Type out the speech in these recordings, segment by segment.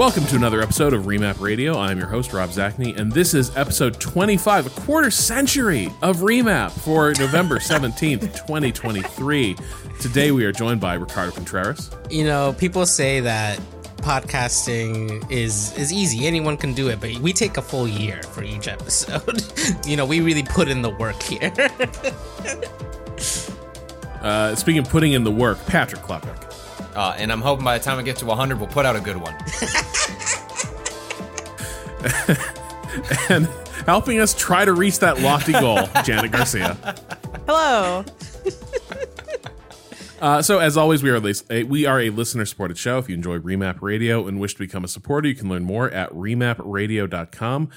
Welcome to another episode of Remap Radio. I'm your host, Rob Zacny, and this is episode 25, a quarter century of Remap for November 17th, 2023. Today we are joined by Ricardo Contreras. you know, people say that podcasting is is easy. Anyone can do it, but we take a full year for each episode. you know, we really put in the work here. Uh, speaking of putting in the work, Patrick Klepek. Uh, and I'm hoping by the time we get to 100, we'll put out a good one. And helping us try to reach that lofty goal, Janet Garcia. Hello. Uh, so, as always, we are, a- we are a listener supported show. If you enjoy Remap Radio and wish to become a supporter, you can learn more at remapradio.com.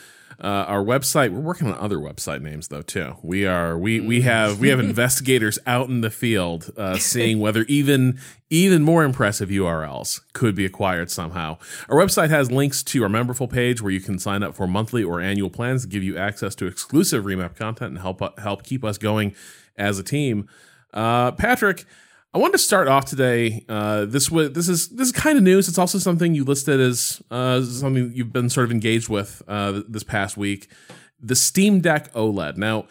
Uh, our website, we're working on other website names though too. We are we we have we have investigators out in the field uh, seeing whether even even more impressive URLs could be acquired somehow. Our website has links to our memberful page where you can sign up for monthly or annual plans to give you access to exclusive Remap content and help help keep us going as a team. Uh, Patrick, I wanted to start off today. Uh, this was this is this is kind of news. It's also something you listed as uh, something you've been sort of engaged with uh, this past week. The Steam Deck OLED. Now,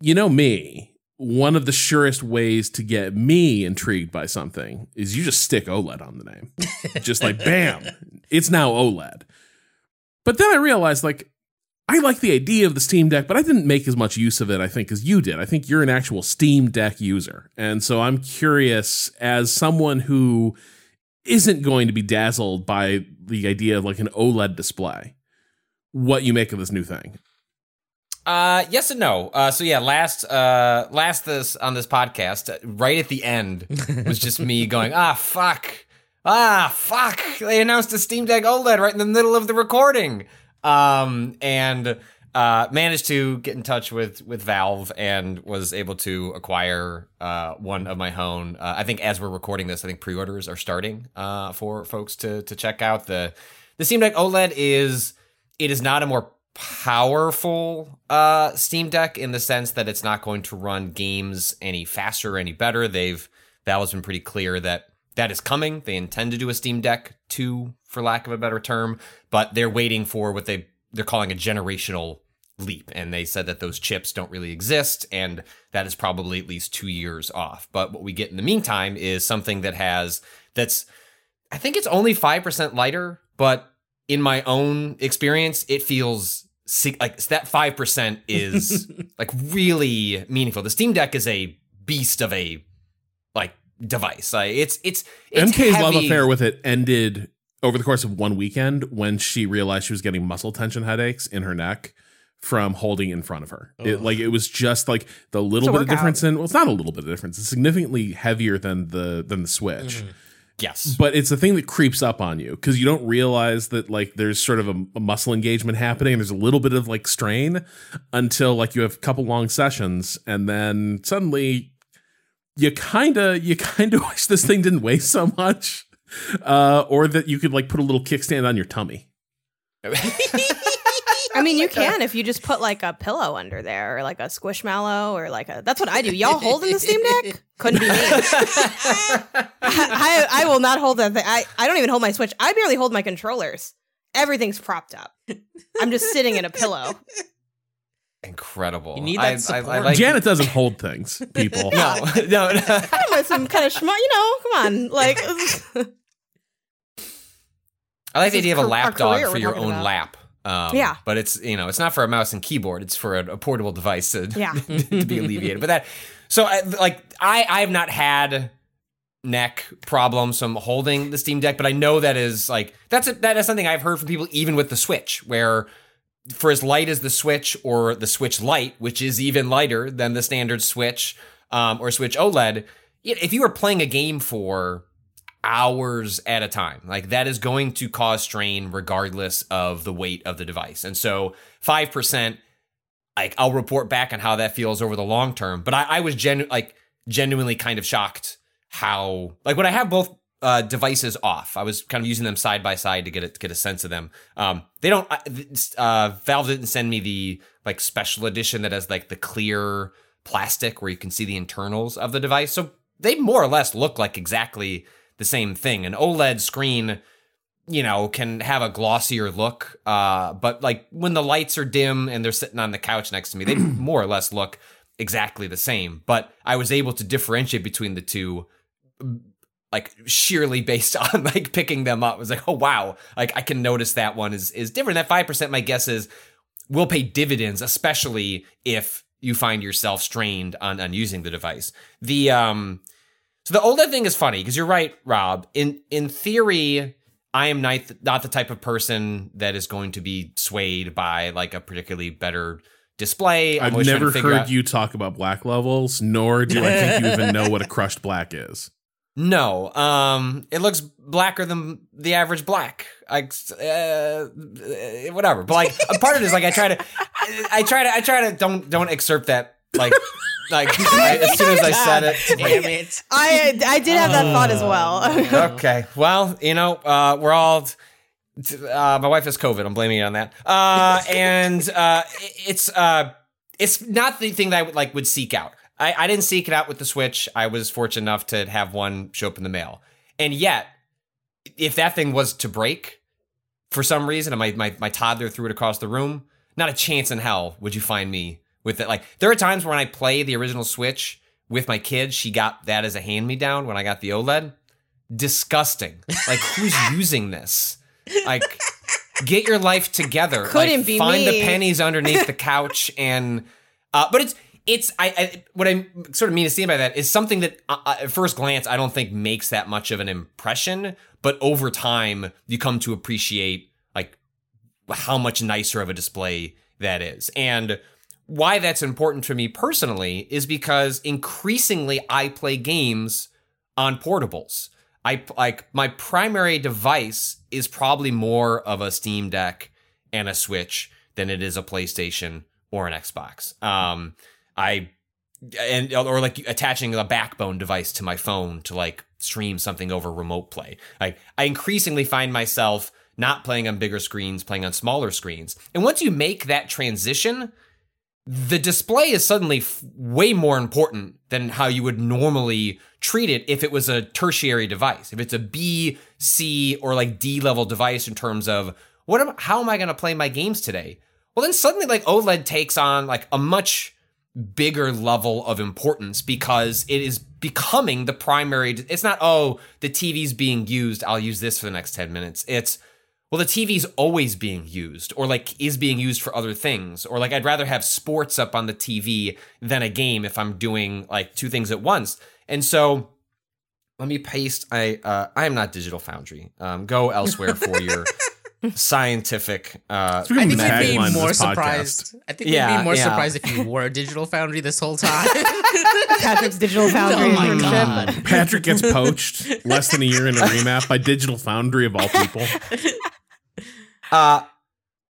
you know me. One of the surest ways to get me intrigued by something is you just stick OLED on the name, just like bam, it's now OLED. But then I realized, like, I like the idea of the Steam Deck, but I didn't make as much use of it, I think, as you did. I think you're an actual Steam Deck user. And so I'm curious, as someone who isn't going to be dazzled by the idea of like an OLED display, what you make of this new thing. Uh, yes and no. Uh, so yeah, last uh, last this on this podcast, uh, right at the end was just me going, ah, fuck, ah, fuck. They announced a Steam Deck OLED right in the middle of the recording, um, and uh, managed to get in touch with with Valve and was able to acquire uh, one of my own. Uh, I think as we're recording this, I think pre-orders are starting uh, for folks to to check out the the Steam Deck OLED is it is not a more powerful uh, Steam Deck in the sense that it's not going to run games any faster or any better. They've Valve's been pretty clear that that is coming. They intend to do a Steam Deck 2 for lack of a better term, but they're waiting for what they they're calling a generational leap and they said that those chips don't really exist and that is probably at least 2 years off. But what we get in the meantime is something that has that's I think it's only 5% lighter, but in my own experience, it feels like that 5% is like really meaningful. The Steam Deck is a beast of a device. Like it's it's, it's MK's love affair with it ended over the course of one weekend when she realized she was getting muscle tension headaches in her neck from holding in front of her. It, like it was just like the little bit of difference in well, it's not a little bit of difference. It's significantly heavier than the than the Switch. Mm-hmm. Yes. But it's a thing that creeps up on you because you don't realize that like there's sort of a, a muscle engagement happening and there's a little bit of like strain until like you have a couple long sessions and then suddenly you kind of you kind of wish this thing didn't weigh so much uh or that you could like put a little kickstand on your tummy I mean, you can if you just put like a pillow under there or like a squishmallow or like a. That's what I do. Y'all holding the Steam Deck? Couldn't be me. I, I, I will not hold that thing. I, I don't even hold my Switch. I barely hold my controllers. Everything's propped up. I'm just sitting in a pillow. Incredible. You need that I, I, I support. like janet doesn't hold things people No, no, no. I'm with some kind of schmuck, you know. Come on, like I like the idea of a lap dog for your own about. lap. Um, Yeah. but it's you know it's not for a mouse and keyboard. It's for a, a portable device to Yeah. to be alleviated. But that so I, like I I have not had neck problems from holding the Steam Deck, but I know that is like that's a, that is something I've heard from people even with the Switch where for as light as the Switch or the Switch Lite, which is even lighter than the standard Switch um, or Switch OLED, if you are playing a game for hours at a time, like that is going to cause strain regardless of the weight of the device. And so 5%, like I'll report back on how that feels over the long term. But I, I was genu- like genuinely kind of shocked how like when I have both uh, devices off. I was kind of using them side by side to get it, get a sense of them. Um, they don't. Uh, Valve didn't send me the like special edition that has like the clear plastic where you can see the internals of the device. So they more or less look like exactly the same thing. An OLED screen, you know, can have a glossier look. Uh, but like when the lights are dim and they're sitting on the couch next to me, they more or less look exactly the same. But I was able to differentiate between the two like sheerly based on like picking them up. I was like, oh wow, like I can notice that one is is different. That five percent, my guess is, will pay dividends, especially if you find yourself strained on on using the device. The um, so the OLED thing is funny because you're right, Rob. In in theory, I am not not the type of person that is going to be swayed by like a particularly better display. i have never heard out- you talk about black levels, nor do I think you even know what a crushed black is. No, um, it looks blacker than the average black. Like, uh, whatever. But like, a part of it is like I try to, I try to, I try to don't don't excerpt that like. Like I, as soon as I said it, damn it! I I did have that thought as well. okay, well, you know, uh, we're all uh, my wife has COVID. I'm blaming it on that. Uh, and uh, it's uh, it's not the thing that I would like would seek out. I, I didn't seek it out with the Switch. I was fortunate enough to have one show up in the mail. And yet, if that thing was to break for some reason, and my, my, my toddler threw it across the room, not a chance in hell would you find me with it. Like, there are times when I play the original Switch with my kids. She got that as a hand me down when I got the OLED. Disgusting. Like, who's using this? Like, get your life together. Couldn't like, be find me. the pennies underneath the couch and. Uh, but it's it's I, I, what I sort of mean to say by that is something that uh, uh, at first glance I don't think makes that much of an impression, but over time you come to appreciate like how much nicer of a display that is. And why that's important to me personally is because increasingly I play games on portables. I like my primary device is probably more of a Steam Deck and a Switch than it is a PlayStation or an Xbox. Um, I and or like attaching a backbone device to my phone to like stream something over remote play. Like I increasingly find myself not playing on bigger screens, playing on smaller screens. And once you make that transition, the display is suddenly f- way more important than how you would normally treat it if it was a tertiary device. If it's a B, C, or like D level device in terms of what am, how am I going to play my games today? Well, then suddenly like OLED takes on like a much bigger level of importance because it is becoming the primary it's not oh the TV's being used I'll use this for the next 10 minutes. It's well the TV's always being used or like is being used for other things or like I'd rather have sports up on the TV than a game if I'm doing like two things at once. And so let me paste I uh I am not digital foundry. Um go elsewhere for your scientific. Uh, I think we'd be more surprised. I think yeah, we'd be more yeah. surprised if you were a digital foundry this whole time. Patrick's digital foundry oh my God. Patrick gets poached less than a year into remap by Digital Foundry of all people. Uh,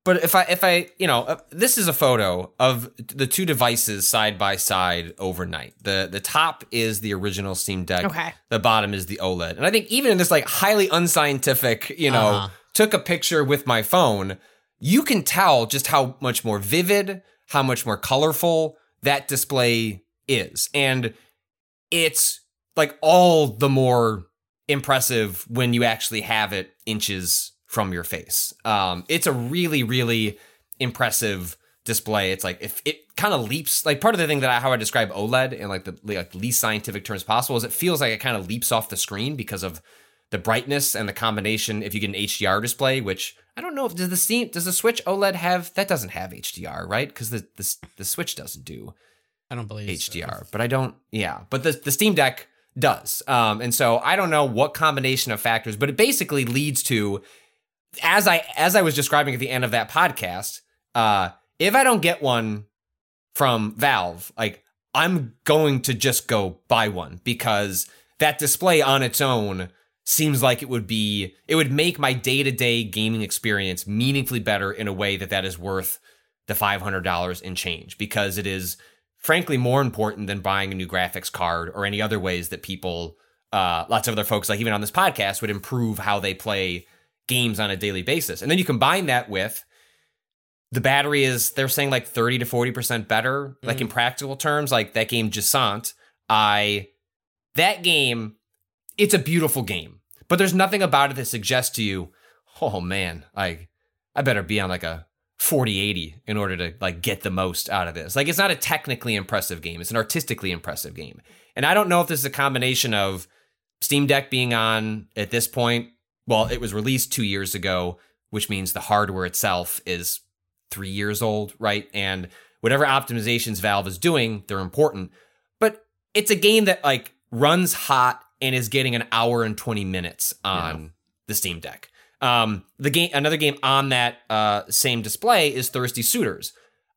but if I if I you know uh, this is a photo of the two devices side by side overnight. The the top is the original Steam Deck. Okay. The bottom is the OLED. And I think even in this like highly unscientific, you know, uh-huh took a picture with my phone, you can tell just how much more vivid, how much more colorful that display is. And it's like all the more impressive when you actually have it inches from your face. Um, it's a really, really impressive display. It's like if it kind of leaps, like part of the thing that I, how I describe OLED in like the like least scientific terms possible is it feels like it kind of leaps off the screen because of the brightness and the combination if you get an HDR display, which I don't know if does the Steam does the Switch OLED have that doesn't have HDR, right? Because the, the the Switch doesn't do I don't believe HDR, so. but I don't yeah. But the the Steam Deck does. Um and so I don't know what combination of factors, but it basically leads to as I as I was describing at the end of that podcast, uh, if I don't get one from Valve, like I'm going to just go buy one because that display on its own seems like it would be it would make my day-to-day gaming experience meaningfully better in a way that that is worth the $500 in change because it is frankly more important than buying a new graphics card or any other ways that people uh, lots of other folks like even on this podcast would improve how they play games on a daily basis. And then you combine that with the battery is they're saying like 30 to 40% better like in practical terms like that game Jusant I that game it's a beautiful game but there's nothing about it that suggests to you oh man like I better be on like a 4080 in order to like get the most out of this like it's not a technically impressive game it's an artistically impressive game and I don't know if this is a combination of Steam Deck being on at this point well it was released 2 years ago which means the hardware itself is three years old, right? And whatever optimizations Valve is doing, they're important. But it's a game that like runs hot and is getting an hour and 20 minutes on yeah. the Steam Deck. Um, the game, another game on that uh, same display is Thirsty Suitors,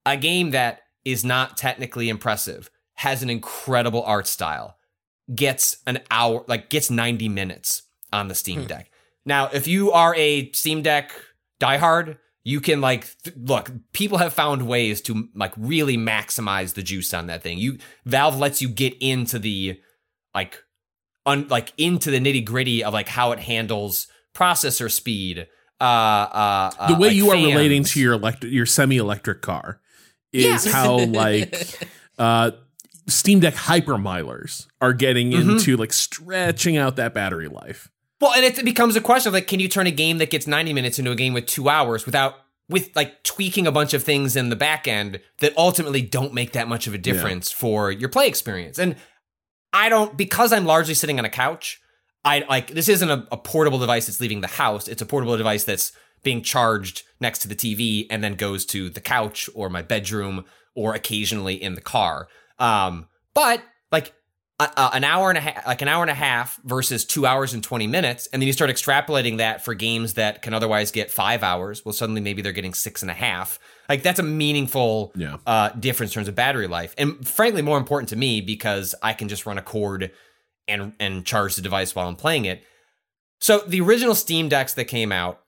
a game that is not technically impressive, has an incredible art style, gets an hour, like gets 90 minutes on the Steam hmm. Deck. Now, if you are a Steam Deck diehard, you can like th- look people have found ways to like really maximize the juice on that thing you valve lets you get into the like un, like into the nitty gritty of like how it handles processor speed uh uh, uh the way like you fans. are relating to your electric your semi-electric car is Yes. how like uh steam deck hypermilers are getting Mm-hmm. into like stretching out that battery life Well, and it becomes a question of like, can you turn a game that gets 90 minutes into a game with two hours without with like tweaking a bunch of things in the back end that ultimately don't make that much of a difference for your play experience. And I don't because I'm largely sitting on a couch, I like this isn't a, a portable device that's leaving the house. It's a portable device that's being charged next to the TV and then goes to the couch or my bedroom or occasionally in the car. Um, but like a, a- an hour and a half, like an hour and a half versus two hours and 20 minutes. And then you start extrapolating that for games that can otherwise get five hours. Well, suddenly maybe they're getting six and a half. Like that's a meaningful Yeah. uh, difference in terms of battery life. And frankly, more important to me because I can just run a cord and, and charge the device while I'm playing it. So the original Steam decks that came out,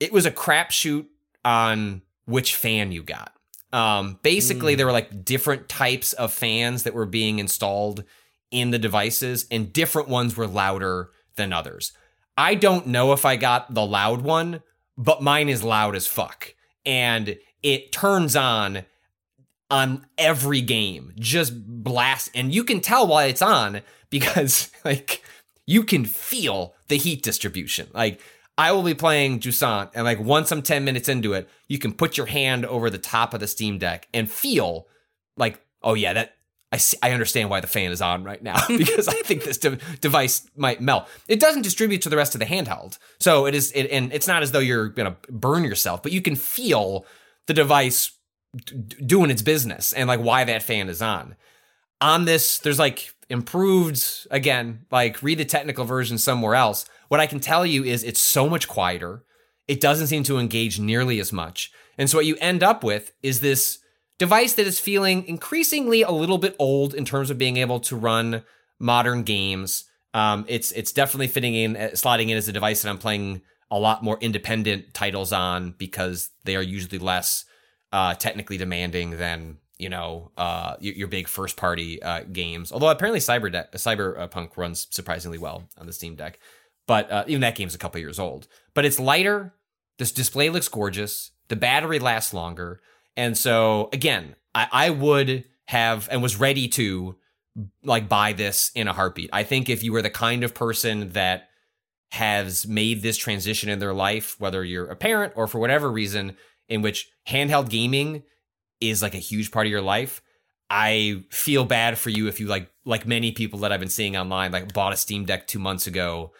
it was a crapshoot on which fan you got. Um, basically, there were like different types of fans that were being installed in the devices, and different ones were louder than others. I don't know if I got the loud one, but mine is loud as fuck. And it turns on on every game, just blast. And you can tell why it's on because, like, you can feel the heat distribution. Like, I will be playing Jusant, and like once I'm 10 minutes into it, you can put your hand over the top of the Steam Deck and feel like, oh yeah, that I see, I understand why the fan is on right now because I think this de- device might melt. It doesn't distribute to the rest of the handheld, so it is, it, and it's not as though you're gonna burn yourself, but you can feel the device d- doing its business and like why that fan is on. On this, there's like improved again, like read the technical version somewhere else. What I can tell you is it's so much quieter. It doesn't seem to engage nearly as much. And so what you end up with is this device that is feeling increasingly a little bit old in terms of being able to run modern games. Um, it's it's definitely fitting in, uh, slotting in as a device that I'm playing a lot more independent titles on because they are usually less uh, technically demanding than you know uh, your, your big first party uh, games. Although apparently Cyber De- Cyberpunk runs surprisingly well on the Steam Deck, but uh, even that game's a couple years old. But it's lighter. This display looks gorgeous. The battery lasts longer, and so again, I, I would have and was ready to like buy this in a heartbeat. I think if you were the kind of person that has made this transition in their life, whether you're a parent or for whatever reason, in which handheld gaming is like a huge part of your life, I feel bad for you if you like like many people that I've been seeing online, like bought a Steam Deck two months ago,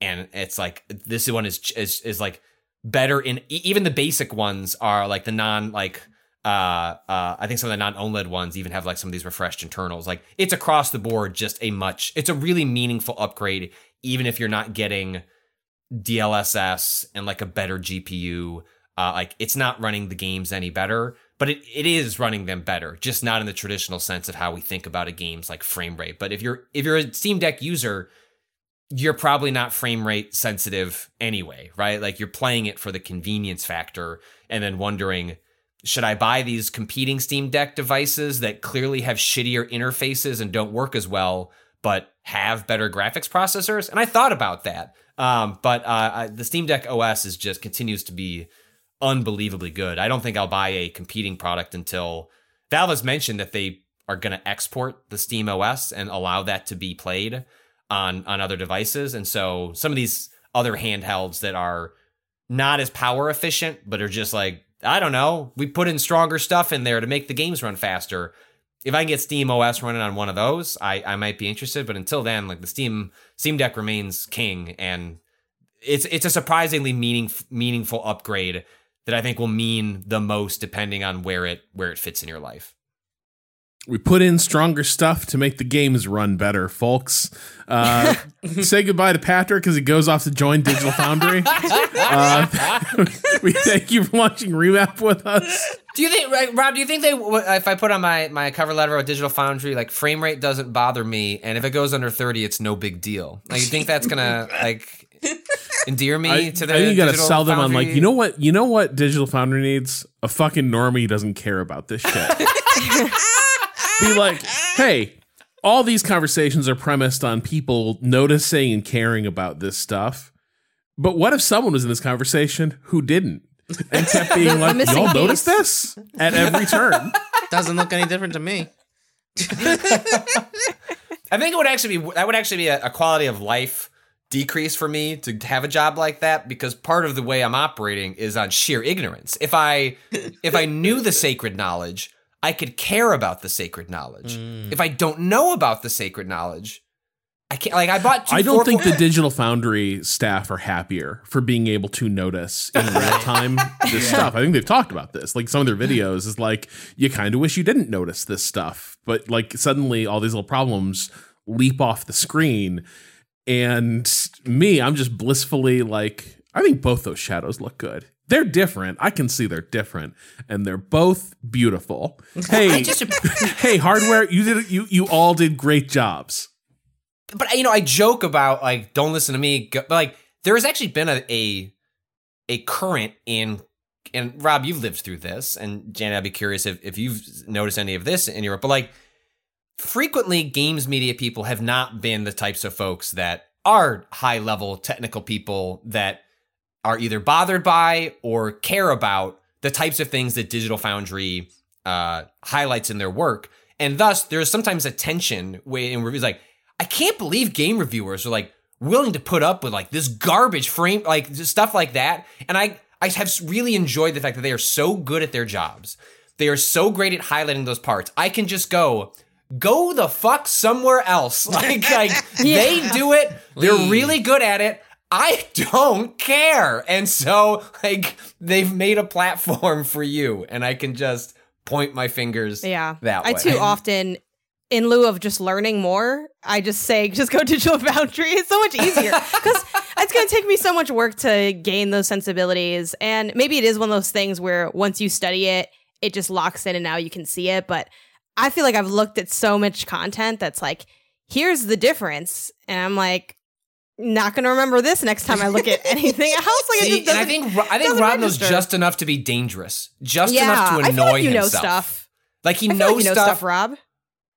and it's like this one is is is like better in even the basic ones are like the non like uh uh I think some of the non OLED ones even have like some of these refreshed internals. Like it's across the board just a much it's a really meaningful upgrade even if you're not getting DLSS and like a better GPU Uh, like it's not running the games any better, but it, it is running them better, just not in the traditional sense of how we think about a game's like frame rate. But if you're if you're a Steam Deck user, you're probably not frame rate sensitive anyway, right? Like you're playing it for the convenience factor and then wondering, should I buy these competing Steam Deck devices that clearly have shittier interfaces and don't work as well, but have better graphics processors? And I thought about that. Um, but uh, I, the Steam Deck OS is just continues to be unbelievably good. I don't think I'll buy a competing product until Valve has mentioned that they are going to export the Steam OS and allow that to be played on on other devices. And so some of these other handhelds that are not as power efficient, but are just like I don't know, we put in stronger stuff in there to make the games run faster. If I can get Steam OS running on one of those, I, I might be interested. But until then, like the Steam Steam Deck remains king, and it's it's a surprisingly meaning, meaningful upgrade that I think will mean the most depending on where it where it fits in your life. We put in stronger stuff to make the games run better, folks. Uh, say goodbye to Patrick because he goes off to join Digital Foundry. Uh, we thank you for watching Remap with us. Do you think, Rob? Do you think they, if I put on my my cover letter of Digital Foundry, like frame rate doesn't bother me, and if it goes under thirty, it's no big deal. Like, you think that's gonna like endear me I, to the? I think you gotta sell them on like, you know what? You know what Digital Foundry needs? A fucking normie doesn't care about this shit. Be like, hey, all these conversations are premised on people noticing and caring about this stuff. But what if someone was in this conversation who didn't? And kept being like, y'all piece. notice this at every turn. Doesn't look any different to me. I think it would actually be that would actually be a, a quality of life decrease for me to have a job like that because part of the way I'm operating is on sheer ignorance. If I if I knew the sacred knowledge, I could care about the sacred knowledge. Mm. If I don't know about the sacred knowledge, I can't like I bought two I don't think four- the Digital Foundry staff are happier for being able to notice in real time this stuff. I think they've talked about this. Like some of their videos is like, you kind of wish you didn't notice this stuff, but like suddenly all these little problems leap off the screen. And me, I'm just blissfully like, I think both those shadows look good. They're different. I can see they're different, and they're both beautiful. Hey, hey, hardware, you did you you all did great jobs. but you know, I joke about like don't listen to me, go- but like there has actually been a a, a current in and Rob, you've lived through this, and Janet, I'd be curious if, if you've noticed any of this in Europe, but like frequently games media people have not been the types of folks that are high level technical people that are either bothered by or care about the types of things that Digital Foundry uh, highlights in their work. And thus, there's sometimes a tension in reviews like, I can't believe game reviewers are like willing to put up with like this garbage frame, like stuff like that. And I, I have really enjoyed the fact that they are so good at their jobs. They are so great at highlighting those parts. I can just go, go the fuck somewhere else. Like, like they do it. They're really good at it. I don't care. And so, like, they've made a platform for you, and I can just point my fingers Yeah. that way. I too often, in lieu of just learning more, I just say, just go Digital Foundry. It's so much easier because it's going to take me so much work to gain those sensibilities. And maybe it is one of those things where once you study it, it just locks in and now you can see it. But I feel like I've looked at so much content that's like, here's the difference. And I'm like, not going to remember this next time I look at anything else. Like, it See, just I doesn't- think I think doesn't Rob knows just enough to be dangerous, just yeah, enough to I annoy feel like you know himself. stuff. Like he I feel knows like you know stuff, stuff, Rob.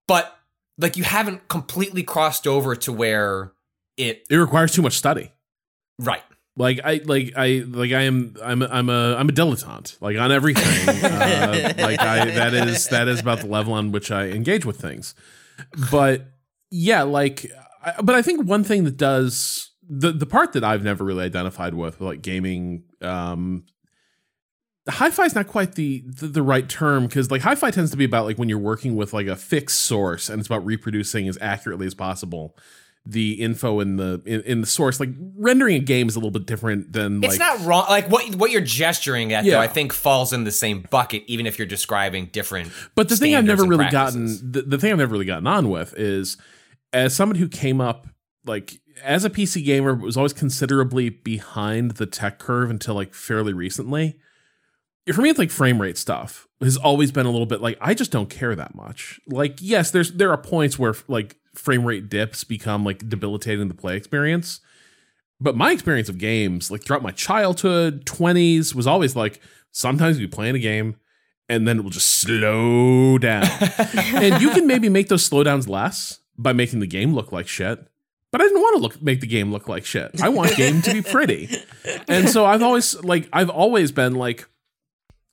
but like you haven't completely crossed over to where it It requires too much study. right. Like I like I like I am I'm a, I'm a I'm a dilettante like on everything. uh, like I that is that is about the level on which I engage with things. But yeah, like I, but I think one thing that does the the part that I've never really identified with like gaming um hi-fi is not quite the the, the right term because like hi-fi tends to be about like when you're working with like a fixed source and it's about reproducing as accurately as possible the info in the in, in the source like rendering a game is a little bit different than like, It's not wrong. Like what what you're gesturing at, Yeah. though, I think falls in the same bucket, even if you're describing different. But the thing I've never really practices. gotten the, the thing I've never really gotten on with is as someone who came up like as a PC gamer but was always considerably behind the tech curve until like fairly recently. for me, it's like frame rate stuff has always been a little bit like I just don't care that much. Like, yes, there's there are points where like frame rate dips become like debilitating the play experience. But my experience of games, like throughout my childhood, 20s, was always like sometimes you play in a game and then it will just slow down. and you can maybe make those slowdowns less by making the game look like shit. But I didn't want to look make the game look like shit. I want game to be pretty. And so I've always like I've always been like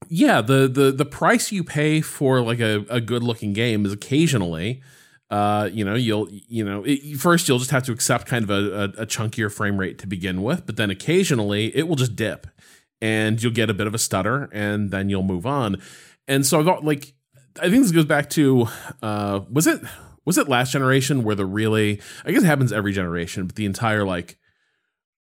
yeah, the the the price you pay for like a, a good looking game is occasionally uh, you know, you'll, you know, it, first you'll just have to accept kind of a, a, a, chunkier frame rate to begin with, but then occasionally it will just dip and you'll get a bit of a stutter and then you'll move on. And so I thought, like, I think this goes back to, uh, was it, was it last generation where the really, I guess it happens every generation, but the entire like,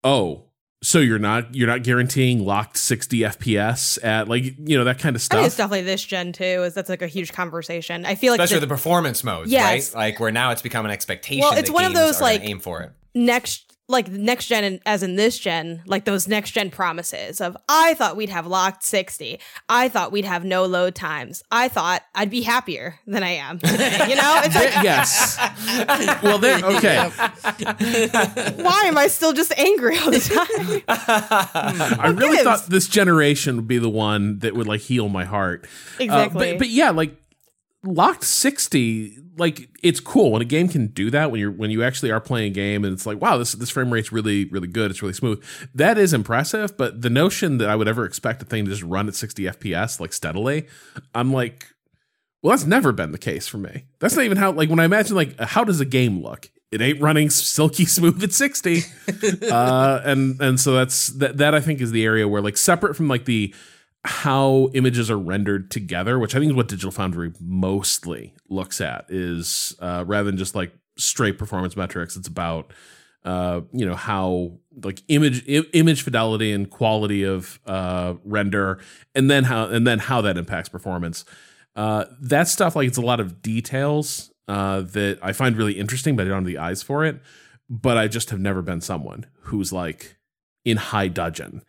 oh, so you're not you're not guaranteeing locked 60 fps at like you know that kind of stuff. I think it's definitely this gen too. Is that's like a huge conversation. I feel like especially the, the performance modes, yes. right? Like where now it's become an expectation. Well, it's one of those like aim for it next like next gen as in this gen like those next gen promises of i thought we'd have locked 60 i thought we'd have no load times. I thought i'd be happier than i am today. You know? It's like yes. Well then okay. Why am i still just angry all the time? I really gives? thought this generation would be the one that would like heal my heart. Exactly uh, but, but yeah like locked 60 like it's cool. When a game can do that when you're when you actually are playing a game and it's like wow this this frame rate's really really good. It's really smooth. That is impressive but the notion that i would ever expect a thing to just run at 60 fps like steadily i'm like well that's never been the case for me. That's not even how like when i imagine like how does a game look? It ain't running silky smooth at 60 uh and and so that's that that i think is the area where like separate from like the how images are rendered together, which I think is what Digital Foundry mostly looks at, is uh, rather than just like straight performance metrics. It's about uh, you know how like image I- image fidelity and quality of uh, render, and then how and then how that impacts performance. Uh, that stuff like it's a lot of details uh, that I find really interesting, but I don't have the eyes for it. But I just have never been someone who's like in high dudgeon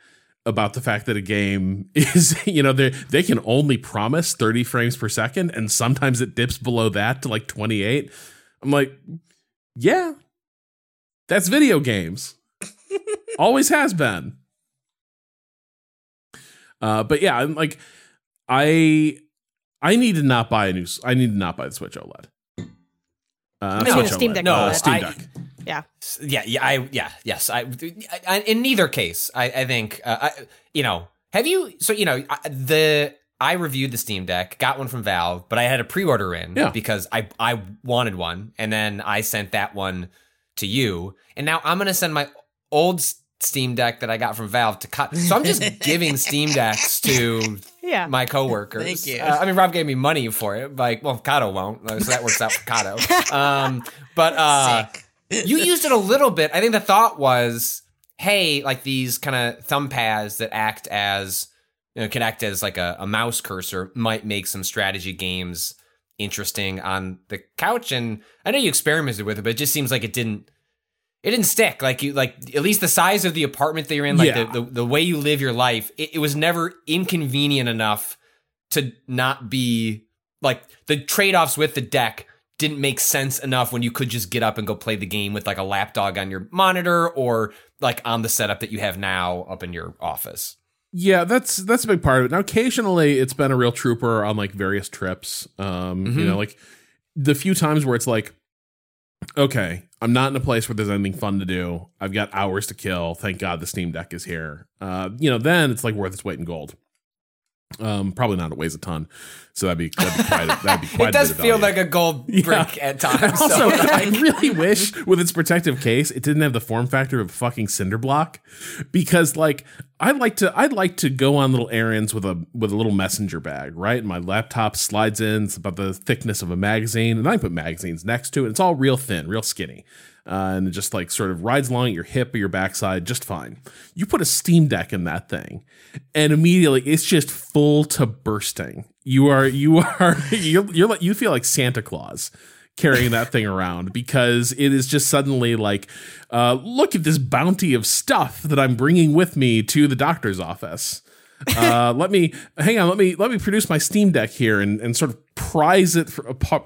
about the fact that a game is, you know, they they can only promise 30 frames per second and sometimes it dips below that to like 28. I'm like, yeah. That's video games. Always has been. Uh, but yeah, I'm like I I need to not buy a new I need to not buy the Switch OLED. Uh, no, Switch Steam Deck. No, Steam Deck. I, yeah. Yeah. Yeah. I. Yeah. Yes. I. I in neither case, I. I think. Uh, I, you know. Have you? So you know the. I reviewed the Steam Deck, got one from Valve, but I had a pre-order in yeah. because I I wanted one, and then I sent that one to you, and now I'm gonna send my old Steam Deck that I got from Valve to cut. So I'm just giving Steam Decks to yeah. my coworkers. Thank you. Uh, I mean, Rob gave me money for it. Like, well, Kato won't, so that works out for Kato. Um, but uh, Sick you used it a little bit. I think the thought was, hey, like these kind of thumb pads that act as you know, can act as like a, a mouse cursor might make some strategy games interesting on the couch. And I know you experimented with it, but it just seems like it didn't it didn't stick. Like you like at least the size of the apartment that you're in, like yeah. the, the, the way you live your life, it, it was never inconvenient enough to not be like the trade-offs with the deck didn't make sense enough when you could just get up and go play the game with like a lapdog on your monitor or like on the setup that you have now up in your office. Yeah, that's that's a big part of it. Now, occasionally, it's been a real trooper on like various trips. Um, mm-hmm. You know, like the few times where it's like, okay, I'm not in a place where there's anything fun to do. I've got hours to kill. Thank God the Steam Deck is here. Uh, you know, then it's like worth its weight in gold. Um, probably not. It weighs a ton, so that'd be that'd be quite. that'd be quite. it does feel like a gold brick yeah. at times. also, I really wish with its protective case, it didn't have the form factor of a fucking cinder block, because like I'd like to, I'd like to go on little errands with a with a little messenger bag, right? And my laptop slides in. It's about the thickness of a magazine, and I put magazines next to it. It's all real thin, real skinny uh, and it just like sort of rides along at your hip or your backside just fine. You put a Steam Deck in that thing, and immediately it's just full to bursting. You are you are you're, you're like you feel like Santa Claus carrying that thing around because it is just suddenly like, uh, look at this bounty of stuff that I'm bringing with me to the doctor's office. Uh, let me hang on. Let me let me produce my Steam Deck here and, and sort of prize it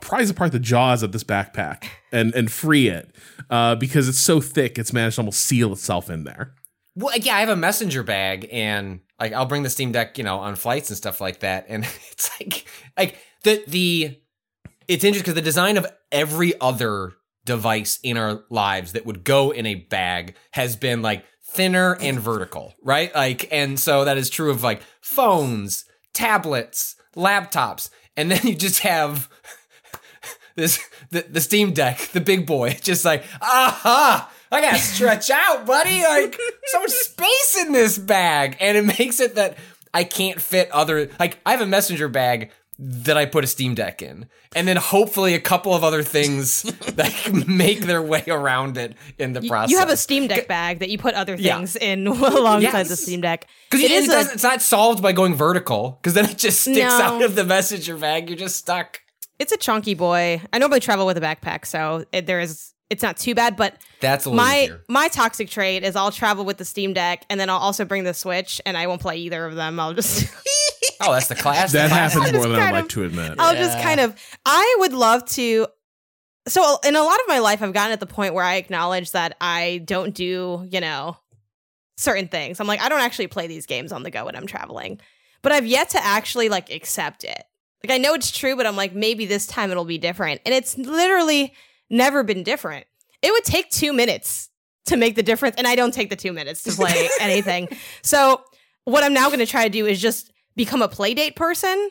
prize apart the jaws of this backpack and and free it uh, because it's so thick. It's managed to almost seal itself in there. Well, yeah, I have a messenger bag, and like I'll bring the Steam Deck, you know, on flights and stuff like that. And it's like, like the the it's interesting because the design of every other device in our lives that would go in a bag has been like thinner and vertical, right? Like, and so that is true of like phones, tablets, laptops, and then you just have this the, the Steam Deck, the big boy, just like aha. I gotta stretch out, buddy. Like so much space in this bag, and it makes it that I can't fit other. Like I have a messenger bag that I put a Steam Deck in, and then hopefully a couple of other things that make their way around it in the process. You have a Steam Deck bag that you put other Yeah. things in alongside Yes. the Steam Deck. because It it is it a, it's not solved by going vertical, because then it just sticks No. out of the messenger bag. You're just stuck. It's a chunky boy. I normally travel with a backpack, so it, there is. It's not too bad, but That's a my easier. my toxic trait is I'll travel with the Steam Deck, and then I'll also bring the Switch, and I won't play either of them. I'll just Oh, that's the class. That the class- happens more than I'd like of- to admit. I'll just kind of. I would love to. So in a lot of my life, I've gotten at the point where I acknowledge that I don't do, you know, certain things. I'm like, I don't actually play these games on the go when I'm traveling, but I've yet to actually like accept it. Like I know it's true, but I'm like, maybe this time it'll be different, and it's literally never been different. It would take two minutes to make the difference, and I don't take the two minutes to play anything. So what I'm now going to try to do is just become a playdate person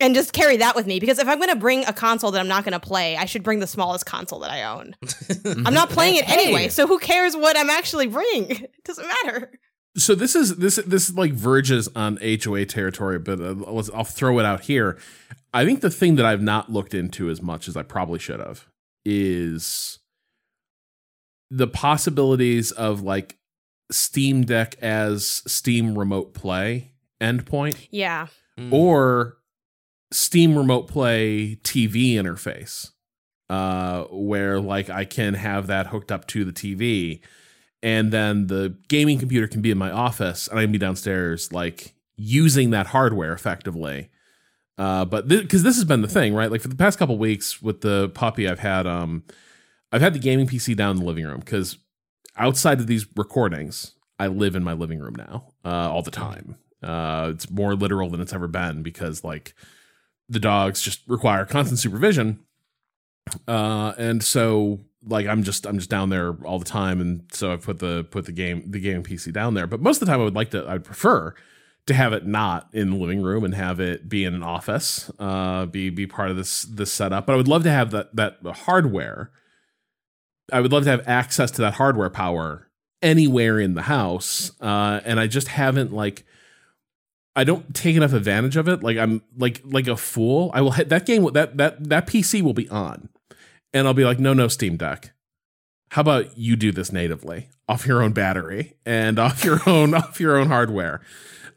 and just carry that with me because if I'm going to bring a console that I'm not going to play, I should bring the smallest console that I own. I'm not playing it anyway, so who cares what I'm actually bringing? It doesn't matter. so this is this this like verges on HOA territory, but uh, let's, I'll throw it out here. I think the thing that I've not looked into as much as I probably should have is the possibilities of like Steam Deck as Steam Remote Play endpoint Yeah. Mm. or Steam Remote Play TV interface, uh, where like I can have that hooked up to the TV, and then the gaming computer can be in my office, and I can be downstairs, like using that hardware effectively. Uh, but because this has been the thing, right? Like for the past couple weeks with the puppy, I've had um, I've had the gaming PC down in the living room because outside of these recordings, I live in my living room now uh, all the time. Uh, it's more literal than it's ever been because like the dogs just require constant supervision. Uh, and so like I'm just I'm just down there all the time, and so I put the put the game the gaming PC down there. But most of the time, I would like to I'd prefer to have it not in the living room and have it be in an office, uh, be be part of this this setup. But I would love to have that that hardware. I would love to have access to that hardware power anywhere in the house, uh, and I just haven't like. I don't take enough advantage of it. Like I'm like like a fool. I will hit that game. That that that PC will be on, and I'll be like, no, no, Steam Deck. How about you do this natively off your own battery and off your own off your own hardware?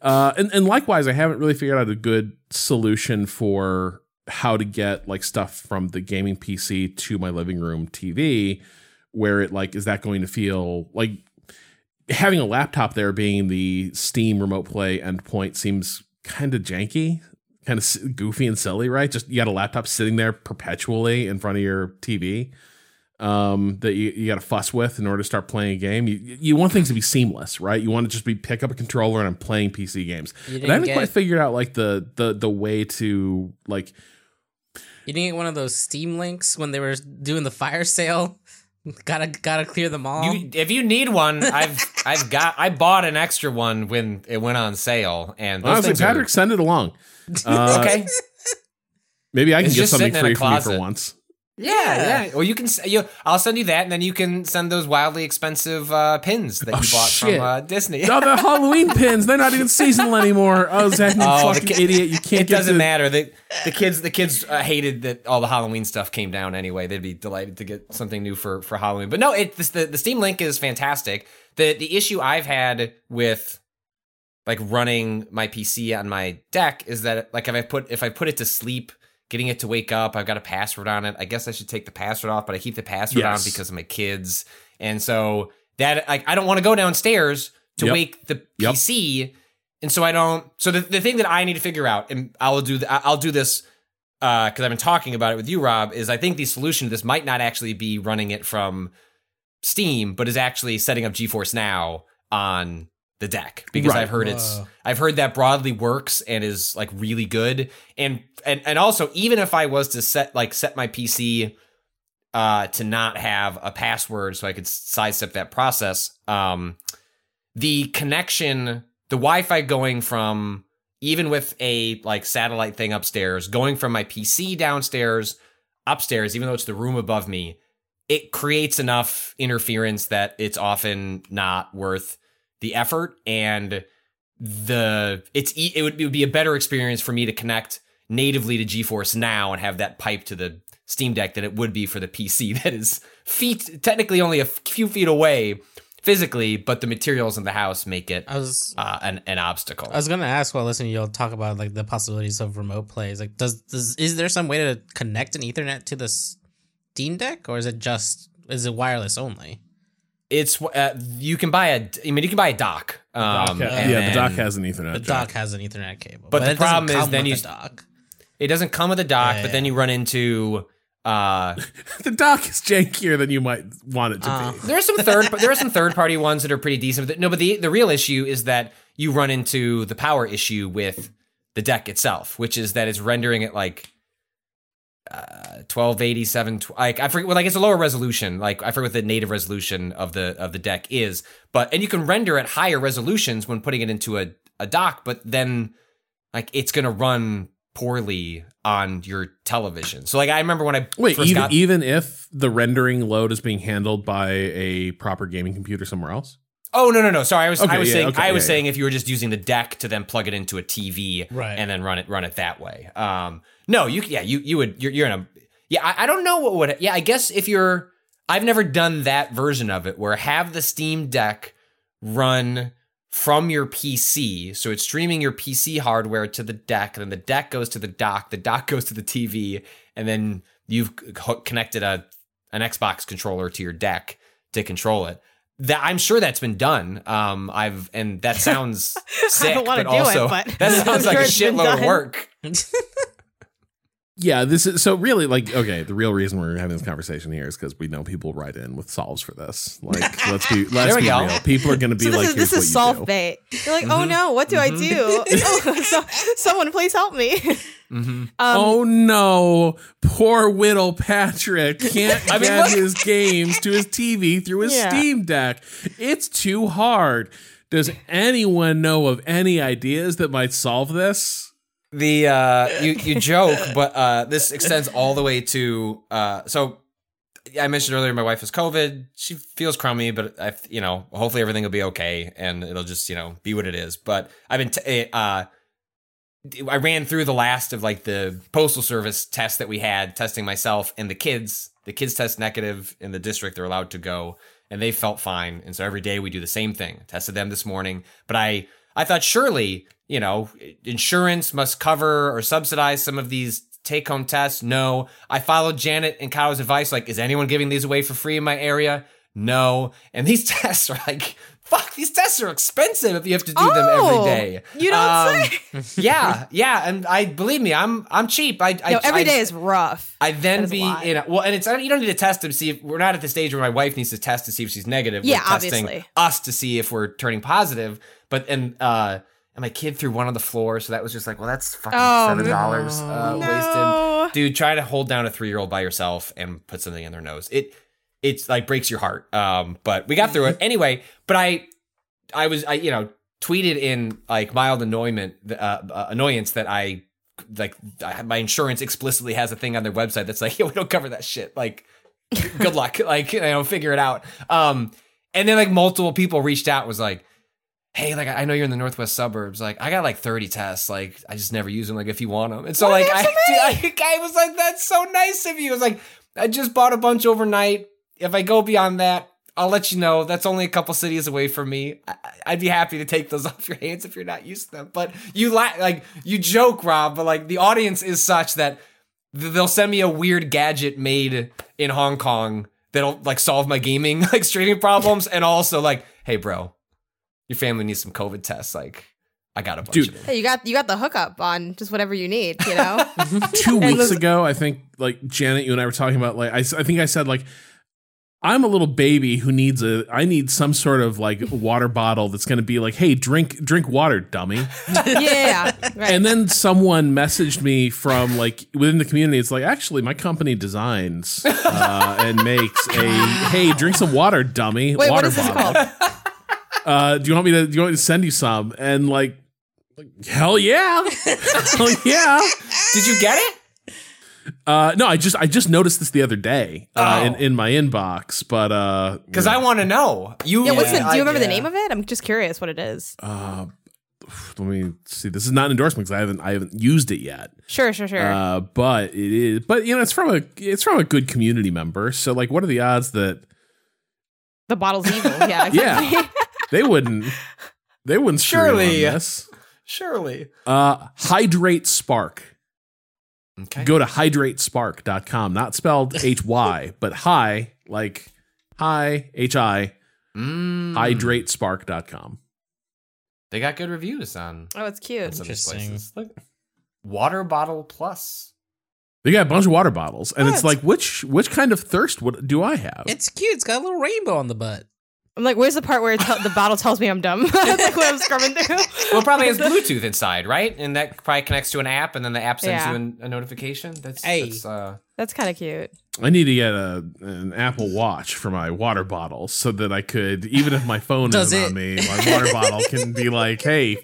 Uh, and and likewise, I haven't really figured out a good solution for how to get like stuff from the gaming PC to my living room TV, where it like is that going to feel like having a laptop there being the Steam remote play endpoint seems kind of janky, kind of goofy and silly, right? Just you got a laptop sitting there perpetually in front of your TV um, that you, you got to fuss with in order to start playing a game. You you want things to be seamless, right? You want to just be pick up a controller and I'm playing PC games. But I haven't didn't quite figured out like the the the way to like You didn't get one of those Steam links when they were doing the fire sale. gotta gotta clear them all. You, if you need one, I've I've got I bought an extra one when it went on sale, and those honestly, things are- Patrick, send it along. Uh, okay, maybe I can It's get something sitting in a free for you for once. Yeah, yeah. Well, you can you. I'll send you that, and then you can send those wildly expensive uh, pins that you Oh, bought shit. from uh, Disney. No, the Halloween pins, they're not even seasonal anymore. Oh, Zach, you Oh, fucking ki- idiot. You can't it doesn't to- matter. The, the kids, the kids uh, hated that all the Halloween stuff came down anyway. They'd be delighted to get something new for for Halloween. But no, it this, the the Steam Link is fantastic. the The issue I've had with like running my PC on my deck is that like if I put if I put it to sleep, getting it to wake up, I've got a password on it. I guess I should take the password off, but I keep the password Yes. on because of my kids, and so that like I don't want to go downstairs to Yep. wake the Yep. PC and so I don't. So the, the thing that I need to figure out, and I'll do the, I'll do this uh, because I've been talking about it with you, Rob. Is I think the solution to this might not actually be running it from Steam, but is actually setting up GeForce Now on the deck because Right. I've heard it's. I've heard that broadly works and is like really good. And and and also even if I was to set like set my PC uh to not have a password so I could sidestep that process, um the connection, the Wi-Fi going from even with a like satellite thing upstairs, going from my PC downstairs upstairs, even though it's the room above me, it creates enough interference that it's often not worth the effort and the it's it would, it would be a better experience for me to connect natively to GeForce now and have that pipe to the Steam Deck than it would be for the PC that is feet technically only a few feet away physically, but the materials in the house make it was uh, an an obstacle. I was gonna ask while listening, you'll talk about like the possibilities of remote plays. Like, does does is there some way to connect an Ethernet to the Steam Deck, or is it just is it wireless only? It's uh, you can buy a I mean you can buy a dock. Um, yeah, and the dock has an Ethernet. The jack. dock has an Ethernet cable, But the problem is then you- dock. It doesn't come with a dock, Yeah, but yeah. then you run into uh the dock is jankier than you might want it to Uh. be. there are some third there are some third party ones that are pretty decent. But no, but the the real issue is that you run into the power issue with the deck itself, which is that it's rendering it like uh 1287 tw- like I forget well like it's a lower resolution like I forget what the native resolution of the of the deck is but and you can render at higher resolutions when putting it into a a dock but then like it's going to run poorly on your television. So like I remember when I Wait, even, got even if the rendering load is being handled by a proper gaming computer somewhere else? Oh no no no! Sorry, I was Okay, I was yeah, saying okay, I was yeah, saying if you were just using the deck to then plug it into a TV Right. and then run it run it that way. Um, no, you yeah you you would you're, you're in a yeah I, I don't know what would yeah I guess if you're I've never done that version of it where have the Steam Deck run from your PC, so it's streaming your PC hardware to the deck, and then the deck goes to the dock, the dock goes to the TV, and then you've connected a an Xbox controller to your deck to control it. That I'm sure that's been done. Um, I've and that sounds sick, don't wanna but do it, but that I'm sounds like sure a shitload of work. Yeah, this is so really like okay. The real reason we're having this conversation here is because we know people write in with solves for this. Like, let's be let's There we be go. real. People are going to be So this like, is this is what you solve do." bait. You're like, Mm-hmm. oh no, what do I do? oh, so, someone please help me. Mm-hmm. Um, oh no, poor Whittle Patrick can't I mean, get look- his games to his TV through his Yeah. Steam Deck. It's too hard. Does anyone know of any ideas that might solve this? The uh, you you joke, but uh, this extends all the way to uh, so. I mentioned earlier my wife has COVID. She feels crummy, but I, you know, hopefully everything will be okay and it'll just you know be what it is. But I've been t- uh, I ran through the last of like the postal service tests that we had, testing myself and the kids. The kids test negative in the district; they're allowed to go, and they felt fine. And so every day we do the same thing. Tested them this morning, but I I thought surely you know insurance must cover or subsidize some of these take home tests. No, I followed Janet and Kyle's advice. Like, is anyone giving these away for free in my area? No, and these tests are like. Fuck, these tests are expensive if you have to do them every day. Oh, day. you don't um, say. yeah, yeah, and I believe me, I'm I'm cheap. I, I no, every I, day is rough. I then That is a be in a, well, and it's you don't need to test to see if we're not at the stage where my wife needs to test to see if she's negative. Yeah, we're testing obviously. us to see if we're turning positive. But and uh, and my kid threw one on the floor, so that was just like, well, that's fucking Oh, seven dollars uh, No. wasted. Dude, try to hold down a three year old by yourself and put something in their nose. It it's like breaks your heart. Um, but we got through it anyway. But I I was I you know tweeted in like mild annoyment uh, uh, annoyance that I like I, my insurance explicitly has a thing on their website that's like yeah we don't cover that shit like good luck like you know figure it out um and then like multiple people reached out and was like hey like I know you're in the northwest suburbs like I got like 30 tests like I just never use them like if you want them and so do like I, dude, I I was like that's so nice of you it was like I just bought a bunch overnight if I go beyond that I'll let you know. That's only a couple cities away from me. I- I'd be happy to take those off your hands if you're not used to them. But you la- like you joke, Rob. But like the audience is such that they'll send me a weird gadget made in Hong Kong that'll like solve my gaming like streaming problems, and also like, hey, bro, your family needs some COVID tests. Like, I got a bunch Dude. of it. Hey, you got you got the hookup on just whatever you need, you know? two weeks ago, I think like Janet, you and I were talking about like I think I said like I'm a little baby who needs a I need some sort of like water bottle that's going to be like, hey, drink drink water, dummy. yeah. Right. And then someone messaged me from like within the community. It's like actually my company designs uh, and makes a hey, drink some water, dummy. Wait, water what is this bottle. Called? Uh, do you want me to do you want me to send you some? And like, like hell yeah, hell yeah. Did you get it? Uh, no, I just I just noticed this the other day uh, Oh. in in my inbox, but uh, Because I want to know. You. Yeah, what's the, do you remember the yeah. name of it? I'm just curious what it is. uh, let me see. This is not an endorsement because I haven't I haven't used it yet. Sure, sure, sure. Uh, but it is, but you know, it's from a it's from a good community member. So like, what are the odds that the bottle's evil. Yeah, exactly. Yeah. They wouldn't they wouldn't screw you on Surely. this? Surely. Uh, HidrateSpark. Okay. Go to hidratespark.com. Not spelled H Y, but hi like hi H I Mm. hidratespark.com. They got good reviews on, oh, it's cute. on some of Interesting. Look. Water bottle plus. They got a bunch of water bottles, and Oh, it's it's- like, which which kind of thirst would, do I have? It's cute. It's got a little rainbow on the butt. I'm like, where's the part where it tell- the bottle tells me I'm dumb? That's like when I'm scrubbing through. Well, it probably has Bluetooth inside, right? And that probably connects to an app, and then the app sends Yeah. you an, a notification. That's, Hey. that's uh, That's kind of cute. I need to get a an Apple Watch for my water bottle so that I could, even if my phone Does isn't it? on me, my water bottle can be like, hey,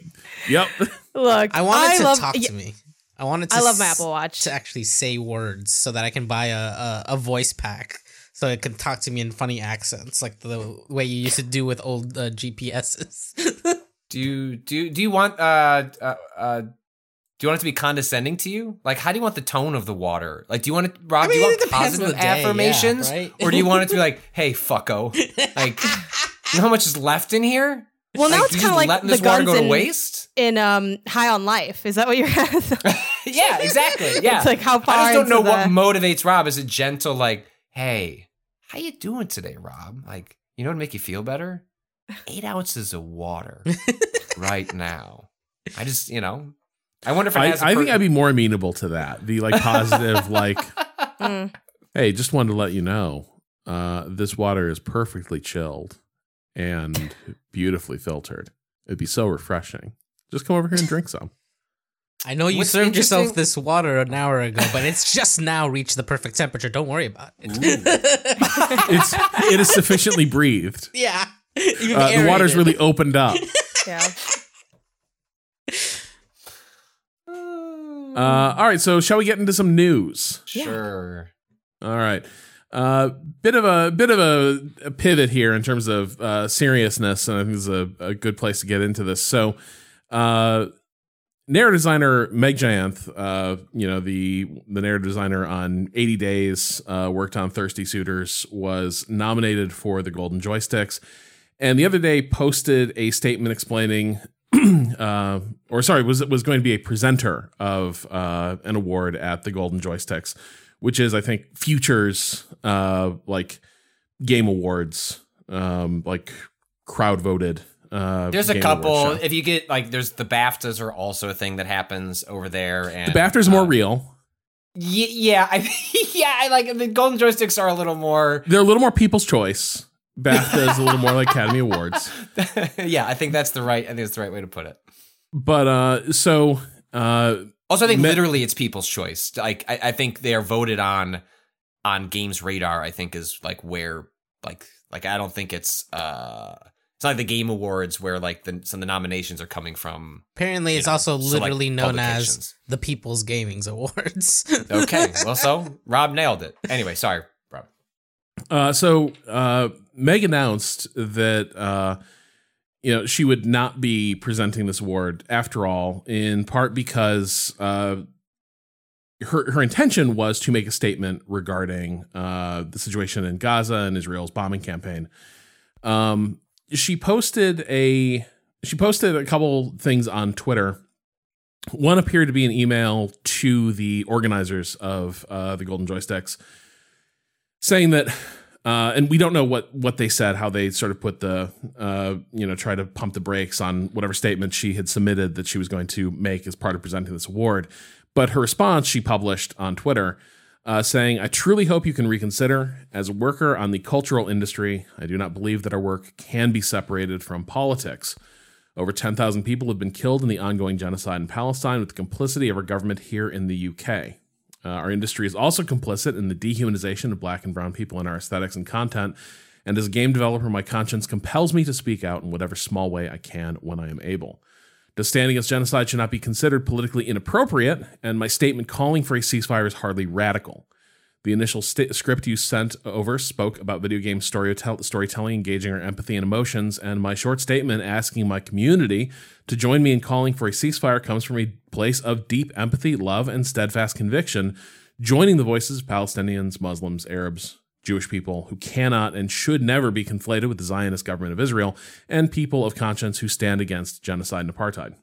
yep. Look, I want it to love, talk yeah, to me. I wanted to I love my Apple Watch. to actually say words so that I can buy a, a, a voice pack so it can talk to me in funny accents like the way you used to do with old uh, GPSs. do you do do you want uh, uh uh do you want it to be condescending to you? Like, how do you want the tone of the water? Like, do you want it, Rob? I do you mean, want it depends on positive the day, yeah, affirmations, right? or do you want it to be like, "Hey, fucko," like, you know how much is left in here? Well, now Like, it's kind of like letting the this water guns go to in, waste. in um High on Life. Is that what you're? yeah, exactly. Yeah, It's like how far I just don't know into what motivates Rob. Is it gentle, like, "Hey, how you doing today, Rob?" Like, you know what make you feel better? Eight ounces of water right now. I just, you know, I wonder if it I, has. a I think I'd be more amenable to that. The like positive, like, Mm. hey, just wanted to let you know, uh, this water is perfectly chilled and beautifully filtered. It'd be so refreshing. Just come over here and drink some. I know you What's served yourself this water an hour ago, but it's just now reached the perfect temperature. Don't worry about it. It's it is sufficiently breathed. yeah. Uh, the water's really opened up. Yeah. Uh, all right, so shall we get into some news? sure. All right. Uh, bit of a bit of a, a pivot here in terms of uh, seriousness, and I think this is a, a good place to get into this. So, uh, narrative designer Meg Jayanth, uh, you know the the narrative designer on 80 Days, uh, worked on Thirsty Suitors, was nominated for the Golden Joysticks, and the other day posted a statement explaining. uh, or sorry, was was going to be a presenter of uh, an award at the Golden Joysticks, which is I think Futures uh, like game awards, um, like crowd voted. Uh, There's a couple. If you get like, there's the BAFTAs are also a thing that happens over there, and The BAFTA's more uh, real. y- yeah, I, yeah, I like the Golden Joysticks are a little more. They're a little more People's Choice. BAFTA is a little more like Academy Awards. yeah, I think that's the right. I think it's the right way to put it. But uh, so uh, Also, I think Me- literally it's people's choice. Like, I, I think they are voted on on Games Radar. I think is like where like like I don't think it's uh it's not like the Game Awards where like the some of the nominations are coming from. Apparently, it's know, also select literally known as the People's Gamings Awards. Okay, well, so Rob nailed it. Anyway, sorry, Rob. Uh, so uh, Meg announced that uh, you know she would not be presenting this award after all, in part because uh, her her intention was to make a statement regarding uh, the situation in Gaza and Israel's bombing campaign. Um, she posted a she posted a couple things on Twitter. One appeared to be an email to the organizers of uh, the Golden Joysticks saying that Uh, and we don't know what what they said, how they sort of put the, uh, you know, try to pump the brakes on whatever statement she had submitted that she was going to make as part of presenting this award. But her response she published on Twitter uh, saying, I truly hope you can reconsider. As a worker on the cultural industry, I do not believe that our work can be separated from politics. Over 10,000 people have been killed in the ongoing genocide in Palestine with the complicity of our government here in the UK. Uh, our industry is also complicit in the dehumanization of black and brown people in our aesthetics and content. And as a game developer, my conscience compels me to speak out in whatever small way I can when I am able. Does stand against genocide should not be considered politically inappropriate, and my statement calling for a ceasefire is hardly radical. The initial st- script you sent over spoke about video game storytell- storytelling, engaging our empathy and emotions, and my short statement asking my community to join me in calling for a ceasefire comes from a place of deep empathy, love, and steadfast conviction, joining the voices of Palestinians, Muslims, Arabs, Jewish people who cannot and should never be conflated with the Zionist government of Israel, and people of conscience who stand against genocide and apartheid.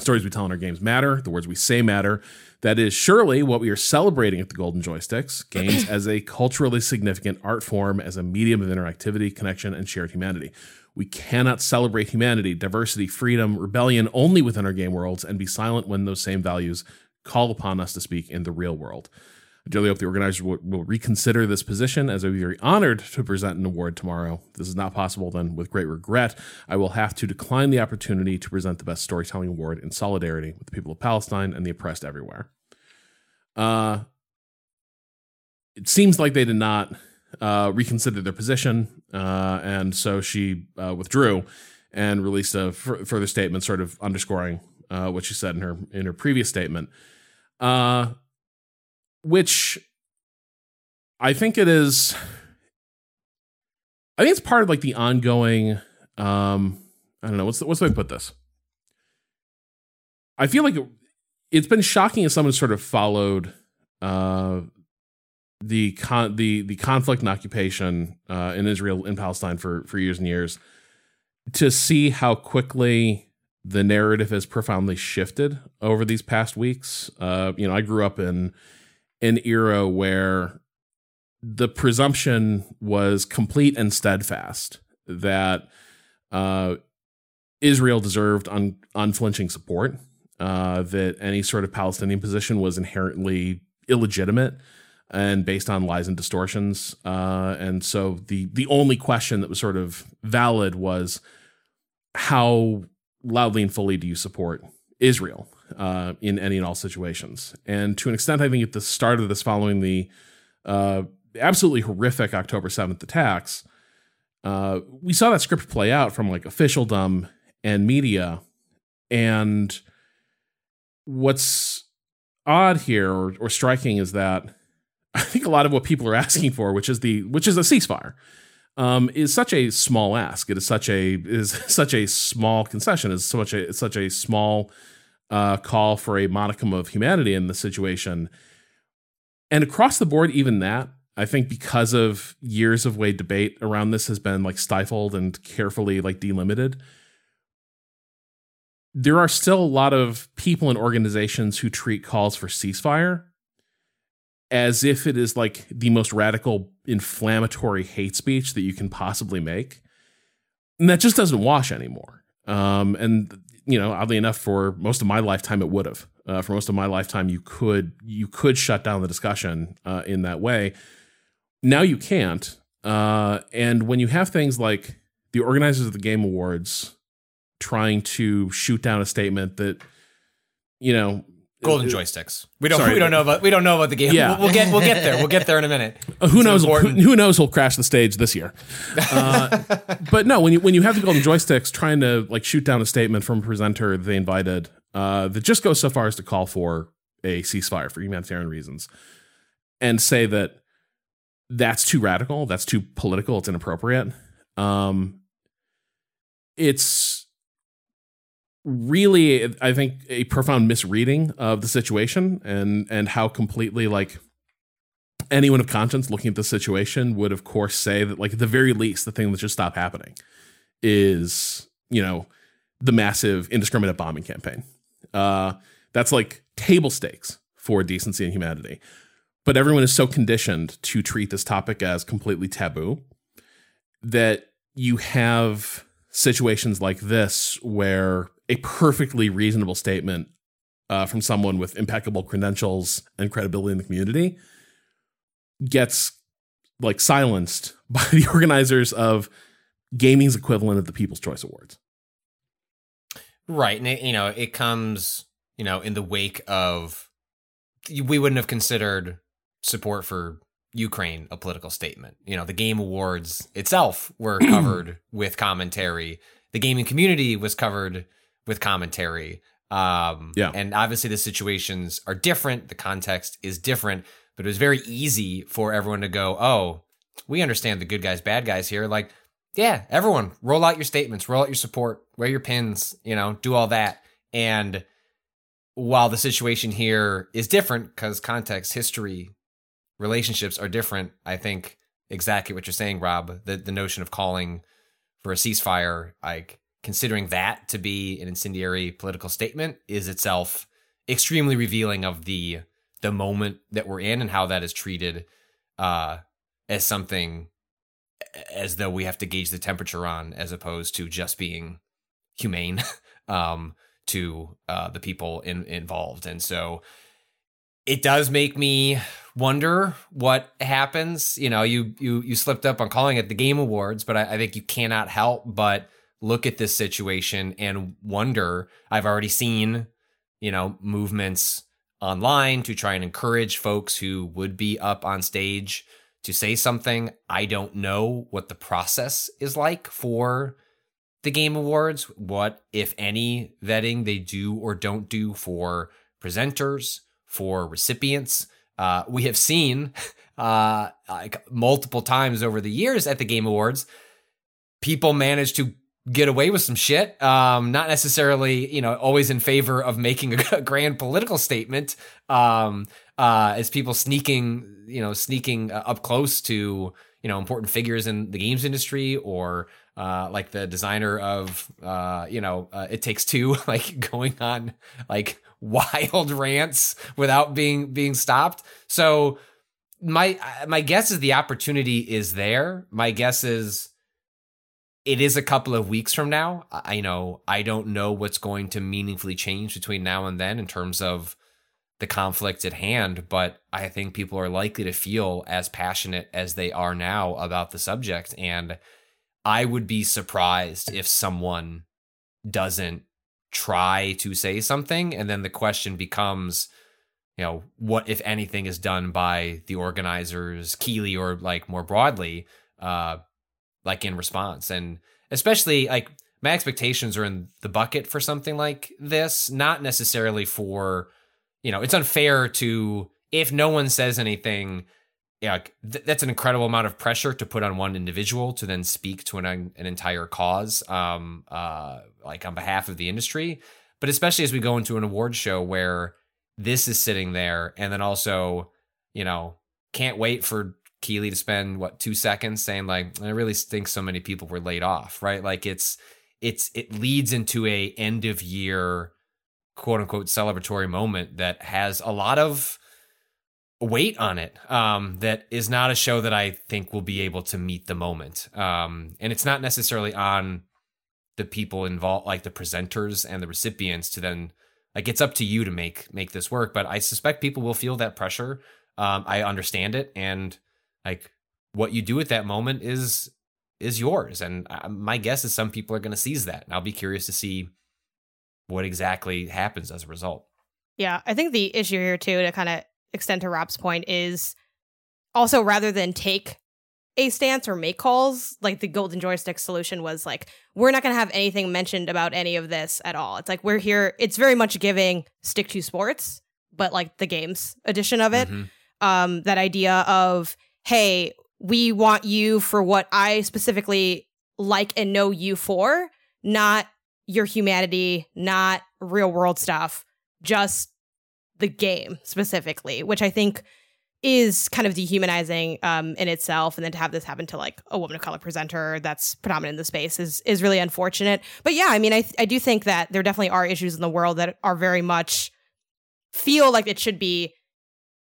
Stories we tell in our games matter, the words we say matter. That is surely what we are celebrating at the Golden Joysticks games as a culturally significant art form, as a medium of interactivity, connection, and shared humanity. We cannot celebrate humanity, diversity, freedom, rebellion only within our game worlds and be silent when those same values call upon us to speak in the real world. I dearly hope the organizers will, will, reconsider this position as I would be very honored to present an award tomorrow. If this is not possible, then with great regret, I will have to decline the opportunity to present the Best Storytelling Award in solidarity with the people of Palestine and the oppressed everywhere. Uh, it seems like they did not uh, reconsider their position, uh, and so she uh, withdrew and released a f- further statement, sort of underscoring uh, what she said in her in her previous statement. Uh, which I think it is. I think it's part of like the ongoing. Um, I don't know what's the, what's the way to put this. I feel like it, it's been shocking as someone sort of followed uh, the con the the conflict and occupation uh, in Israel in Palestine for for years and years to see how quickly the narrative has profoundly shifted over these past weeks. Uh, you know, I grew up in an era where the presumption was complete and steadfast that uh, Israel deserved un- unflinching support, uh, that any sort of Palestinian position was inherently illegitimate and based on lies and distortions. Uh, and so the the only question that was sort of valid was how loudly and fully do you support Israel? Uh, in any and all situations. And to an extent, I think at the start of this, following the uh, absolutely horrific October 7th attacks, uh, we saw that script play out from like officialdom and media. And what's odd here or, or striking is that I think a lot of what people are asking for, which is the which is a ceasefire, um, is such a small ask. It is such a is such a small concession. Is so much a it's such a small uh, call for a modicum of humanity in the situation. And across the board, even that, I think because of years of way debate around this has been like stifled and carefully like delimited. There are still a lot of people and organizations who treat calls for ceasefire as if it is like the most radical, inflammatory hate speech that you can possibly make. And that just doesn't wash anymore. Um, and you know, oddly enough, for most of my lifetime, it would have. Uh, for most of my lifetime, you could you could shut down the discussion uh, in that way. Now you can't. Uh, and when you have things like the organizers of the Game Awards trying to shoot down a statement that, you know, Golden joysticks. We don't. Sorry, we don't know about. We don't know about the game. Yeah. We'll, we'll, get. We'll get there. We'll get there in a minute. Uh, who it's knows? Who, who, knows? Who'll crash the stage this year? Uh, but no, when you when you have the golden joysticks trying to like shoot down a statement from a presenter they invited uh, that just goes so far as to call for a ceasefire for humanitarian reasons, and say that that's too radical, that's too political, it's inappropriate. Um, it's really i think a profound misreading of the situation and and how completely like anyone of conscience looking at the situation would of course say that like at the very least the thing that should stop happening is you know the massive indiscriminate bombing campaign. Uh that's like table stakes for decency and humanity. But everyone is so conditioned to treat this topic as completely taboo that you have situations like this where a perfectly reasonable statement uh, from someone with impeccable credentials and credibility in the community gets like silenced by the organizers of gaming's equivalent of the People's Choice Awards. Right. And, it, you know, it comes, you know, in the wake of, we wouldn't have considered support for Ukraine a political statement. You know, the Game Awards itself were covered with commentary. The gaming community was covered with commentary. Um, yeah. And obviously, the situations are different. The context is different. But it was very easy for everyone to go, oh, we understand the good guys, bad guys here. Like, yeah, everyone, roll out your statements, roll out your support, wear your pins, you know, do all that. And while the situation here is different because context, history, relationships are different, I think exactly what you're saying, Rob. The the notion of calling for a ceasefire, like considering that to be an incendiary political statement, is itself extremely revealing of the the moment that we're in and how that is treated uh, as something as though we have to gauge the temperature on, as opposed to just being humane um, to uh, the people in, involved. And so it does make me wonder what happens. You know, you you you slipped up on calling it the Game Awards, but I, I think you cannot help but look at this situation and wonder. I've already seen, you know, movements online to try and encourage folks who would be up on stage to say something. I don't know what the process is like for the Game Awards, what, if any, vetting they do or don't do for presenters, for recipients. Uh, we have seen uh, like multiple times over the years at the Game Awards, people manage to get away with some shit. Um, not necessarily, you know, always in favor of making a, grand political statement. Um, uh, as people sneaking, you know, sneaking uh, up close to, you know, important figures in the games industry or uh, like the designer of, uh, you know, uh, It Takes Two, like going on like wild rants without being being stopped. So my my guess is the opportunity is there. My guess is it is a couple of weeks from now. I know I don't know what's going to meaningfully change between now and then in terms of the conflict at hand, but I think people are likely to feel as passionate as they are now about the subject. And I would be surprised if someone doesn't try to say something. And then the question becomes, you know, what, if anything, is done by the organizers, Keighley, or like more broadly, uh, like in response. And especially like my expectations are in the bucket for something like this, not necessarily for, you know, it's unfair to, if no one says anything, yeah, th- that's an incredible amount of pressure to put on one individual to then speak to an an entire cause, um, uh, like on behalf of the industry. But especially as we go into an award show where this is sitting there, and then also, you know, can't wait for Keighley to spend what two seconds saying like I really think so many people were laid off, right? Like it's it's it leads into a end of year quote unquote celebratory moment that has a lot of weight on it um, that is not a show that I think will be able to meet the moment. Um, and it's not necessarily on the people involved, like the presenters and the recipients, to then like it's up to you to make make this work. But I suspect people will feel that pressure. Um, I understand it, and like what you do at that moment is is yours. And uh, my guess is some people are going to seize that and i'll be curious to see what exactly happens as a result. Yeah i think the issue here too to kind of extend to rob's point is also rather than take a stance or make calls like the golden joystick solution was like we're not going to have anything mentioned about any of this at all. It's like we're here it's very much giving stick to sports but like the games edition of it. Mm-hmm. um that idea of hey, we want you for what I specifically like and know you for, not your humanity, not real world stuff, just the game specifically, which I think is kind of dehumanizing um, in itself. And then to have this happen to like a woman of color presenter that's predominant in the space is is really unfortunate. But yeah, I mean, I I do think that there definitely are issues in the world that are very much feel like it should be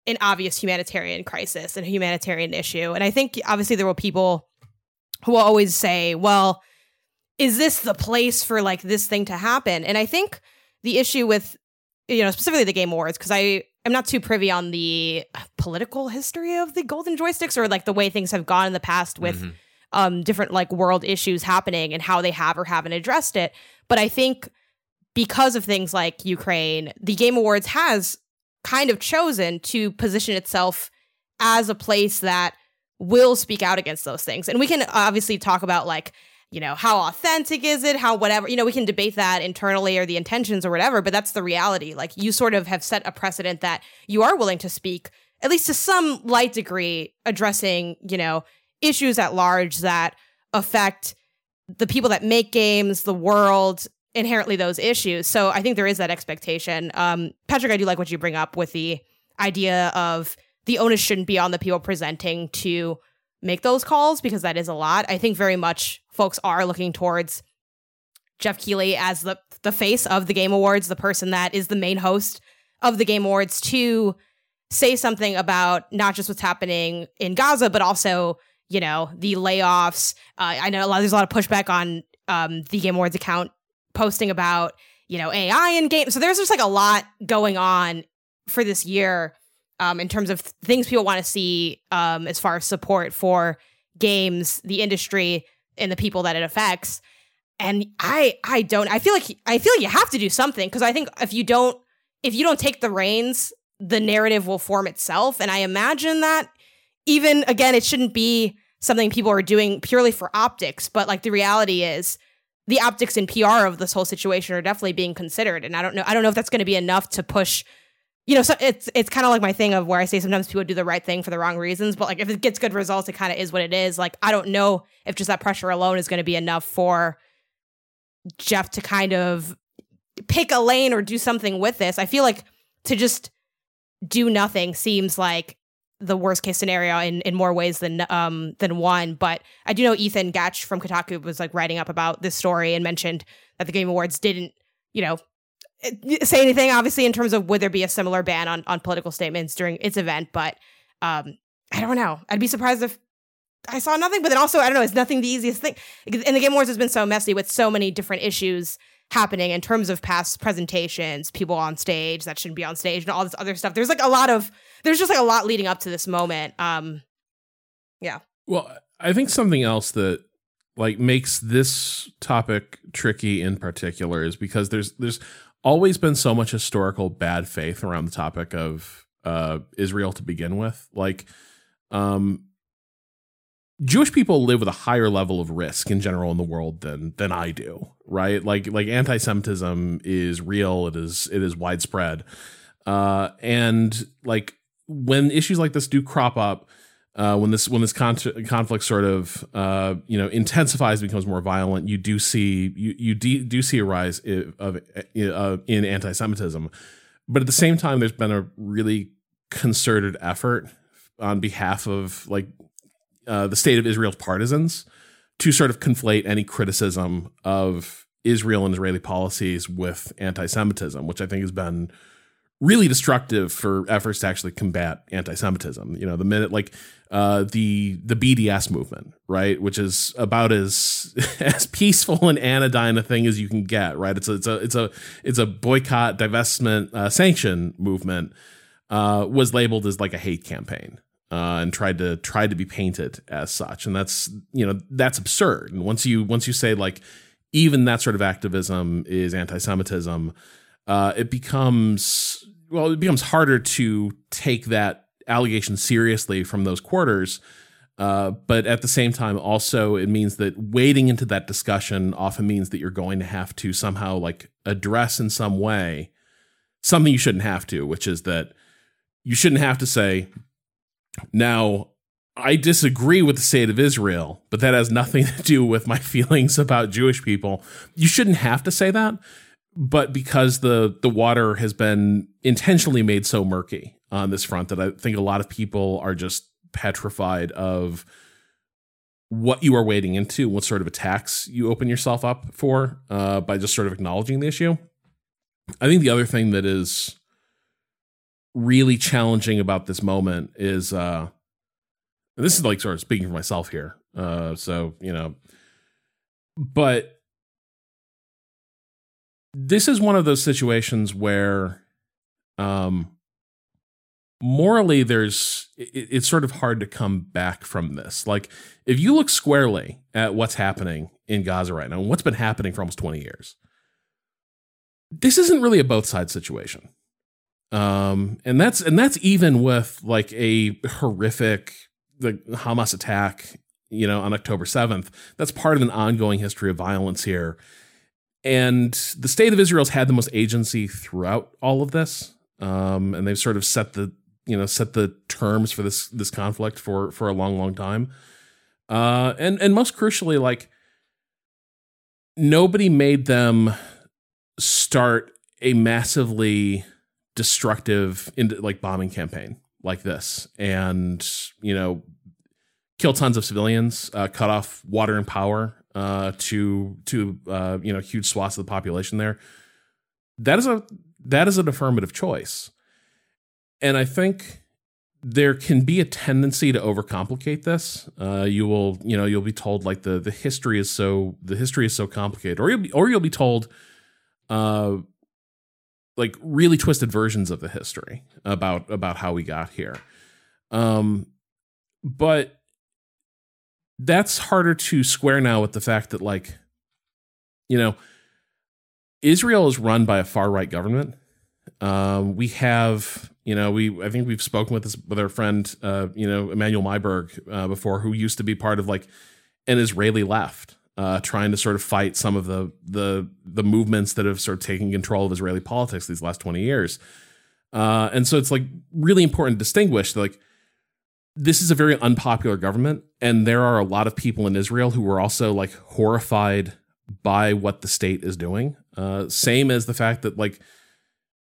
an obvious humanitarian crisis and a humanitarian issue. And I think obviously there will people who will always say, well, is this the place for like this thing to happen? And I think the issue with, you know, specifically the Game Awards, because I am not too privy on the political history of the golden joysticks or like the way things have gone in the past with Mhm. um different like world issues happening and how they have or haven't addressed it. But I think because of things like Ukraine, the Game Awards has kind of chosen to position itself as a place that will speak out against those things. And we can obviously talk about like, you know, how authentic is it? How whatever, you know, we can debate that internally or the intentions or whatever, but that's the reality. Like you sort of have set a precedent that you are willing to speak at least to some light degree addressing, you know, issues at large that affect the people that make games, the world, inherently those issues. So I think there is that expectation. Um, Patrick, I do like what you bring up with the idea of the onus shouldn't be on the people presenting to make those calls because that is a lot. I think very much folks are looking towards Geoff Keighley as the the face of the Game Awards, the person that is the main host of the Game Awards to say something about not just what's happening in Gaza, but also you know the layoffs. Uh, I know a lot. There's a lot of pushback on um, the Game Awards account posting about you know AI in games. So there's just like a lot going on for this year um, in terms of things people want to see um, as far as support for games, the industry, and the people that it affects. And I I don't I feel like I feel like you have to do something because I think if you don't if you don't take the reins, the narrative will form itself. And I imagine that even again, it shouldn't be something people are doing purely for optics, but like the reality is the optics and PR of this whole situation are definitely being considered. And I don't know I don't know if that's going to be enough to push you know, so it's it's kind of like my thing of where I say sometimes people do the right thing for the wrong reasons, but like if it gets good results, it kind of is what it is. Like I don't know if just that pressure alone is going to be enough for Geoff to kind of pick a lane or do something with this. I feel like to just do nothing seems like the worst case scenario in, in more ways than um than one. But I do know Ethan Gach from Kotaku was like writing up about this story and mentioned that the Game Awards didn't, you know, say anything obviously in terms of would there be a similar ban on on political statements during its event. But um I don't know. I'd be surprised if I saw nothing, but then also I don't know. It's nothing the easiest thing. And the Game Awards has been so messy with so many different issues happening in terms of past presentations, people on stage that shouldn't be on stage, and all this other stuff. There's like a lot of there's just like a lot leading up to this moment. Um, yeah. Well, I think something else that like makes this topic tricky in particular is because there's there's always been so much historical bad faith around the topic of uh Israel to begin with. Like um Jewish people live with a higher level of risk in general in the world than than I do, right? Like like anti-Semitism is real, it is it is widespread. Uh and like when issues like this do crop up, uh, when this when this con- conflict sort of uh, you know intensifies, becomes more violent, you do see you you de- do see a rise i- of uh, in anti-Semitism, but at the same time, there's been a really concerted effort on behalf of like uh, the state of Israel's partisans to sort of conflate any criticism of Israel and Israeli policies with anti-Semitism, which I think has been really destructive for efforts to actually combat anti-Semitism. You know, the minute like uh, the the BDS movement, right, which is about as as peaceful and anodyne a thing as you can get, right? It's a it's a it's a it's a boycott, divestment, uh, sanction movement. Uh, was labeled as like a hate campaign. Uh, and tried to tried to be painted as such, and that's you know that's absurd. And once you once you say like even that sort of activism is anti-Semitism, uh, it becomes well, it becomes harder to take that allegation seriously from those quarters. Uh, but at the same time, also it means that wading into that discussion often means that you're going to have to somehow like address in some way something you shouldn't have to, which is that you shouldn't have to say, now I disagree with the state of Israel, but that has nothing to do with my feelings about Jewish people. You shouldn't have to say that but because the the water has been intentionally made so murky on this front that I think a lot of people are just petrified of what you are wading into, what sort of attacks you open yourself up for uh, by just sort of acknowledging the issue. I think the other thing that is really challenging about this moment is uh this is like sort of speaking for myself here. Uh so, you know, but this is one of those situations where um morally there's it, it's sort of hard to come back from this like if you look squarely at what's happening in gaza right now and what's been happening for almost 20 years this isn't really a both sides situation um and that's and that's even with like a horrific the hamas attack you know on october 7th that's part of an ongoing history of violence here and the state of Israel's had the most agency throughout all of this. Um, and they've sort of set the you know set the terms for this this conflict for for a long long time. Uh, and and most crucially, like nobody made them start a massively destructive into like bombing campaign like this, and you know kill tons of civilians, uh, cut off water and power uh, to to uh, you know huge swaths of the population there. That is a that is an affirmative choice, and I think there can be a tendency to overcomplicate this. Uh, you will you know you'll be told like the the history is so the history is so complicated, or you'll be or you'll be told. Like really twisted versions of the history about about how we got here. Um but that's harder to square now with the fact that like you know israel is run by a far right government. Um, we have you know we i think we've spoken with this with our friend uh, you know Emanuel Maiberg uh, before who used to be part of like an israeli left uh, trying to sort of fight some of the the the movements that have sort of taken control of israeli politics these last 20 years. Uh, and so it's like really important to distinguish like this is a very unpopular government and there are a lot of people in israel who are also like horrified by what the state is doing. Uh, same as the fact that like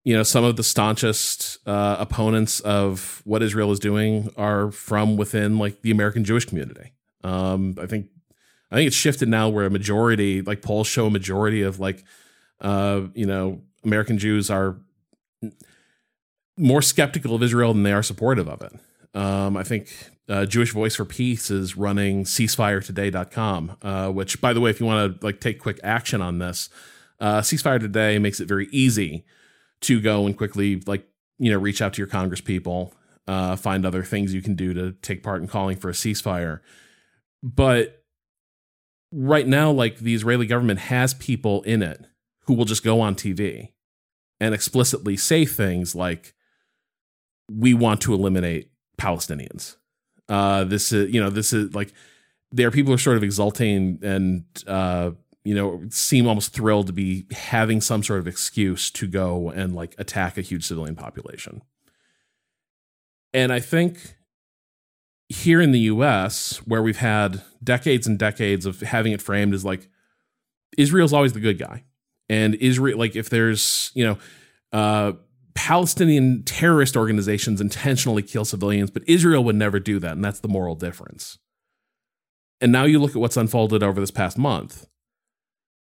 you know some of the staunchest uh, opponents of what israel is doing are from within like the american jewish community. Um, i think i think it's shifted now where a majority like polls show a majority of like uh, you know american jews are more skeptical of israel than they are supportive of it um, I think uh, Jewish Voice for Peace is running ceasefiretoday.com, uh, which, by the way, if you want to like take quick action on this, uh, Ceasefire Today makes it very easy to go and quickly like you know reach out to your Congress people, uh, find other things you can do to take part in calling for a ceasefire. But right now, like the Israeli government has people in it who will just go on TV and explicitly say things like, "We want to eliminate Palestinians. Uh, this is you know this is like there are people who are sort of exulting and uh, you know seem almost thrilled to be having some sort of excuse to go and like attack a huge civilian population. And I think here in the US, where we've had decades and decades of having it framed as like Israel's always the good guy. And Israel, like if there's, you know, uh, Palestinian terrorist organizations intentionally kill civilians, but Israel would never do that. And that's the moral difference. And now you look at what's unfolded over this past month,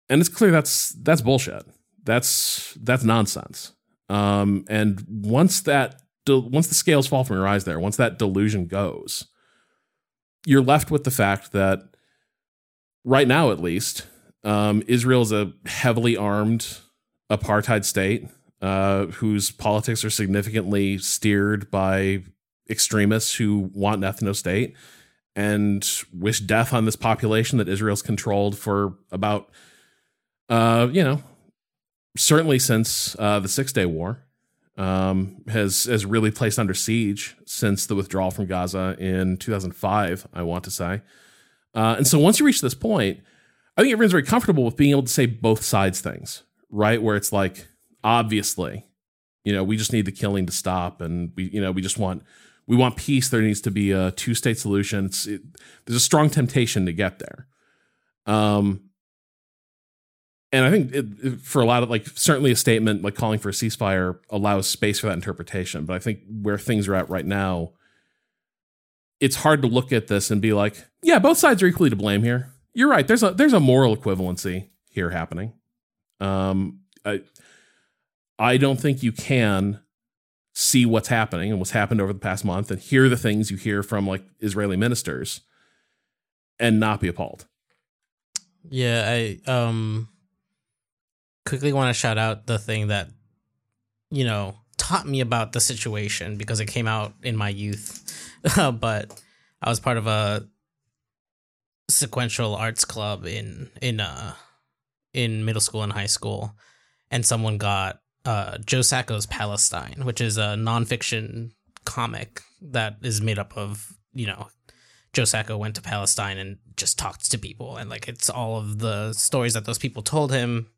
and it's clear that's that's bullshit. That's that's nonsense. Um, and once that once the scales fall from your eyes, there, once that delusion goes, you're left with the fact that right now, at least, um, Israel is a heavily armed apartheid state uh, whose politics are significantly steered by extremists who want an ethno state and wish death on this population that Israel's controlled for about, uh, you know, certainly since uh, the Six Day War, um, has has really placed under siege since the withdrawal from Gaza in 2005. I want to say, uh, and so once you reach this point, I think everyone's very comfortable with being able to say both sides things, right? Where it's like, obviously you know we just need the killing to stop and we you know we just want we want peace there needs to be a two state solution it, there's a strong temptation to get there um and i think it, it, for a lot of like certainly a statement like calling for a ceasefire allows space for that interpretation. But i think where things are at right now it's hard to look at this and be like yeah both sides are equally to blame here. You're right. There's a there's a moral equivalency here happening. Um I, I don't think you can see what's happening and what's happened over the past month and hear the things you hear from like Israeli ministers and not be appalled. Yeah, I um quickly want to shout out the thing that you know taught me about the situation because it came out in my youth. but I was part of a sequential arts club in in uh in middle school and high school. And someone got uh Joe Sacco's Palestine, which is a nonfiction comic that is made up of, you know, Joe Sacco went to Palestine and just talked to people. And like it's all of the stories that those people told him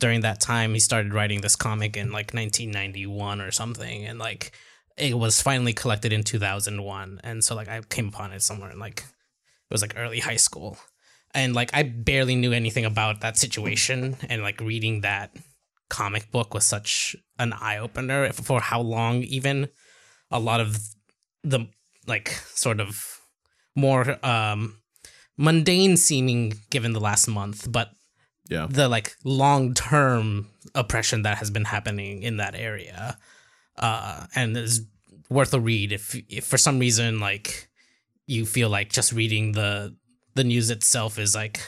during that time he started writing this comic in like 1991 or something and like it was finally collected in 2001 and so like i came upon it somewhere in like it was like early high school. And like i barely knew anything about that situation and like reading that comic book was such an eye-opener for how long even a lot of the like sort of more um mundane seeming given the last month but Yeah. the like long term oppression that has been happening in that area uh and is worth a read if if for some reason like you feel like just reading the the news itself is like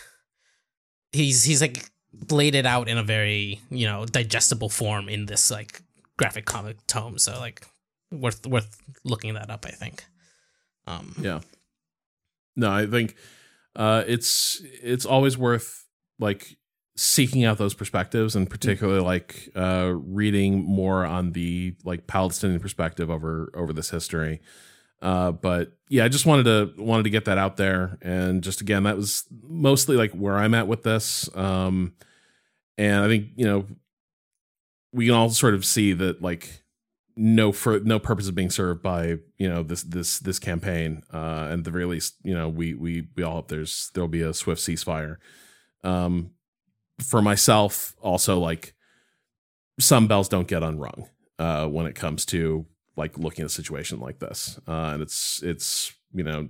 he's he's like laid it out in a very you know digestible form in this like graphic comic tome so like worth worth looking that up i think um Yeah. No, I think uh, it's it's always worth like seeking out those perspectives, and particularly like uh, reading more on the like Palestinian perspective over over this history. Uh, but yeah, I just wanted to wanted to get that out there, and just again, that was mostly like where I'm at with this. Um, and I think you know we can all sort of see that like no for no purpose of being served by you know this this this campaign uh and at the very least you know we we we all hope there's there'll be a swift ceasefire um for myself also like some bells don't get unrung uh when it comes to like looking at a situation like this uh and it's it's you know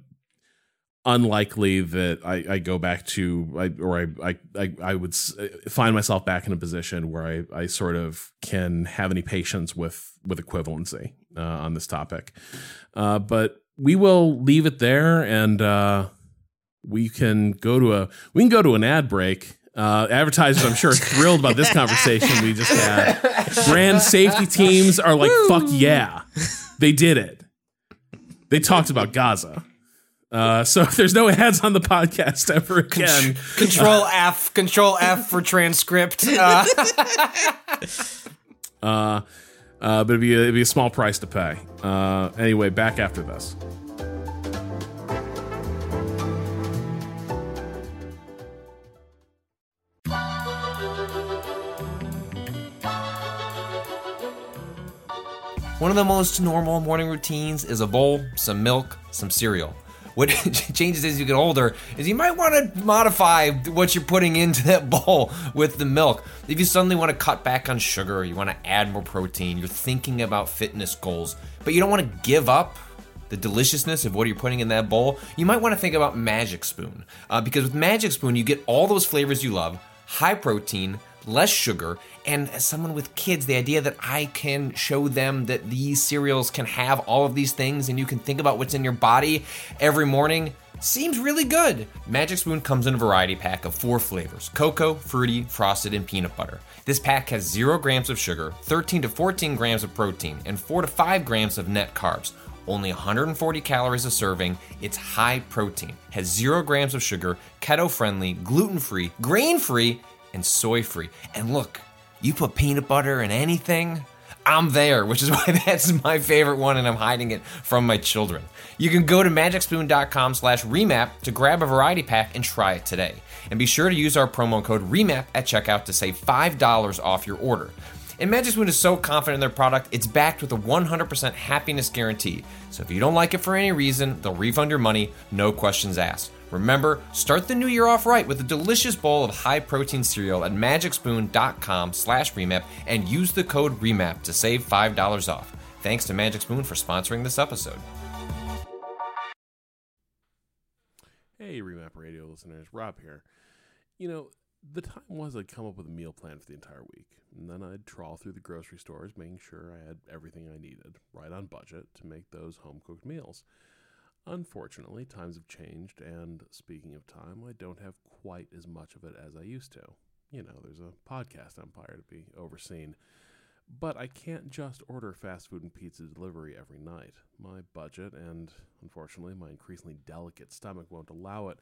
unlikely that I, I go back to I, or I, I I would find myself back in a position where I, I sort of can have any patience with with equivalency uh, on this topic. Uh, but we will leave it there, and uh, we can go to a we can go to an ad break. Uh, advertisers, I'm sure, are thrilled about this conversation we just had. Brand safety teams are like, "Fuck yeah, they did it." They talked about Gaza. Uh, so if there's no ads on the podcast ever again, Control F, Control F for transcript. Uh, uh, uh, but it'd be a, it'd be a small price to pay. Uh, anyway, back after this. One of the most normal morning routines is a bowl, some milk, some cereal. What changes as you get older is you might want to modify what you're putting into that bowl with the milk. If you suddenly want to cut back on sugar you want to add more protein, you're thinking about fitness goals, but you don't want to give up the deliciousness of what you're putting in that bowl, you might want to think about Magic Spoon. Uh, because with Magic Spoon, you get all those flavors you love, high protein, less sugar, and as someone with kids, the idea that I can show them that these cereals can have all of these things and you can think about what's in your body every morning seems really good. Magic Spoon comes in a variety pack of four flavors cocoa, fruity, frosted, and peanut butter. This pack has 0 grams of sugar, 13 to 14 grams of protein, and 4 to 5 grams of net carbs. Only 140 calories a serving. It's high protein, has 0 grams of sugar, keto friendly, gluten free, grain free, and soy free. And look, you put peanut butter in anything, I'm there, which is why that's my favorite one and I'm hiding it from my children. You can go to magicspoon.com slash remap to grab a variety pack and try it today. And be sure to use our promo code REMAP at checkout to save $5 off your order. And Magic Spoon is so confident in their product, it's backed with a 100% happiness guarantee. So if you don't like it for any reason, they'll refund your money, no questions asked. Remember, start the new year off right with a delicious bowl of high-protein cereal at magicspoon.com slash remap and use the code REMAP to save $5 off. Thanks to Magic Spoon for sponsoring this episode. Hey, Remap Radio listeners, Rob here. You know, the time was I'd come up with a meal plan for the entire week, and then I'd trawl through the grocery stores, making sure I had everything I needed, right on budget, to make those home cooked meals. Unfortunately, times have changed, and speaking of time, I don't have quite as much of it as I used to. You know, there's a podcast empire to be overseen. But I can't just order fast food and pizza delivery every night. My budget and, unfortunately, my increasingly delicate stomach won't allow it.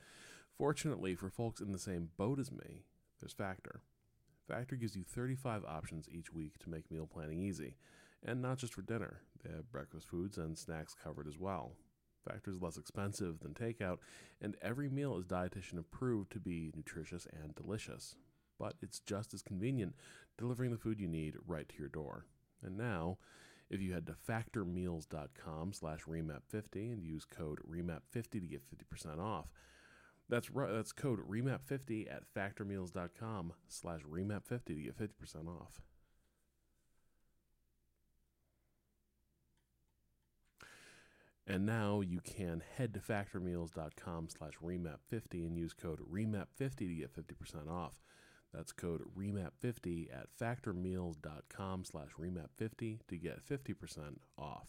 Fortunately, for folks in the same boat as me, there's Factor. Factor gives you 35 options each week to make meal planning easy. And not just for dinner, they have breakfast foods and snacks covered as well. Factor is less expensive than takeout, and every meal is dietitian approved to be nutritious and delicious. But it's just as convenient, delivering the food you need right to your door. And now, if you head to factormeals.com slash remap50 and use code remap50 to get 50% off, that's right. That's code remap50 at factormeals.com slash remap50 to get 50% off. And now you can head to factormeals.com slash remap50 and use code remap50 to get 50% off. That's code remap50 at factormeals.com slash remap50 to get 50% off.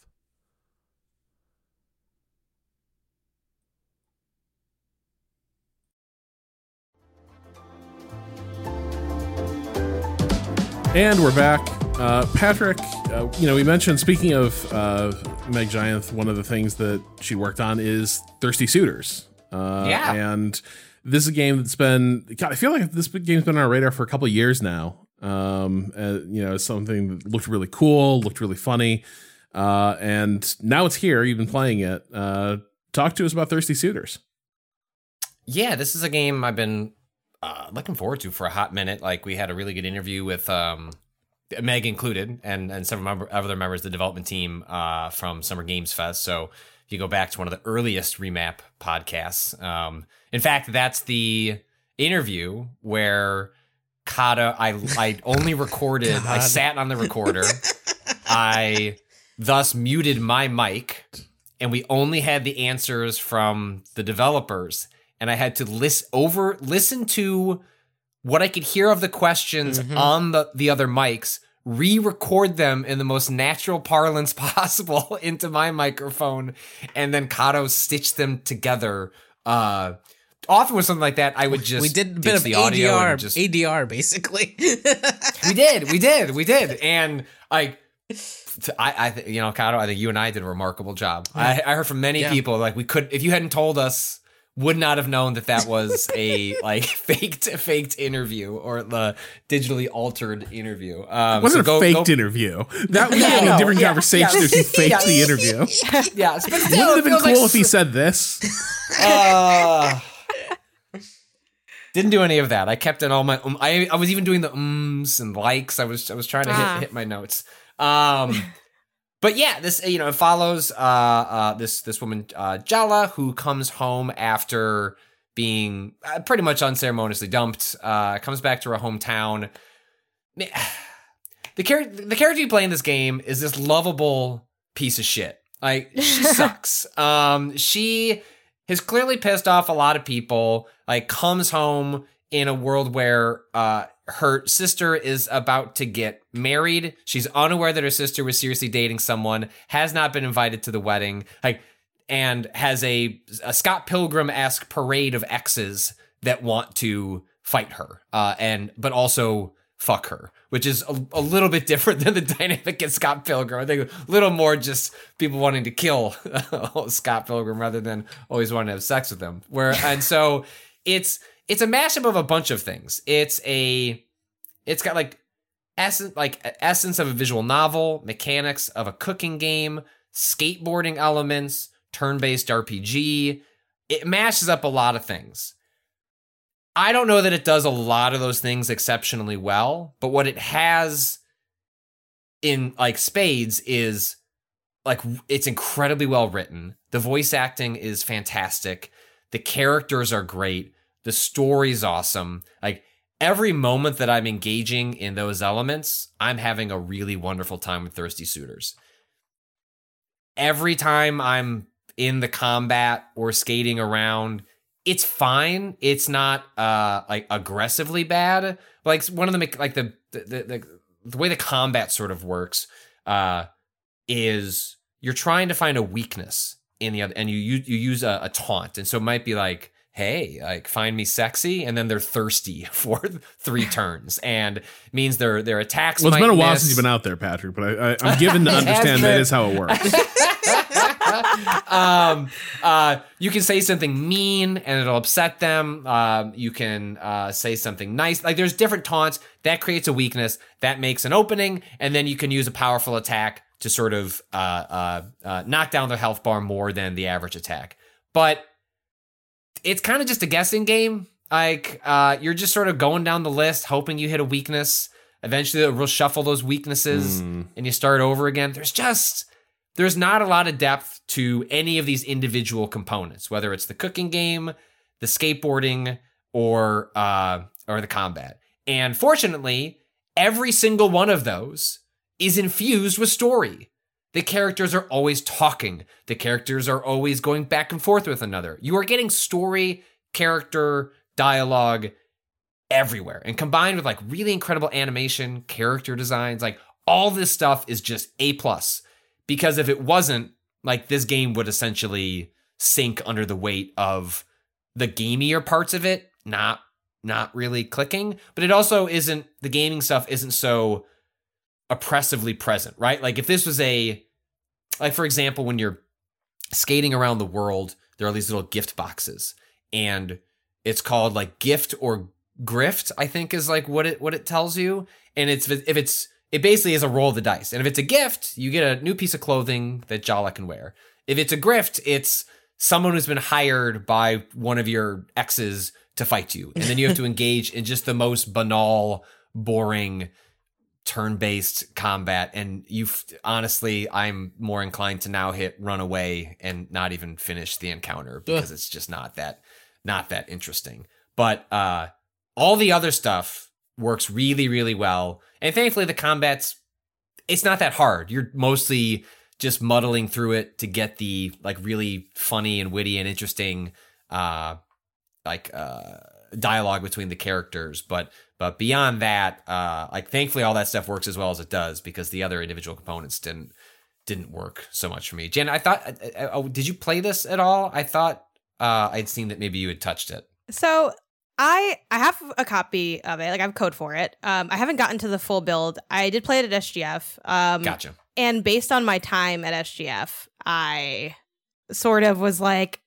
And we're back. Uh, Patrick, uh, you know, we mentioned, speaking of uh, Meg Jayanth, one of the things that she worked on is Thirsty Suitors. Uh, Yeah. And this is a game that's been, God, I feel like this game's been on our radar for a couple of years now. Um, uh, you know, something that looked really cool, looked really funny. Uh, and now it's here. You've been playing it. Uh, talk to us about Thirsty Suitors. Yeah, this is a game I've been uh, looking forward to for a hot minute. Like we had a really good interview with um, Meg included, and and several member, other members of the development team uh, from Summer Games Fest. So if you go back to one of the earliest remap podcasts, um, in fact, that's the interview where Kato. I I only recorded. I sat on the recorder. I thus muted my mic, and we only had the answers from the developers. And I had to list over listen to what I could hear of the questions Mhm. on the the other mics, re-record them in the most natural parlance possible into my microphone, and then Kato stitch them together. Uh, often with something like that, I would just we did a bit of the audio ADR, and just ADR basically. we did, we did, we did, and like. I, I, th- you know, Kato, I think you and I did a remarkable job. I, I heard from many Yeah. people like we could, if you hadn't told us, would not have known that that was a like faked, faked interview or the digitally altered interview. Um, It wasn't so go- a faked go- interview. That would Yeah, be a no, different yeah, conversation yeah. if he faked Yeah. the interview. Yeah, but still, Wouldn't it it have been cool like if he said this? Uh, didn't do any of that. I kept in all my. Um, I I was even doing the ums and likes. I was I was trying to Ah. hit hit my notes. Um, but yeah, this you know it follows uh uh this this woman uh Jala who comes home after being uh, pretty much unceremoniously dumped. Uh, comes back to her hometown. The character the character you play in this game is this lovable piece of shit. Like she sucks. Um, she has clearly pissed off a lot of people. Like comes home in a world where uh her sister is about to get married. She's unaware that her sister was seriously dating someone. Has not been invited to the wedding. Like and has a, a Scott Pilgrim esque parade of exes that want to fight her, uh, and but also fuck her, which is a, a little bit different than the dynamic in Scott Pilgrim. I think a little more just people wanting to kill Scott Pilgrim rather than always wanting to have sex with him. Where and so it's it's a mashup of a bunch of things. It's a it's got like essence like essence of a visual novel, mechanics of a cooking game, skateboarding elements, turn-based RPG. It mashes up a lot of things. I don't know that it does a lot of those things exceptionally well, but what it has in like spades is like it's incredibly well written. The voice acting is fantastic. The characters are great. The story's awesome. Like every moment that I'm engaging in those elements, I'm having a really wonderful time with Thirsty Suitors. Every time I'm in the combat or skating around, it's fine. It's not uh like aggressively bad. Like one of the like the the the, the way the combat sort of works uh is you're trying to find a weakness in the other and you you, you use a, a taunt. And so it might be like hey, like find me sexy, and then they're thirsty for three turns, and means their their attacks. Well, it's been a while miss. since you've been out there, Patrick, but I, I, I'm given to understand that is how it works. um, uh, you can say something mean and it'll upset them. Um, you can uh, say something nice. Like there's different taunts that creates a weakness that makes an opening, and then you can use a powerful attack to sort of uh, uh, uh, knock down their health bar more than the average attack. But it's kind of just a guessing game. Like uh, you're just sort of going down the list, hoping you hit a weakness. Eventually, it will shuffle those weaknesses, Mm. and you start over again. There's just there's not a lot of depth to any of these individual components, whether it's the cooking game, the skateboarding, or uh, or the combat. And fortunately, every single one of those is infused with story. The characters are always talking. The characters are always going back and forth with another. You are getting story, character, dialogue everywhere. And combined with like really incredible animation, character designs, like all this stuff is just A plus. Because if it wasn't, like this game would essentially sink under the weight of the gamier parts of it, not not really clicking. But it also isn't the gaming stuff isn't so oppressively present, right? Like if this was a like for example, when you're skating around the world, there are these little gift boxes, and it's called like gift or grift. I think is like what it what it tells you, and it's if it's it basically is a roll of the dice, and if it's a gift, you get a new piece of clothing that Jala can wear. If it's a grift, it's someone who's been hired by one of your exes to fight you, and then you have to engage in just the most banal, boring turn-based combat and you honestly i'm more inclined to now hit run away and not even finish the encounter because it's just not that not that interesting. But uh all the other stuff works really really well and thankfully the combat's it's not that hard. You're mostly just muddling through it to get the like really funny and witty and interesting uh like uh dialogue between the characters but but beyond that uh like thankfully all that stuff works as well as it does because the other individual components didn't didn't work so much for me jen i thought uh, uh, oh, did you play this at all i thought uh i'd seen that maybe you had touched it So I I have a copy of it. Like I have code for it. Um, I haven't gotten to the full build. I did play it at SGF. Um, gotcha and based on my time at SGF, I sort of was like,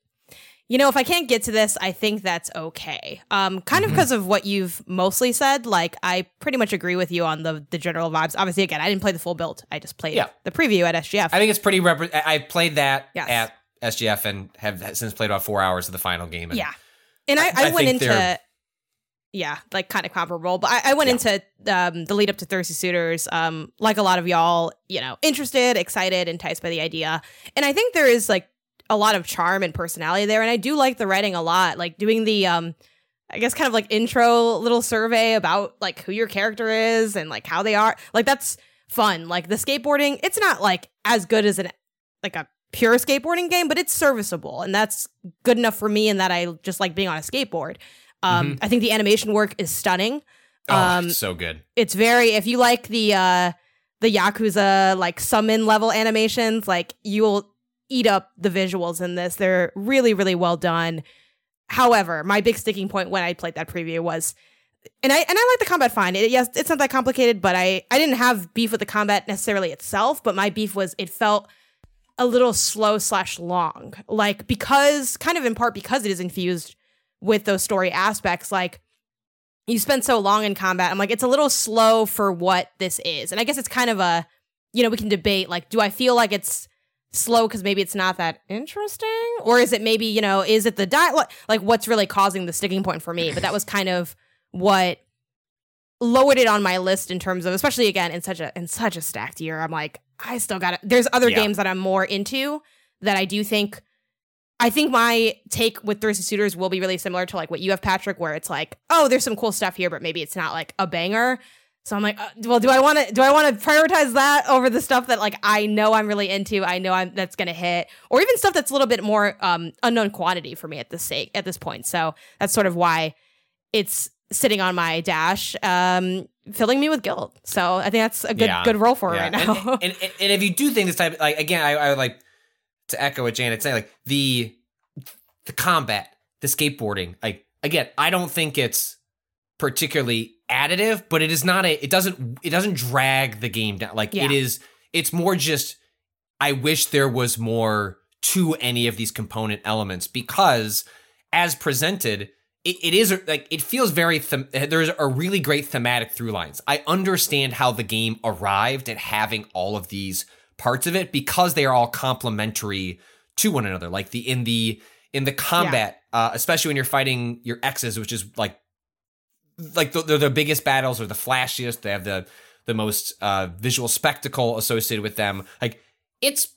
you know, if I can't get to this, I think that's okay. Um, kind of because of what you've mostly said. Like, I pretty much agree with you on the the general vibes. Obviously, again, I didn't play the full build. I just played Yeah. the preview at SGF. i think it's pretty repre- I- played that Yes. at sgf and have since played about four hours of the final game and yeah, and I, I- I, I went into yeah, like kind of comparable. But I, I went Yeah. into um, the lead up to Thirsty Suitors, um, like a lot of y'all, you know, interested, excited, enticed by the idea. And I think there is like a lot of charm and personality there. And I do like the writing a lot. Like doing the um I guess kind of like intro little survey about like who your character is and like how they are. Like that's fun. Like the skateboarding, it's not like as good as an like a pure skateboarding game, but it's serviceable. And that's good enough for me in that I just like being on a skateboard. Um I think the animation work is stunning. oh um, it's so good It's very if you like the uh the Yakuza like summon level animations, like you will eat up the visuals in this. They're really, really well done. However, my big sticking point when I played that preview was and I and I like the combat fine. It, yes, it's not that complicated, but I I didn't have beef with the combat necessarily itself, but my beef was it felt a little slow slash long. Like because kind of in part because it is infused with those story aspects, like you spend so long in combat. I'm like, it's a little slow for what this is. And I guess it's kind of a, you know, we can debate like, do I feel like it's slow because maybe it's not that interesting? Or is it maybe, you know, is it the dialogue? Like, what's really causing the sticking point for me? But that was kind of what lowered it on my list in terms of, especially again, in such a, in such a stacked year. I'm like, I still got it. There's other Yeah. games that I'm more into that I do think I think my take with Thirsty Suitors will be really similar to like what you have, Patrick, where it's like, oh, there's some cool stuff here, but maybe it's not like a banger. So I'm like, uh, well, do I want to do I want to prioritize that over the stuff that like I know I'm really into, I know I'm that's gonna hit, or even stuff that's a little bit more um, unknown quantity for me at this sake at this point. So that's sort of why it's sitting on my dash, um, filling me with guilt. So I think that's a good Yeah. good role for it Yeah. right now. And, and, and, and if you do think this type, like again, I, I would like to echo what Janet's saying, like the the combat, the skateboarding. Like again, I don't think it's particularly additive, but it is not a. It doesn't. It doesn't drag the game down. Like Yeah. it is. It's more just. I wish there was more to any of these component elements because, as presented, it, it is like it feels very them- there's a really great thematic through lines i understand how the game arrived at having all of these parts of it because they are all complementary to one another like the in the in the combat uh, especially when you're fighting your exes which is like like the, they're the biggest battles or the flashiest they have the the most uh, visual spectacle associated with them like it's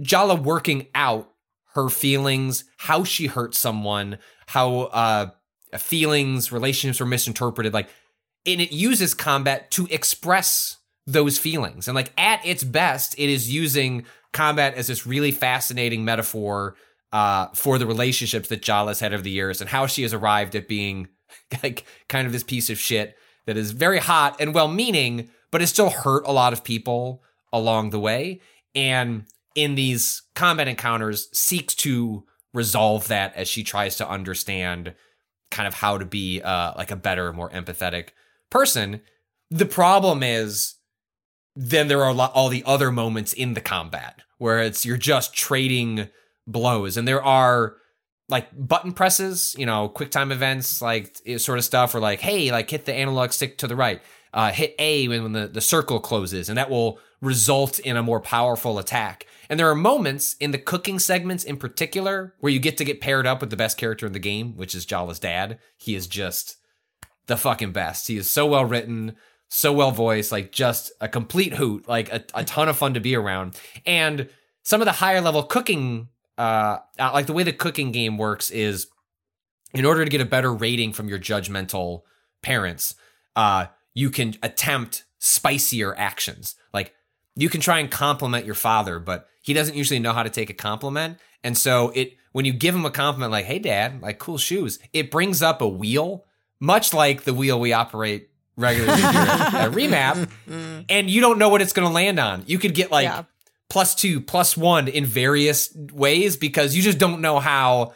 jala working out her feelings how she hurt someone how uh feelings, relationships were misinterpreted. Like, and it uses combat to express those feelings. And like at its best, it is using combat as this really fascinating metaphor uh, for the relationships that Jala's had over the years and how she has arrived at being like kind of this piece of shit that is very hot and well meaning, but has still hurt a lot of people along the way. And in these combat encounters, seeks to resolve that as she tries to understand kind of how to be uh, like a better, more empathetic person. The problem is then there are all the other moments in the combat where it's you're just trading blows, and there are like button presses, you know, quick time events, like eh, sort of stuff, or like hey, like hit the analog stick to the right, uh, hit A when, when the the circle closes, and that will result in a more powerful attack. And there are moments in the cooking segments in particular where you get to get paired up with the best character in the game, which is Jala's dad. He is just the fucking best. He is so well written, so well voiced, like just a complete hoot, like a, a ton of fun to be around. And some of the higher level cooking, uh, like the way the cooking game works is in order to get a better rating from your judgmental parents, uh, you can attempt spicier actions. Like you can try and compliment your father, but he doesn't usually know how to take a compliment. And so it when you give him a compliment like, "Hey dad, like cool shoes." It brings up a wheel, much like the wheel we operate regularly at Remap, and you don't know what it's going to land on. You could get like Yeah. Plus 2, plus 1 in various ways because you just don't know how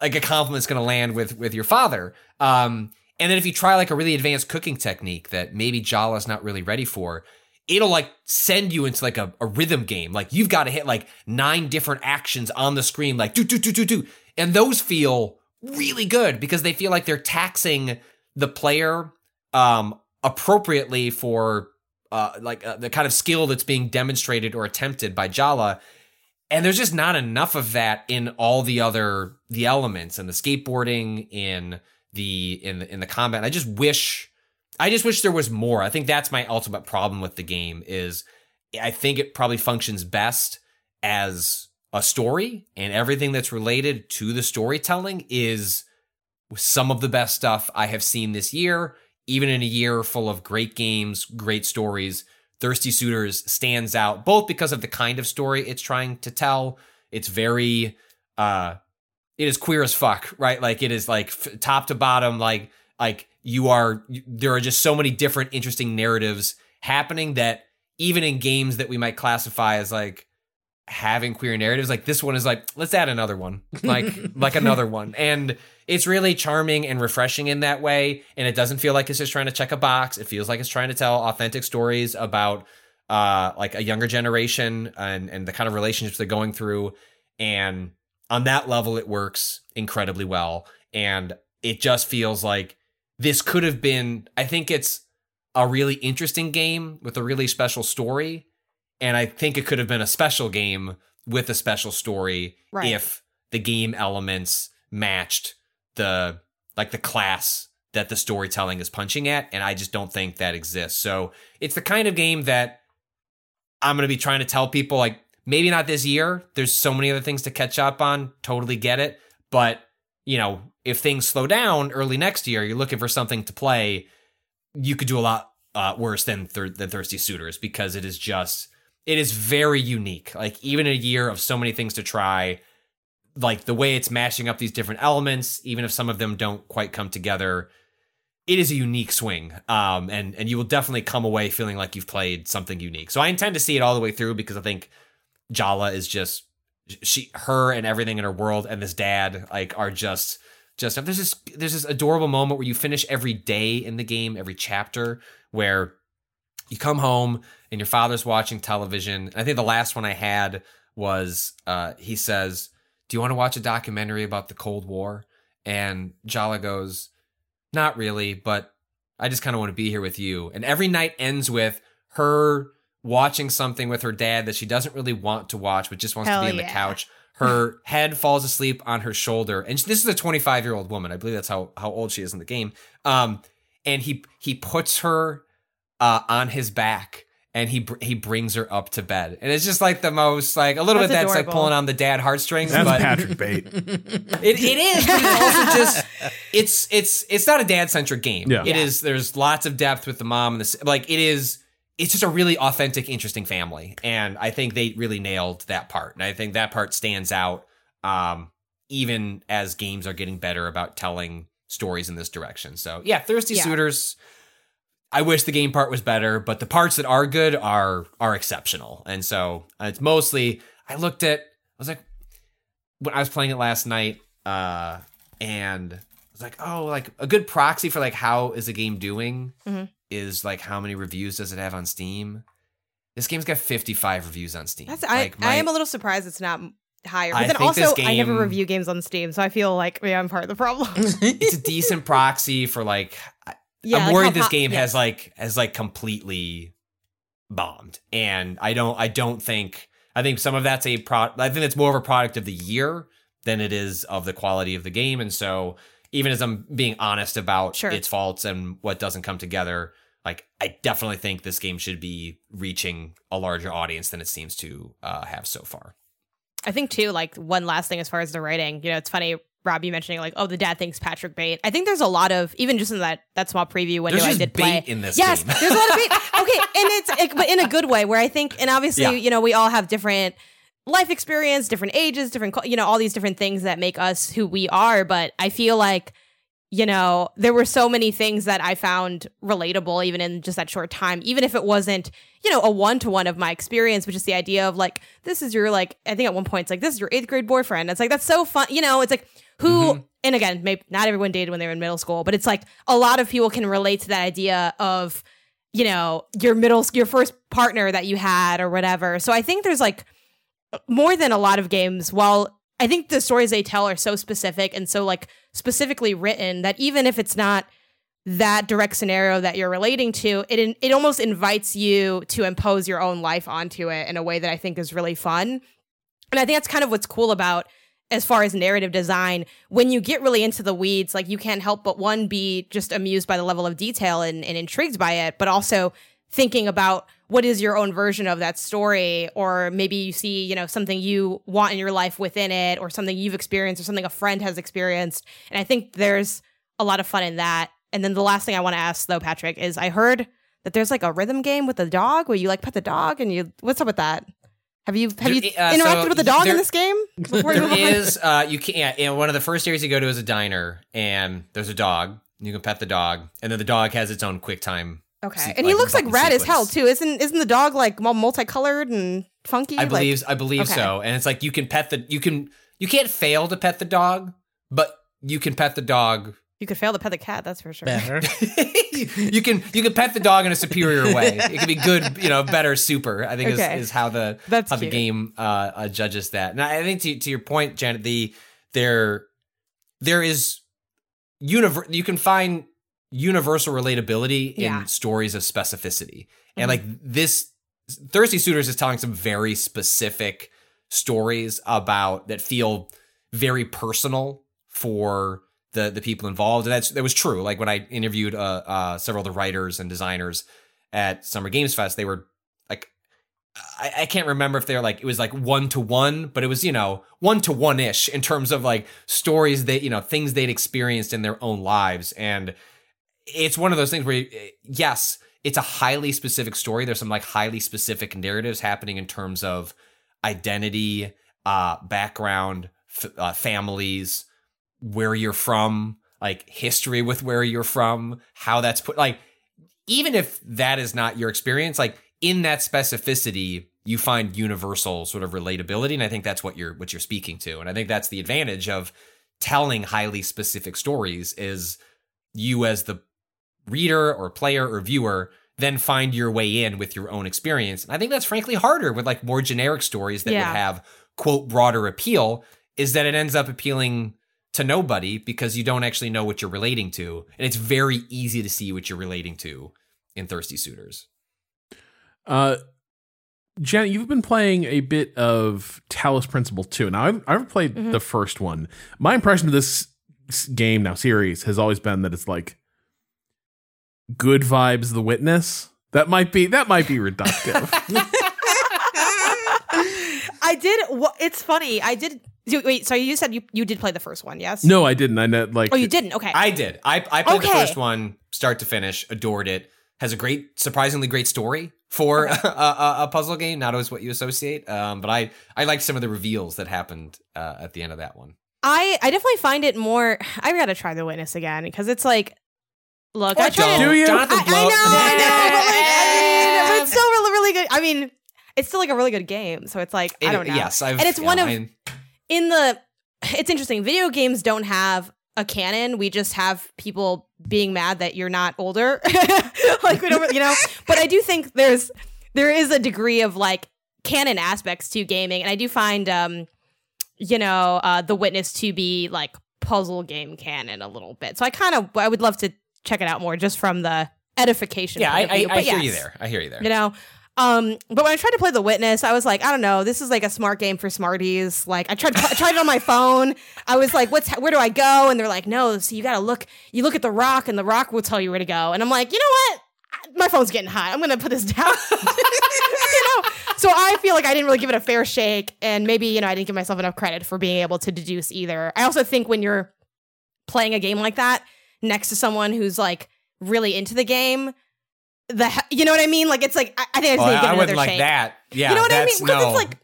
like a compliment's going to land with with your father. Um and then if you try like a really advanced cooking technique that maybe Jala's not really ready for, it'll like send you into like a, a rhythm game. Like you've got to hit like nine different actions on the screen, like do do do do do, and those feel really good because they feel like they're taxing the player um appropriately for uh like uh, the kind of skill that's being demonstrated or attempted by Jala. And there's just not enough of that in all the other the elements and the skateboarding in the in the in the combat. I just wish I just wish there was more. I think that's my ultimate problem with the game is I think it probably functions best as a story and everything that's related to the storytelling is some of the best stuff I have seen this year, even in a year full of great games, great stories. Thirsty Suitors stands out both because of the kind of story it's trying to tell. It's very uh it is queer as fuck, right? Like it is like f- top to bottom like like you are there are just so many different interesting narratives happening that even in games that we might classify as like having queer narratives like this one is like let's add another one like like another one and it's really charming and refreshing in that way and it doesn't feel like it's just trying to check a box it feels like it's trying to tell authentic stories about uh like a younger generation and and the kind of relationships they're going through and on that level it works incredibly well and it just feels like this could have been i think it's a really interesting game with a really special story and i think it could have been a special game with a special story Right. if the game elements matched the like the class that the storytelling is punching at and i just don't think that exists. So it's the kind of game that i'm going to be trying to tell people like maybe not this year. There's so many other things to catch up on. Totally get it. But you know if things slow down early next year you're looking for something to play you could do a lot uh, worse than thir- than Thirsty Suitors because it is just it is very unique. Like even a year of so many things to try, like the way it's mashing up these different elements, even if some of them don't quite come together, it is a unique swing. Um, and and you will definitely come away feeling like you've played something unique. So I intend to see it all the way through because I think Jala is just she her and everything in her world and this dad like are just just there's this there's this adorable moment where you finish every day in the game, every chapter where you come home and your father's watching television. I think the last one I had was uh, he says, "Do you want to watch a documentary about the Cold War?" And Jala goes, "Not really, but I just kind of want to be here with you." And every night ends with her watching something with her dad that she doesn't really want to watch, but just wants Hell to be on the couch. Her head falls asleep on her shoulder, and this is a 25 year old woman. I believe that's how how old she is in the game. Um, and he he puts her uh, on his back and he br- he brings her up to bed and it's just like the most like a little That's bit that's like pulling on the dad heartstrings That's but Patrick bait. it, it is but it's also just it's it's it's not a dad centric game Yeah. It is. there's lots of depth with the mom and the s- like it is it's just a really authentic interesting family and i think they really nailed that part and i think that part stands out um even as games are getting better about telling stories in this direction so yeah thirsty Yeah. suitors I wish the game part was better, but the parts that are good are are exceptional. And so uh, it's mostly I looked at I was like when I was playing it last night uh and I was like, "Oh, like a good proxy for like how is the game doing Mhm. is like how many reviews does it have on Steam?" This game's got 55 reviews on Steam. That's I, my, I am a little surprised it's not higher. But I then also I never review games on Steam, so I feel like maybe I'm part of the problem. it's a decent proxy for like yeah, I'm like worried this game yeah. has like has like completely bombed, and I don't I don't think I think some of that's a pro. I think it's more of a product of the year than it is of the quality of the game, and so even as I'm being honest about Sure. its faults and what doesn't come together, like I definitely think this game should be reaching a larger audience than it seems to uh, have so far. I think too, like one last thing as far as the writing, you know, it's funny, Rob, you mentioning like, oh, the dad thinks Patrick bait. I think there's a lot of even just in that that small preview window There's I did bait play. in this yes, there's a lot of bait. Okay, and it's it, but in a good way, where I think, and obviously, Yeah. you know, we all have different life experience, different ages, different, you know, all these different things that make us who we are. But I feel like you know, there were so many things that I found relatable even in just that short time, even if it wasn't, you know, a one to one of my experience, which is the idea of like, this is your, like, I think at one point it's like, this is your eighth grade boyfriend. It's like, that's so fun. You know, it's like, who, mm-hmm. and again, maybe not everyone dated when they were in middle school, but it's like a lot of people can relate to that idea of, you know, your middle, your first partner that you had or whatever. So I think there's like more than a lot of games, while I think the stories they tell are so specific and so like specifically written that even if it's not that direct scenario that you're relating to, it it almost invites you to impose your own life onto it in a way that I think is really fun. And I think that's kind of what's cool about as far as narrative design when you get really into the weeds like you can't help but one be just amused by the level of detail and, and intrigued by it but also thinking about what is your own version of that story or maybe you see you know something you want in your life within it or something you've experienced or something a friend has experienced. And i think there's a lot of fun in that. And then the last thing i want to ask though patrick is i heard that there's like a rhythm game with the dog where you like pet the dog and you what's up with that have you have you uh, interacted so with the dog in this game There is uh you can yeah, and one of the first areas you go to is a diner and there's a dog. You can pet the dog, and then the dog has its own quick time. Okay, se- and he like, looks like button rad as hell too. Isn't isn't the dog like multicolored and funky? I Like- believe I believe okay. so. And it's like you can pet the you can you can't fail to pet the dog, but you can pet the dog. You could fail to pet the cat. That's for sure. Better. you can you can pet the dog in a superior way. It can be good, you know, better, super. I think Okay. is, is how the That's how the game uh, uh, judges that. And I think to to your point, Janet, the there there is univer- you can find universal relatability Yeah. in stories of specificity. And like this Thirsty Suitors is telling some very specific stories about that feel very personal for the the people involved. And that's that was true. Like when I interviewed uh, uh several of the writers and designers at Summer Games Fest, they were like I, I can't remember if they're like it was like one to one, but it was you know one to one ish in terms of like stories that you know things they'd experienced in their own lives, and it's one of those things where yes, it's a highly specific story. There's some like highly specific narratives happening in terms of identity, uh, background, f- uh, families, where you're from, like history with where you're from, how that's put. Like, even if that is not your experience, like in that specificity, you find universal sort of relatability, and I think that's what you're what you're speaking to, and I think that's the advantage of telling highly specific stories is you as the reader or player or viewer then find your way in with your own experience. And I think that's frankly harder with like more generic stories that Yeah. would have quote broader appeal is that it ends up appealing to nobody because you don't actually know what you're relating to. And it's very easy to see what you're relating to in Thirsty Suitors. Uh, Janet, you've been playing a bit of Talos Principle 2. Now, I've, I've played Mhm. the first one. My impression of this game now series has always been that it's like good vibes the witness that might be that might be reductive I did. It's funny. I did. So- Wait. So you said you you did play the first one? Yes. no i didn't i know like Oh, you didn't. Okay. I did. I, I played the first one start to finish, adored it. Has a great, surprisingly great story for a, a, a puzzle game. Not always what you associate, um, but I I liked some of the reveals that happened uh, at the end of that one. I I definitely find it more. I've gotta try the witness again because it's like, look, I Or tried. don't. Do you? Jonathan I, I know, I know, but like, I mean, but it's still really, really good. I mean, it's still like a really good game. So it's like I don't know. Yes, I've, And it's yeah, one of- I- in the it's interesting video games don't have a canon. We just have people being mad that you're not older. Like we don't you know? But i do think there's there is a degree of like canon aspects to gaming. And i do find um you know uh the witness to be like puzzle game canon a little bit. So i kind of i would love to check it out more just from the edification yeah, I, I. I But hear you there. I hear you there. you know um but when i tried to play the witness i was like i don't know this is like a smart game for smarties. Like i tried I tried it on my phone. I was like what's where do i go? And they're like no so you gotta look you look at the rock and the rock will tell you where to go. And i'm like you know what? My phone's getting hot i'm gonna put this down. You know? So i feel like i didn't really give it a fair shake. And maybe you know i didn't give myself enough credit for being able to deduce either. I also think when you're playing a game like that next to someone who's like really into the game the he- you know what I mean? Like it's like I, I think I Oh, need to give I wouldn't like shake. that. Yeah, you know what I mean? Because no. it's like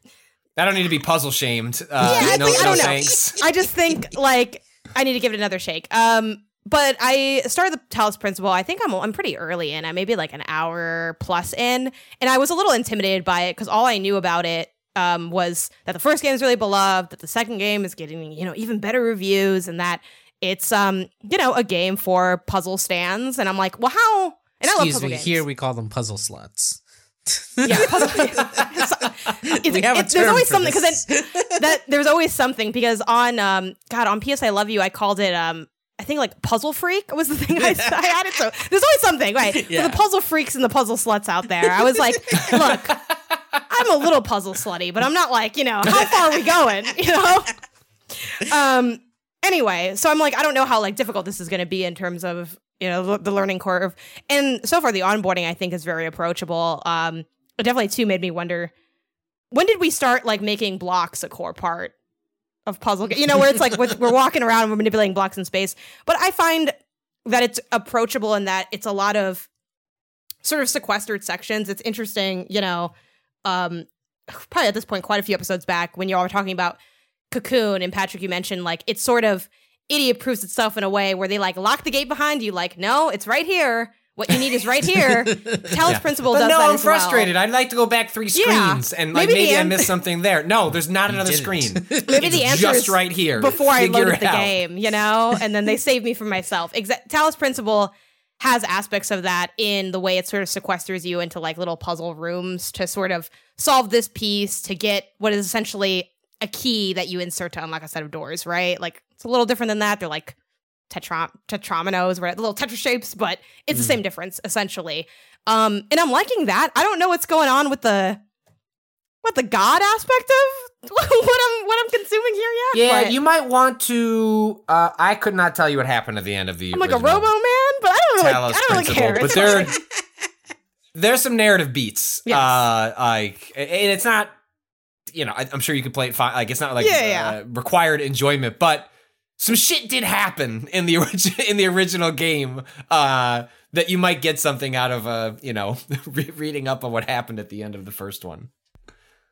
I don't need to be puzzle shamed. Uh, yeah, no, I don't know. thanks. I just think like I need to give it another shake. Um, but I started the Talos Principle. I think I'm I'm pretty early in. I maybe like an hour plus in, and I was a little intimidated by it because all I knew about it um, was that the first game is really beloved, that the second game is getting you know even better reviews, and that it's um you know a game for puzzle stands. And I'm like, well, how? And I love Excuse puzzle me. games. Here we call them puzzle sluts. yeah, puzzle. it's, We have a it's- there's always something because that there's always something because on um God on PS I Love You I called it um I think like Puzzle Freak was the thing I, I it so there's always something right Yeah. for the puzzle freaks and the puzzle sluts out there I was like look I'm a little puzzle slutty but I'm not like you know how far are we going you know um anyway so I'm like I don't know how like difficult this is going to be in terms of you know the, learning curve. And so far the onboarding I think is very approachable. Um it definitely too made me wonder when did we start like making blocks a core part of puzzle you know where it's like we're, we're walking around and we're manipulating blocks in space. But i find that it's approachable in that it's a lot of sort of sequestered sections. It's interesting you know um probably at this point quite a few episodes back when you all were talking about cocoon and patrick you mentioned like it's sort of idiot proofs itself in a way where they like lock the gate behind you like no it's right here what you need is right here Talos principle But does no, that I'm as well. frustrated. I'd like to go back three Yeah. screens and like Maybe maybe, the I missed something there. No, there's not another screen. Maybe It's the answer just is right here. before I Figure loaded the game, you know, and then they save me from myself. Exa- Talos Principle has aspects of that in the way it sort of sequesters you into like little puzzle rooms to sort of solve this piece to get what is essentially a key that you insert to unlock a set of doors, right? Like it's a little different than that. They're like tetra tetrominoes, right? The little tetra shapes, but it's the same difference essentially. Um, and I'm liking that. I don't know what's going on with the what the god aspect of what I'm what I'm consuming here yet. Yeah, but- you might want to. Uh, I could not tell you what happened at the end of the. I'm like a Robo Man, but I don't really, Talos I don't really care. but there, there's some narrative beats. Yes. Uh, like, and it's not. You know, I, I'm sure you could play it fine. Like, it's not like Yeah, yeah. Uh, required enjoyment, but some shit did happen in the origi- in the original game uh, that you might get something out of uh, you know re- reading up on what happened at the end of the first one.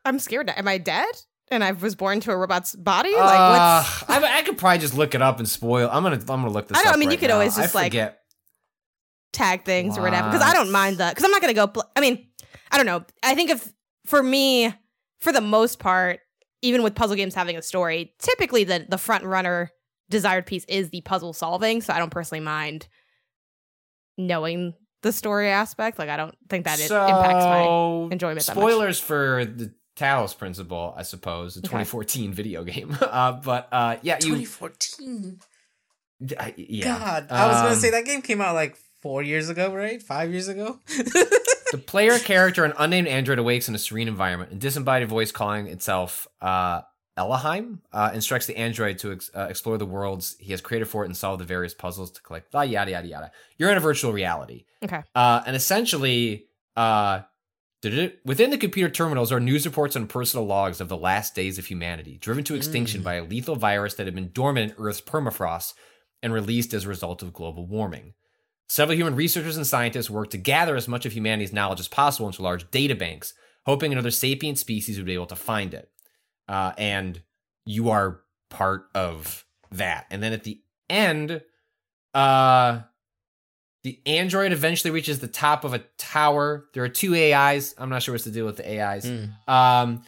I'm scared. Am I dead? And I was born to a robot's body? Like Uh, I, I could probably just look it up and spoil. I'm gonna I'm gonna look this. I don't- up I mean, you right could now. always just, like, tag things or whatever? Because I don't mind that. Because I'm not gonna go. Pl- I mean, I don't know. I think if for me, for the most part, even with puzzle games having a story, typically the the front runner desired piece is the puzzle solving. So I don't personally mind knowing the story aspect. Like I don't think that it impacts my So, enjoyment that much. Spoilers for the Talos Principle, I suppose, a Okay. 2014 video game. Uh, but uh, yeah, you. 2014. I- yeah. God, I was gonna Um, say that game came out like four years ago, right? Five years ago. The player character, an unnamed android, awakes in a serene environment. A disembodied voice calling itself uh, Elohim uh, instructs the android to ex- uh, explore the worlds he has created for it and solve the various puzzles to collect. Ah, yada yada yada. You're in a virtual reality, Okay. uh, and essentially, uh, within the computer terminals are news reports and personal logs of the last days of humanity, driven to extinction by a lethal virus that had been dormant in Earth's permafrost and released as a result of global warming. Several human researchers and scientists worked to gather as much of humanity's knowledge as possible into large data banks, hoping another sapient species would be able to find it. Uh, and you are part of that. And then at the end, uh, the android eventually reaches the top of a tower. There are two AIs. I'm not sure what's the deal with the AIs. Mm. Um,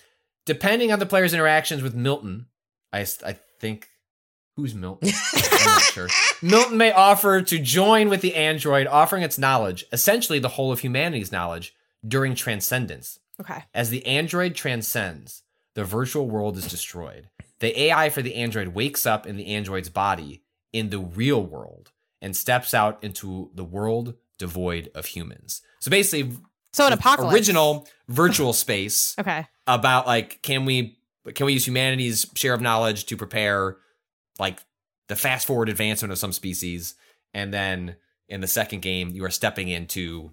depending on the player's interactions with Milton, I, I think who's Milton? I'm not sure. Milton may offer to join with the android, offering its knowledge, essentially the whole of humanity's knowledge, during transcendence. Okay. As the android transcends, the virtual world is destroyed. The AI for the android wakes up in the android's body in the real world and steps out into the world devoid of humans. So basically, So an apocalypse. original virtual space Okay. about like can we can we use humanity's share of knowledge to prepare like the fast forward advancement of some species and then in the second game you are stepping into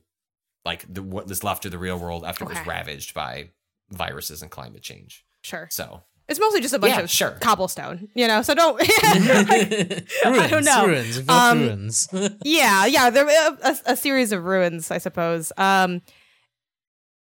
like the what is left of the real world after it was ravaged by viruses and climate change Sure. so It's mostly just a bunch Yeah, of sure. cobblestone, you know. So don't. ruins, I don't know. Ruins. Um, ruins. yeah, yeah. There a, a, a series of ruins, I suppose. Um,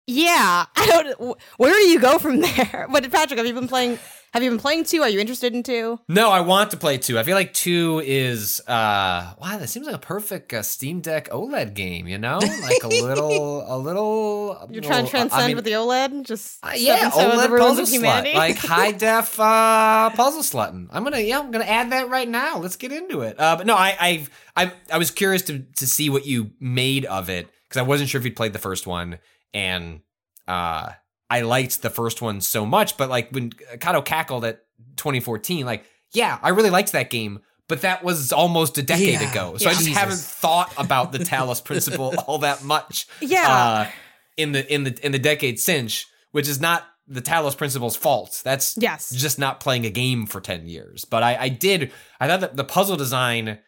yeah, I don't. Where do you go from there? But Patrick, have you been playing? Have you been playing two? Are you interested in two? no i want to play two i feel like two is uh wow that seems like a perfect uh, steam deck oled game you know like a little a little You're trying to little- I transcend mean, with the OLED. Just Uh, yeah, stepping some of OLED puzzle of humanity. slut, like high def uh, puzzle slutting. I'm gonna, yeah, I'm gonna add that right now. Let's get into it. Uh, but no, I, I've, I, I was curious to to see what you made of it because I wasn't sure if you'd played the first one, and uh, I liked the first one so much. But like when Kato cackled at 2014, like, yeah, I really liked that game. But that was almost a decade Yeah. ago, so I just Jesus. haven't thought about the Talos principle all that much yeah, uh, in the in the in the decade since, which is not the Talos Principle's fault. That's Yes. just not playing a game for ten years. But I, I did. I thought that the puzzle design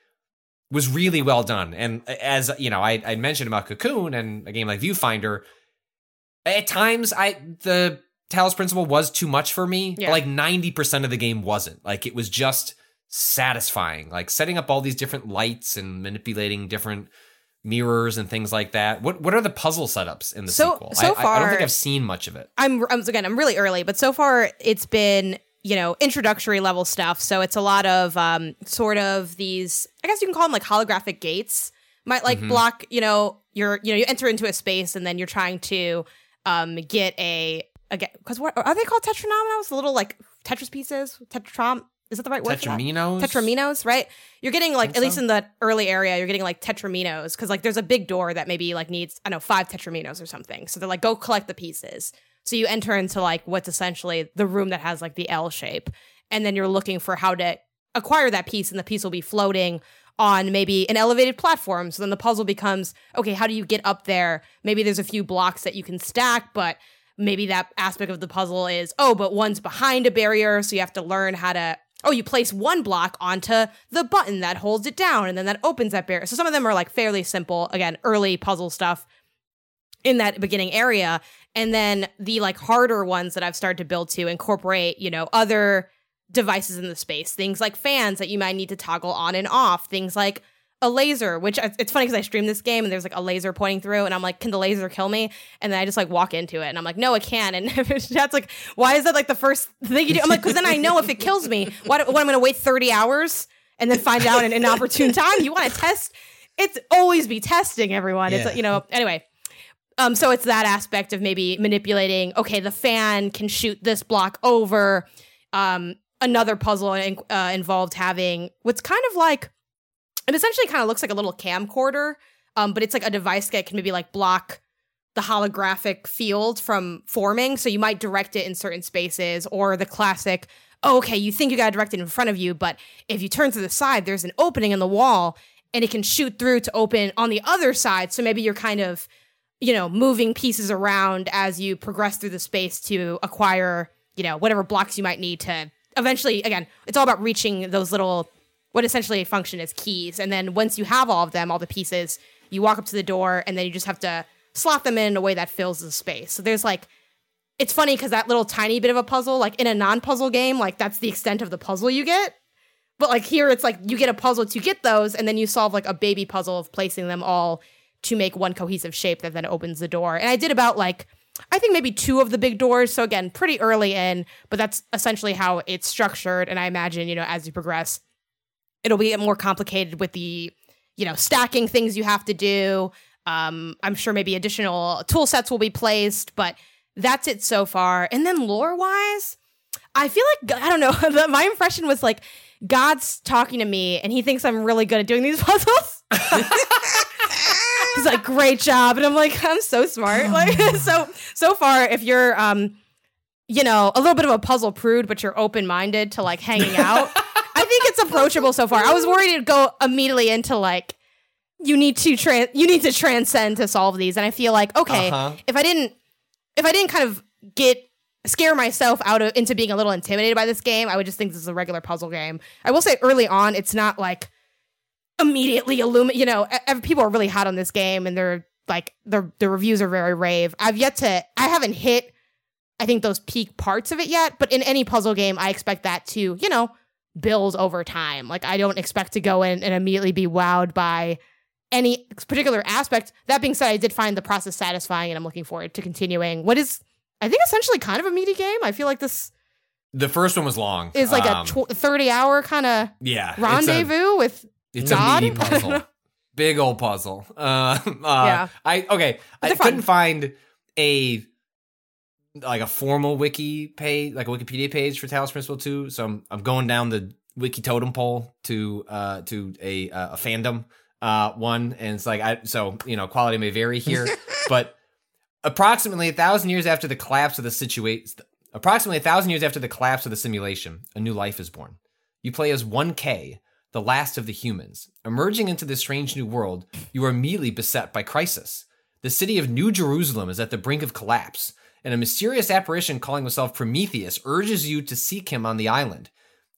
was really well done, and as you know, I I mentioned about Cocoon and a game like Viewfinder. At times, I the Talos Principle was too much for me. Yeah. But like ninety percent of the game wasn't. Like it was just satisfying. Like setting up all these different lights and manipulating different mirrors and things like that. What what are the puzzle setups in the So- sequel? so I, I- I don't think I've seen much of it. I'm, I'm again. I'm really early, but so far it's been you know introductory level stuff. So it's a lot of um, sort of these. I guess you can call them like holographic gates. Might like Mhm. block. You know, you're you know you enter into a space and then you're trying to um, get a again because what are they called tetranominals? The little like Tetris pieces. Tetram. Is that the right word? Tetraminos? tetraminos, right? You're getting like at least in the early area, you're getting like tetraminos because like there's a big door that maybe like needs I don't know five tetraminos or something. So they're like go collect the pieces. So you enter into like what's essentially the room that has like the L shape, and then you're looking for how to acquire that piece, and the piece will be floating on maybe an elevated platform. So then the puzzle becomes okay, how do you get up there? Maybe there's a few blocks that you can stack, but maybe that aspect of the puzzle is oh, but one's behind a barrier, so you have to learn how to oh, you place one block onto the button that holds it down, and then that opens that barrier. So some of them are like fairly simple, again, early puzzle stuff in that beginning area. And then the like harder ones that I've started to build to incorporate, you know, other devices in the space, things like fans that you might need to toggle on and off, things like a laser, which I- it's funny because I streamed this game and there's like a laser pointing through, and I'm like, can the laser kill me? And then I just like walk into it, and I'm like, no, it can. And that's like, why is that like the first thing you do? I'm like, because then I know if it kills me, what, what I'm going to wait 30 hours and then find out in an opportune time. You want to test? It's always be testing everyone. It's Yeah. you know anyway. Um, so it's that aspect of maybe manipulating. Okay, the fan can shoot this block over. Um, another puzzle uh, involved having what's kind of like it essentially kind of looks like a little camcorder, um, but it's like a device that can maybe like block the holographic field from forming. So you might direct it in certain spaces, or the classic, oh, okay, you think you got to direct it in front of you, but if you turn to the side, there's an opening in the wall and it can shoot through to open on the other side. So maybe you're kind of, you know, moving pieces around as you progress through the space to acquire, you know, whatever blocks you might need to eventually, again, it's all about reaching those little what essentially function as keys. And then once you have all of them, all the pieces, you walk up to the door and then you just have to slot them in in a way that fills the space. So there's like, it's funny because that little tiny bit of a puzzle, like in a non puzzle game, like that's the extent of the puzzle you get. But like here, it's like you get a puzzle to get those, and then you solve like a baby puzzle of placing them all to make one cohesive shape that then opens the door. And I did about like, I think maybe two of the big doors. So again, pretty early in, but that's essentially how it's structured. And I imagine, you know, as you progress, it'll be more complicated with the you know stacking things you have to do um i'm sure maybe additional tool sets will be placed but that's it so far and then lore wise i feel like i don't know my impression was like god's talking to me and he thinks i'm really good at doing these puzzles he's like great job and i'm like i'm so smart like so so far if you're um you know a little bit of a puzzle prude but you're open-minded to like hanging out I think it's approachable so far. I was worried it'd go immediately into like you need to trans, you need to transcend to solve these, and I feel like okay, Uh-huh. if I didn't if I didn't kind of get scare myself out of into being a little intimidated by this game, I would just think this is a regular puzzle game. I will say early on, it's not like immediately illumine. You know, ev- people are really hot on this game, and they're like the the reviews are very rave. I've yet to I haven't hit I think those peak parts of it yet, but in any puzzle game, I expect that to you know build over time. Like I don't expect to go in and immediately be wowed by any particular aspect. That being said, I did find the process satisfying and I'm looking forward to continuing what is I think essentially kind of a meaty game. I feel like this The first one was long. is like Um, a tw- 30 hour kind of yeah it's a- rendezvous with It's God? a meaty puzzle. Big old puzzle. Uh, uh, Yeah. I okay. I fun. couldn't find a like a formal wiki page, like a Wikipedia page for Talos Principle Two. So I'm I'm going down the wiki totem pole to uh to a uh, a fandom uh one, and it's like I so you know quality may vary here, but approximately a thousand years after the collapse of the situation, approximately a thousand years after the collapse of the simulation, a new life is born. You play as 1K, the last of the humans. Emerging into this strange new world, you are immediately beset by crisis. The city of New Jerusalem is at the brink of collapse, and a mysterious apparition calling himself Prometheus urges you to seek him on the island.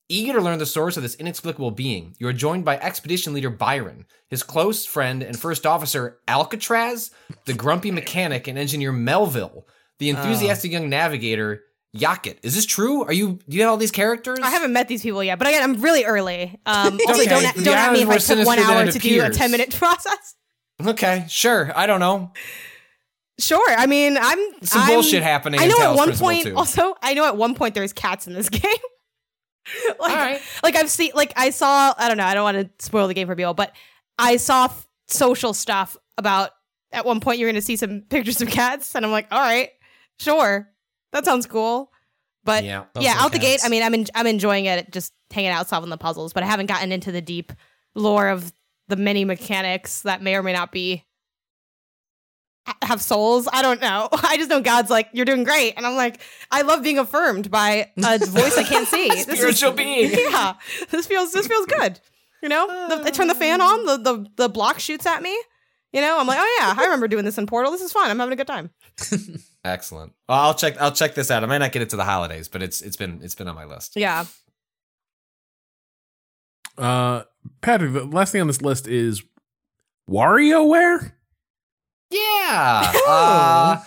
Eager to learn the source of this inexplicable being, you are joined by expedition leader Byron, his close friend and first officer Alcatraz, the grumpy mechanic and engineer Melville, the ah. enthusiastic young navigator Yaqut. Is this true? Are you do you have all these characters? I haven't met these people yet, but again, I'm really early. Um, also, Okay, don't the don't at me if I took one hour to do a 10 minute process. Okay, sure. I don't know. Sure. I mean, I'm Some I'm- bullshit happening I know at one point. too. Also, I know at one point there's cats in this game. like, All right. like I've seen, like I saw. I don't know. I don't want to spoil the game for people, but I saw f- social stuff about. At one point, you're going to see some pictures of cats, and I'm like, all right, sure, that sounds cool. But Yeah. yeah, Also out the gate. I mean, I'm en- I'm enjoying it, just hanging out solving the puzzles, but I haven't gotten into the deep lore of the many mechanics that may or may not be have souls. I don't know. I just know God's like, you're doing great, and I'm like, I love being affirmed by a voice I can't see. This is- Spiritual being. Yeah, this feels this feels good. You know, the, I turn the fan on, the, the the block shoots at me. You know, I'm like, oh yeah, I remember doing this in Portal. This is fun. I'm having a good time. Excellent. Well, I'll check. I'll check this out. I might not get it to the holidays, but it's it's been it's been on my list. Yeah. Uh, Patrick, the last thing on this list is WarioWare. Yeah. Uh,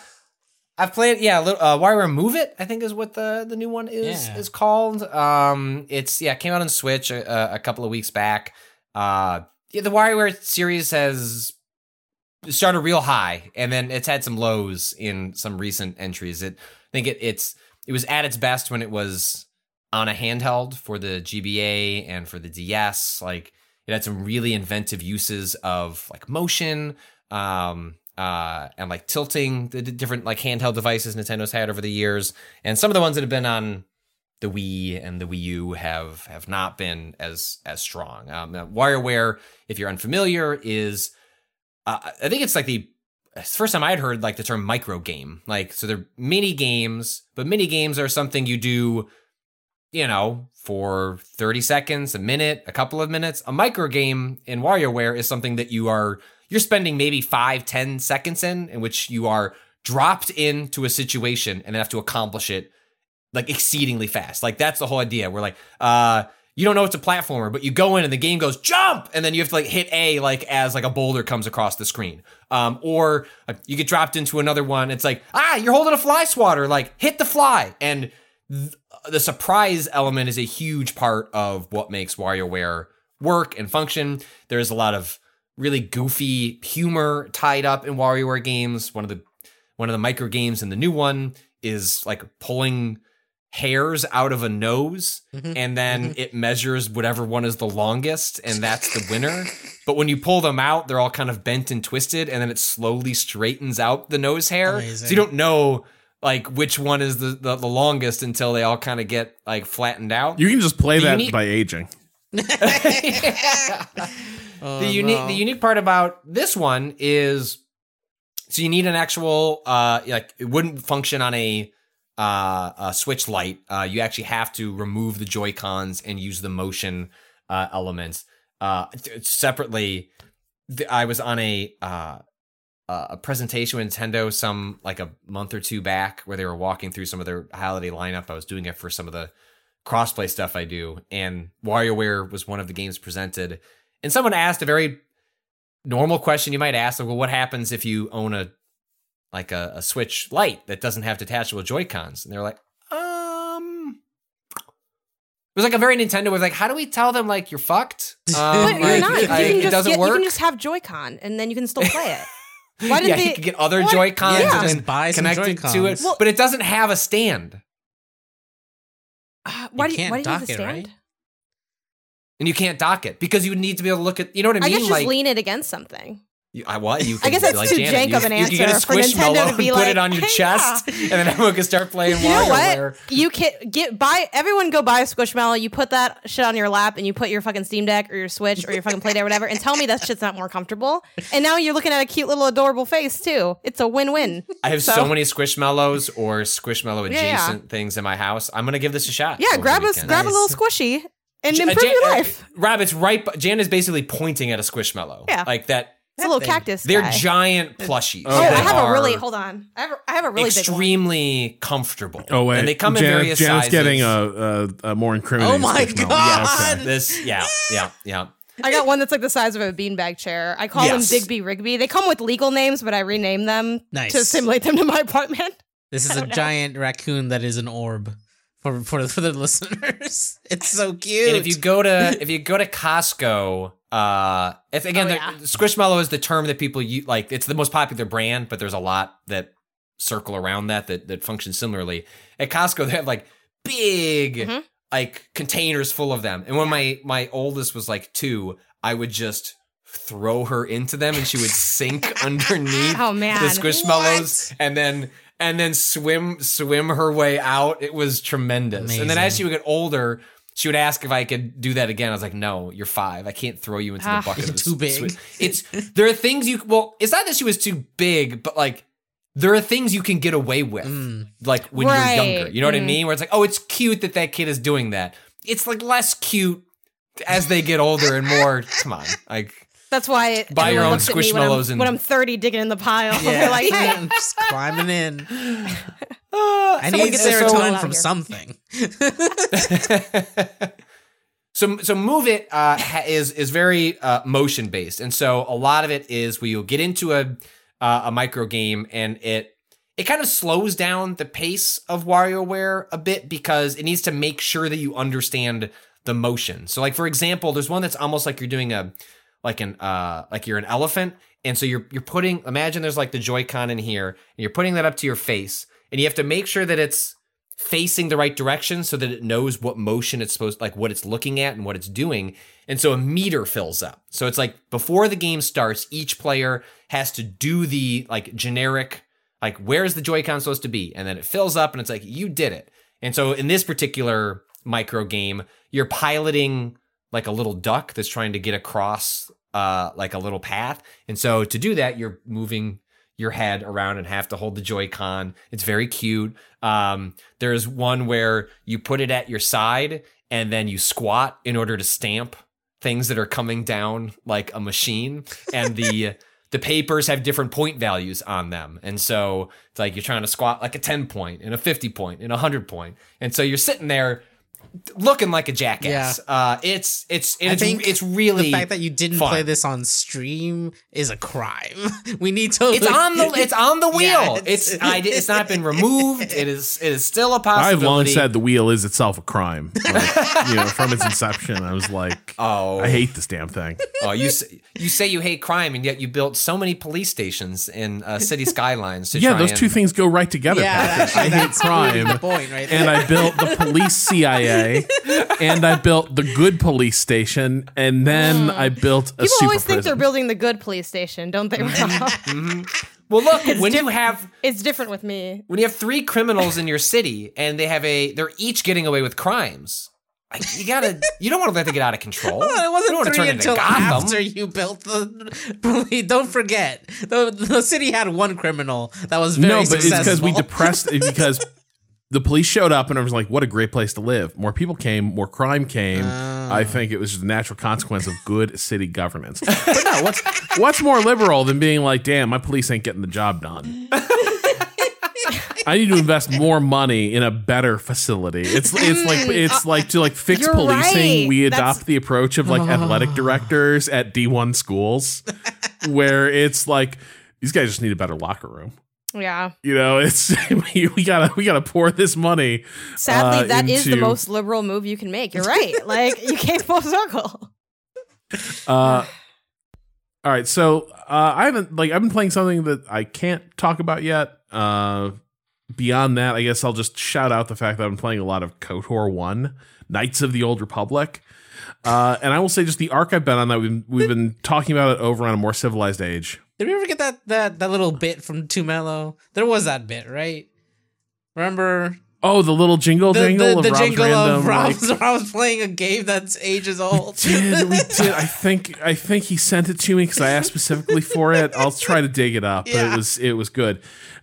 I've played, yeah, a little, uh, WarioWare Move It. I think is what the the new one is Yeah. is called. Um, it's yeah, came out on Switch a, a couple of weeks back. Uh, yeah, the WarioWare series has started real high, and then it's had some lows in some recent entries. It, I think it, it's it was at its best when it was on a handheld for the GBA and for the DS. Like it had some really inventive uses of like motion, um, uh, and like tilting the different like handheld devices Nintendo's had over the years, and some of the ones that have been on the Wii and the Wii U have have not been as as strong. Um, now, WarioWare, if you're unfamiliar, is uh, I think it's like the first time I had heard like the term micro game. Like so, they're mini games, but mini games are something you do, you know, for thirty seconds, a minute, a couple of minutes. A micro game in WarioWare is something that you are you're spending maybe five, ten seconds in, in which you are dropped into a situation and then have to accomplish it like exceedingly fast. Like that's the whole idea. We're like, uh, you don't know it's a platformer, but you go in and the game goes jump, and then you have to like hit A like as like a boulder comes across the screen. Um, or uh, you get dropped into another one. It's like, ah, you're holding a fly swatter, like hit the fly. And th- the surprise element is a huge part of what makes WarioWare work and function. There's a lot of really goofy humor tied up in WarioWare games. One of the one of the micro games in the new one is like pulling hairs out of a nose and then it measures whatever one is the longest and that's the winner. But when you pull them out they're all kind of bent and twisted and then it slowly straightens out the nose hair. So you don't know like which one is the, the, the longest until they all kind of get like flattened out. You can just play The that unique- by aging. Oh, the unique no. the unique part about this one is so you need an actual uh like it wouldn't function on a uh a switch Lite uh you actually have to remove the joy cons and use the motion uh elements uh th- separately th- i was on a uh uh, a presentation with Nintendo some like a month or two back where they were walking through some of their holiday lineup. I was doing it for some of the crossplay stuff I do, and WarioWare was one of the games presented. And someone asked a very normal question you might ask, like, well, what happens if you own a like a, a Switch Lite that doesn't have detachable Joy Cons? And they're like, um. It was like a very Nintendo was like, how do we tell them like you're fucked? Um, But you're like, not. You I- can it just doesn't get, work. You can just have Joy-Con, and then you can still play it. Why did yeah, they you can get other what? Joy Cons Yeah. and Just then buy some connect to it, Joy-Cons. but it doesn't have a stand, Uh, why You do you, can't why do you have dock a it, right? and you can't dock it because you would need to be able to look at. You know what I mean? I mean? guess just like, lean it against something. You, I, what? You I guess that's like too Janet, jank you, of an you can get a answer squishmallow and put it on your "Hey, chest, yeah." and then everyone can start playing You know what? You can get buy everyone go buy a Squishmallow. You put that shit on your lap and you put your fucking Steam Deck or your Switch or your fucking Play or whatever, and tell me that shit's not more comfortable. And now you're looking at a cute little adorable face too. It's a win-win. I have so, So- many Squishmallows or Squishmallow Yeah, yeah. adjacent things in my house. I'm gonna give this a shot. Yeah, grab a weekend. grab a little squishy and improve Jan- your life. Rob, it's right. Jan is basically pointing at a Squishmallow. Yeah. like that. It's a little thing. cactus. They're guy. giant plushies. Oh, that I have a really hold on. I have a, I have a really big one. extremely comfortable. Oh wait, and they come Jan- in various Janet's sizes. getting a, a, a more incriminating. Oh my Squishmallow. God. Yeah, okay. this. Yeah, yeah, yeah. I got one that's like the size of a beanbag chair. I call Yes. them Digby Rigby. They come with legal names, but I rename them Nice. to assimilate them to my apartment. This is a giant raccoon that is an orb for for for the listeners. It's so cute. And if you go to if you go to Costco, uh, if again, Oh, yeah. Squishmallow is the term that people use. Like it's the most popular brand, but there's a lot that circle around that that that function similarly. At Costco, they have like big Mhm. like containers full of them. And when my my oldest was like two, I would just throw her into them, and she would sink underneath Oh man. the squishmallows and then and then swim swim her way out. It was tremendous. And then as she would get older, she would ask if I could do that again. I was like, "No, you're five. I can't throw you into Ah. the bucket. You're too big. swi- It's there are things you well. It's not that she was too big, but like there are things you can get away with, Mm. like when Right. you're younger. You know what I Mm. mean? Where it's like, oh, it's cute that that kid is doing that. It's like less cute as they get older and more. Come on, like That's why Buy your own looks at me when I'm- Squishmallows and- when I'm 30 digging in the pile. yeah, They're like, hey, I'm just climbing in. uh, I need get this roll serotonin from here. something. so so move it uh, ha- is is very uh, motion based, and so a lot of it is where you'll get into a uh, a micro game and it it kind of slows down the pace of WarioWare a bit because it needs to make sure that you understand the motion. So like for example, there's one that's almost like you're doing a like an uh like you're an elephant. And so you're you're putting imagine there's like the Joy-Con in here and you're putting that up to your face and you have to make sure that it's facing the right direction so that it knows what motion it's supposed like what it's looking at and what it's doing. And so a meter fills up. So it's like before the game starts each player has to do the like generic like where's the joy-con supposed to be? And then it fills up and it's like you did it. And so in this particular micro game you're piloting like a little duck that's trying to get across uh like a little path and so to do that you're moving your head around and have to hold the Joy-Con. It's very cute. Um, there's one where you put it at your side and then you squat in order to stamp things that are coming down like a machine, and the the papers have different point values on them, and so it's like you're trying to squat like a ten point and a fifty point and a hundred point, and so you're sitting there looking like a jackass. Uh, it's it's I it's think it's really the fact that you didn't fun. play this on stream is a crime. we need to. It's on the it's on the wheel. Yeah, it's it's- I, it's not been removed. It is it is still a possibility. I've long said the wheel is itself a crime. Like, you know, from its inception, I was like, Oh. I hate this damn thing. Oh, you say, you say you hate crime, and yet you built so many police stations in uh, city skylines. To Yeah, try those and- two things go right together. Yeah, Patrick. actually, I hate crime. point right and. I built the police CIA, and I built the good police station, and then mm. I built a People super always think prison. they're building the good police station, don't they? Mm-hmm. Rob? Mm-hmm. Well, look when you have it's different with me. when you have three criminals in your city, and they have a they're each getting away with crimes. Like, you gotta you don't want to let them get out of control. Well, it You don't wasn't wanna three turn until after you built the. police. Don't forget, the, the city had one criminal that was very no, but it's because we successful. depressed because the police showed up and I was like, "What a great place to live!" More people came, more crime came. I ah. think it was just a natural consequence of good city governance. But no, what's what's more liberal than being like, "Damn, my police ain't getting the job done." I need to invest more money in a better facility. It's it's like it's uh, like to like fix You're policing. right. We That's- adopt the approach of like athletic oh. directors at D one schools, where it's like these guys just need a better locker room. Yeah. You know, it's we gotta we gotta pour this money. Sadly, uh, that is the most liberal move you can make. You're right. like you came full circle. Uh, all right, so uh, I haven't like I've been playing something that I can't talk about yet. Uh, beyond that, I guess I'll just shout out the fact that I'm playing a lot of KOTOR One, Knights of the Old Republic. Uh, and I will say, just the arc I've been on that we've we've been talking about it over on a more civilized age. Did we ever get that that that little bit from Too Mellow? There was that bit, right? Remember Oh, the little jingle the jingle the, of the Rob's jingle random, of like- Rob's, Rob's playing a game that's ages old. did we did I think I think he sent it to me because I asked specifically for it. I'll try to dig it up, but Yeah. it was it was good.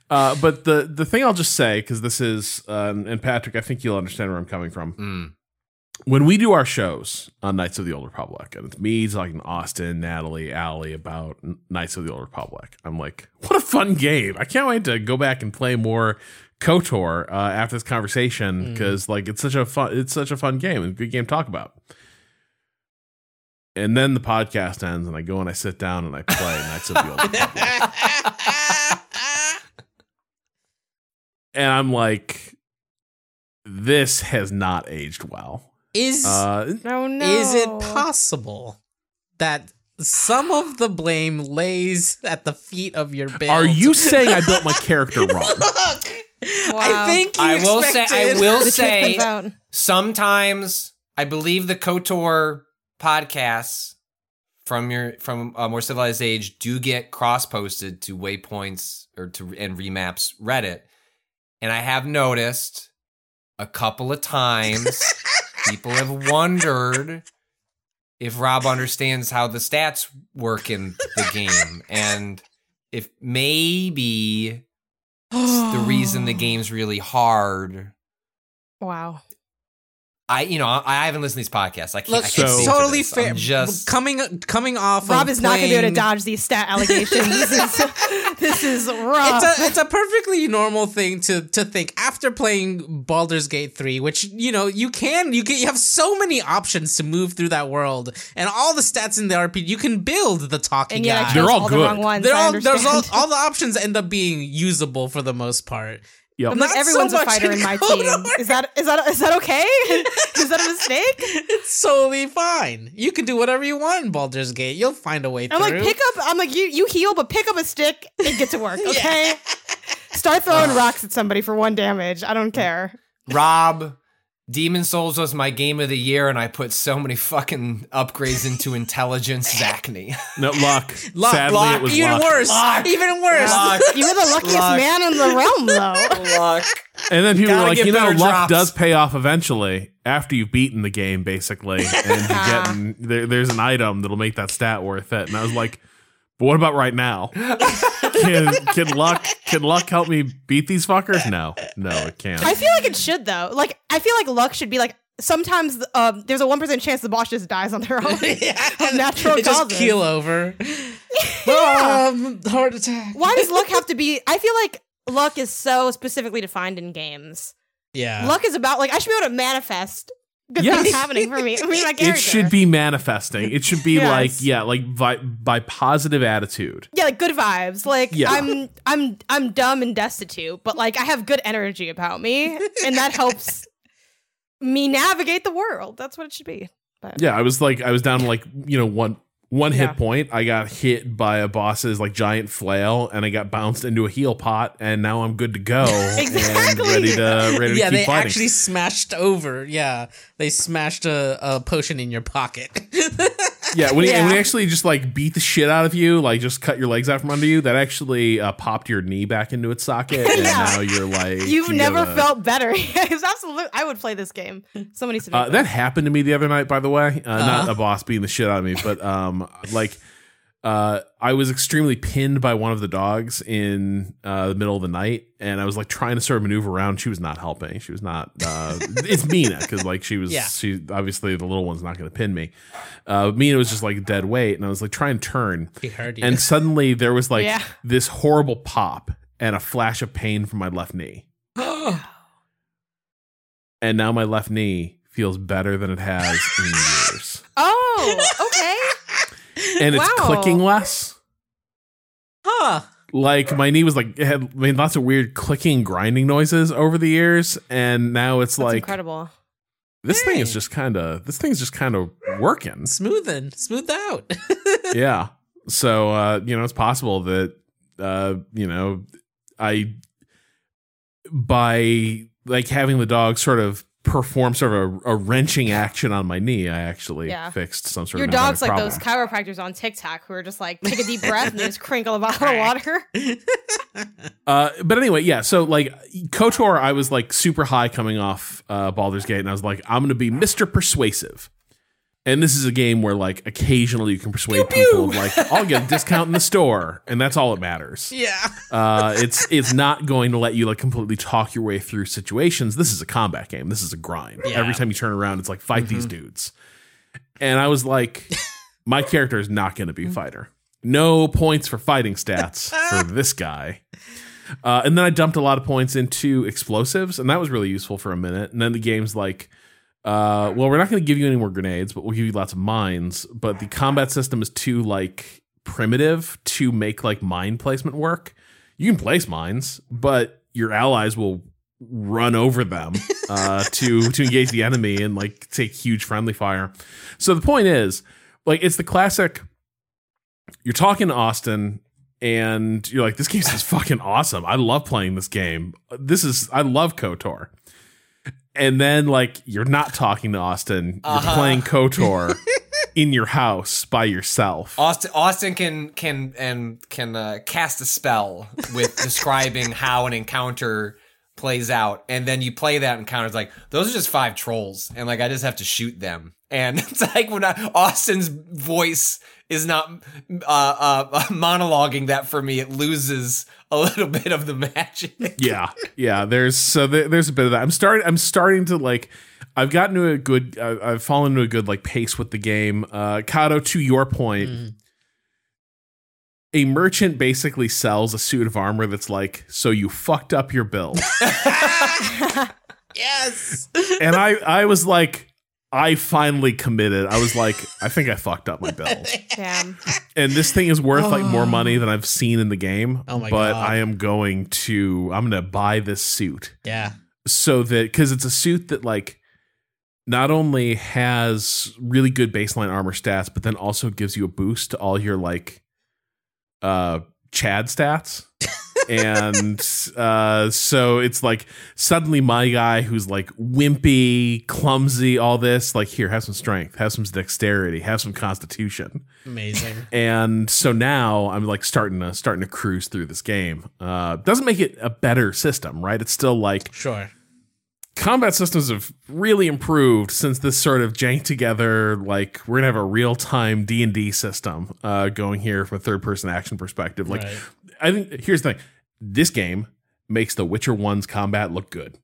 Uh, but the the thing I'll just say because this is um, and Patrick, I think you'll understand where I'm coming from. Mm. When we do our shows on Knights of the Old Republic, and it's me talking to Austin, Natalie, Allie about Knights of the Old Republic, I'm like, what a fun game! I can't wait to go back and play more KOTOR uh, after this conversation because like it's such a fun it's such a fun game and a good game to talk about. And then the podcast ends, and I go and I sit down and I play Knights of the Old Republic. and I'm like, this has not aged well. Is Uh, No, no. is it possible that some of the blame lays at the feet of your build? are you saying I built my character wrong? Wow. I think you I will say I will say sometimes I believe the KOTOR podcasts from your from a more civilized age do get cross posted to waypoints or to and remaps Reddit, and I have noticed a couple of times people have wondered if Rob understands how the stats work in the game and if maybe the reason the game's really hard Wow. I you know I, I haven't listened to these podcasts. I can't. Look, I can't So- speak to totally fair. I'm just coming coming off. Rob of is not going to be able to dodge these stat allegations. this is this is rough. It's a it's a perfectly normal thing to to think after playing Baldur's Gate 3, which you know you can you can you have so many options to move through that world, and all the stats in the RPG you can build the talking and yet I guy. chose They're all all the good. wrong ones. They're I all there's all, all the options end up being usable for the most part. Yep. I'm like not everyone's so a fighter in in my Code team. Is that is that is that okay? is that a mistake? It's totally fine. You can do whatever you want in Baldur's Gate. You'll find a way through. I'm like pick up. I'm like you you heal, but pick up a stick and get to work. Okay. Start throwing rocks at somebody for one damage. I don't care. Rob. Demon Souls was my game of the year, and I put so many fucking upgrades into intelligence. Zacny. No luck. Luck, Sadly, luck, it was even luck. worse. Luck. Even worse. You're the luckiest Luck. man in the realm, though. Luck. And then people were Gotta like, you know, better luck drops. does pay off eventually after you've beaten the game, basically, and you're getting there, there's an item that'll make that stat worth it. And I was like, but what about right now? Can can luck can luck help me beat these fuckers? No, no, it can't. I feel like it should though. Like I feel like luck should be like sometimes um, there's a one percent chance the boss just dies on their own. Of natural it just keel over. Yeah. Um, heart attack. Why does luck have to be? I feel like luck is so specifically defined in games. Yeah. Luck is about like I should be able to manifest good Yes. things happening for me. I mean, my character. It should be manifesting. It should be Yes. like yeah, like by, by positive attitude. yeah, like good vibes. Like Yeah. I'm I'm I'm dumb and destitute, but like I have good energy about me, and that helps me navigate the world. That's what it should be. But Yeah, I was like, I was down like you know one one Yeah. hit point. I got hit by a boss's like giant flail, and I got bounced into a heal pot, and now I'm good to go and Exactly. ready to ready to yeah, keep they fighting. actually smashed over. Yeah, they smashed a, a potion in your pocket. yeah, when he, Yeah. when he actually just like beat the shit out of you, like just cut your legs out from under you, that actually uh, popped your knee back into its socket, and Yeah. now you're like You've you never gotta- felt better. it's absolutely. I would play this game. Somebody said Uh, that happened to me the other night, by the way. Uh, Not Uh-huh. a boss beating the shit out of me, but um, like uh, I was extremely pinned by one of the dogs in uh, the middle of the night, and I was like trying to sort of maneuver around. She was not helping. She was not. Uh, it's Mina because like she was. Yeah. She obviously the little one's not going to pin me. Uh, Mina was just like dead weight, and I was like trying to turn, he heard you. and suddenly there was like Yeah. this horrible pop and a flash of pain from my left knee, and now my left knee feels better than it has in years. Oh, okay. And it's Wow. clicking less. huh? Like my knee was like it had made lots of weird clicking, grinding noises over the years, and now it's That's like incredible. this thing is just kind of this thing's just kind of working. Smoothing, smoothed out. yeah. So uh, you know, it's possible that uh, you know, I by like having the dog sort of perform sort of a, a wrenching action on my knee, I actually Yeah. fixed some sort Your of Your dog's like anatomic those chiropractors on TikTok who are just like take a deep breath and they just crinkle a bottle of water. Uh, but anyway, yeah. So like Kotor, I was like super high coming off uh, Baldur's Gate, and I was like, I'm gonna be Mister Persuasive. And this is a game where like occasionally you can persuade people, of, like I'll get a discount in the store, and that's all that matters. yeah. Uh, it's it's not going to let you like completely talk your way through situations. This is a combat game. This is a grind. Yeah. Every time you turn around, it's like fight these dudes. And I was like, my character is not going to be a fighter. No points for fighting stats for this guy. Uh, and then I dumped a lot of points into explosives, and that was really useful for a minute. And then the game's like, uh, well, we're not going to give you any more grenades, but we'll give you lots of mines. But the combat system is too like primitive to make like mine placement work. You can place mines, but your allies will run over them uh, to to engage the enemy and like take huge friendly fire. So the point is, like, it's the classic. You're talking to Austin, and you're like, "This game is fucking awesome. I love playing this game. This is I love Kotor." And then like you're not talking to Austin, you're Uh-huh. playing Kotor in your house by yourself. Austin Austin can can and can uh, cast a spell with describing how an encounter plays out, and then you play that encounter. It's like those are just five trolls, and like I just have to shoot them. And it's like when I, Austin's voice is not uh, uh, monologuing that for me, it loses a little bit of the magic. yeah yeah there's so there, there's a bit of that i'm starting i'm starting to like i I've gotten to a good. I- I've fallen to a good like pace with the game. Uh, Kato, to your point, Mhm. a merchant basically sells a suit of armor that's like, so you fucked up your build, Yes. and I I was like. I finally committed. I was like, I think I fucked up my bill. Damn. and this thing is worth like more money than I've seen in the game. Oh my but God. I am going to I'm going to buy this suit yeah. so that because it's a suit that like not only has really good baseline armor stats, but then also gives you a boost to all your like uh Chad stats. And uh so it's like suddenly my guy who's like wimpy, clumsy, all this, like here, have some strength, have some dexterity, have some constitution Amazing. and so now I'm like starting to starting to cruise through this game. Uh, doesn't make it a better system, right? It's still like Sure. combat systems have really improved since this sort of jank together. Like we're gonna have a real time D and D system uh, going here from a third person action perspective. Like Right. I think here's the thing: this game makes the Witcher One's combat look good.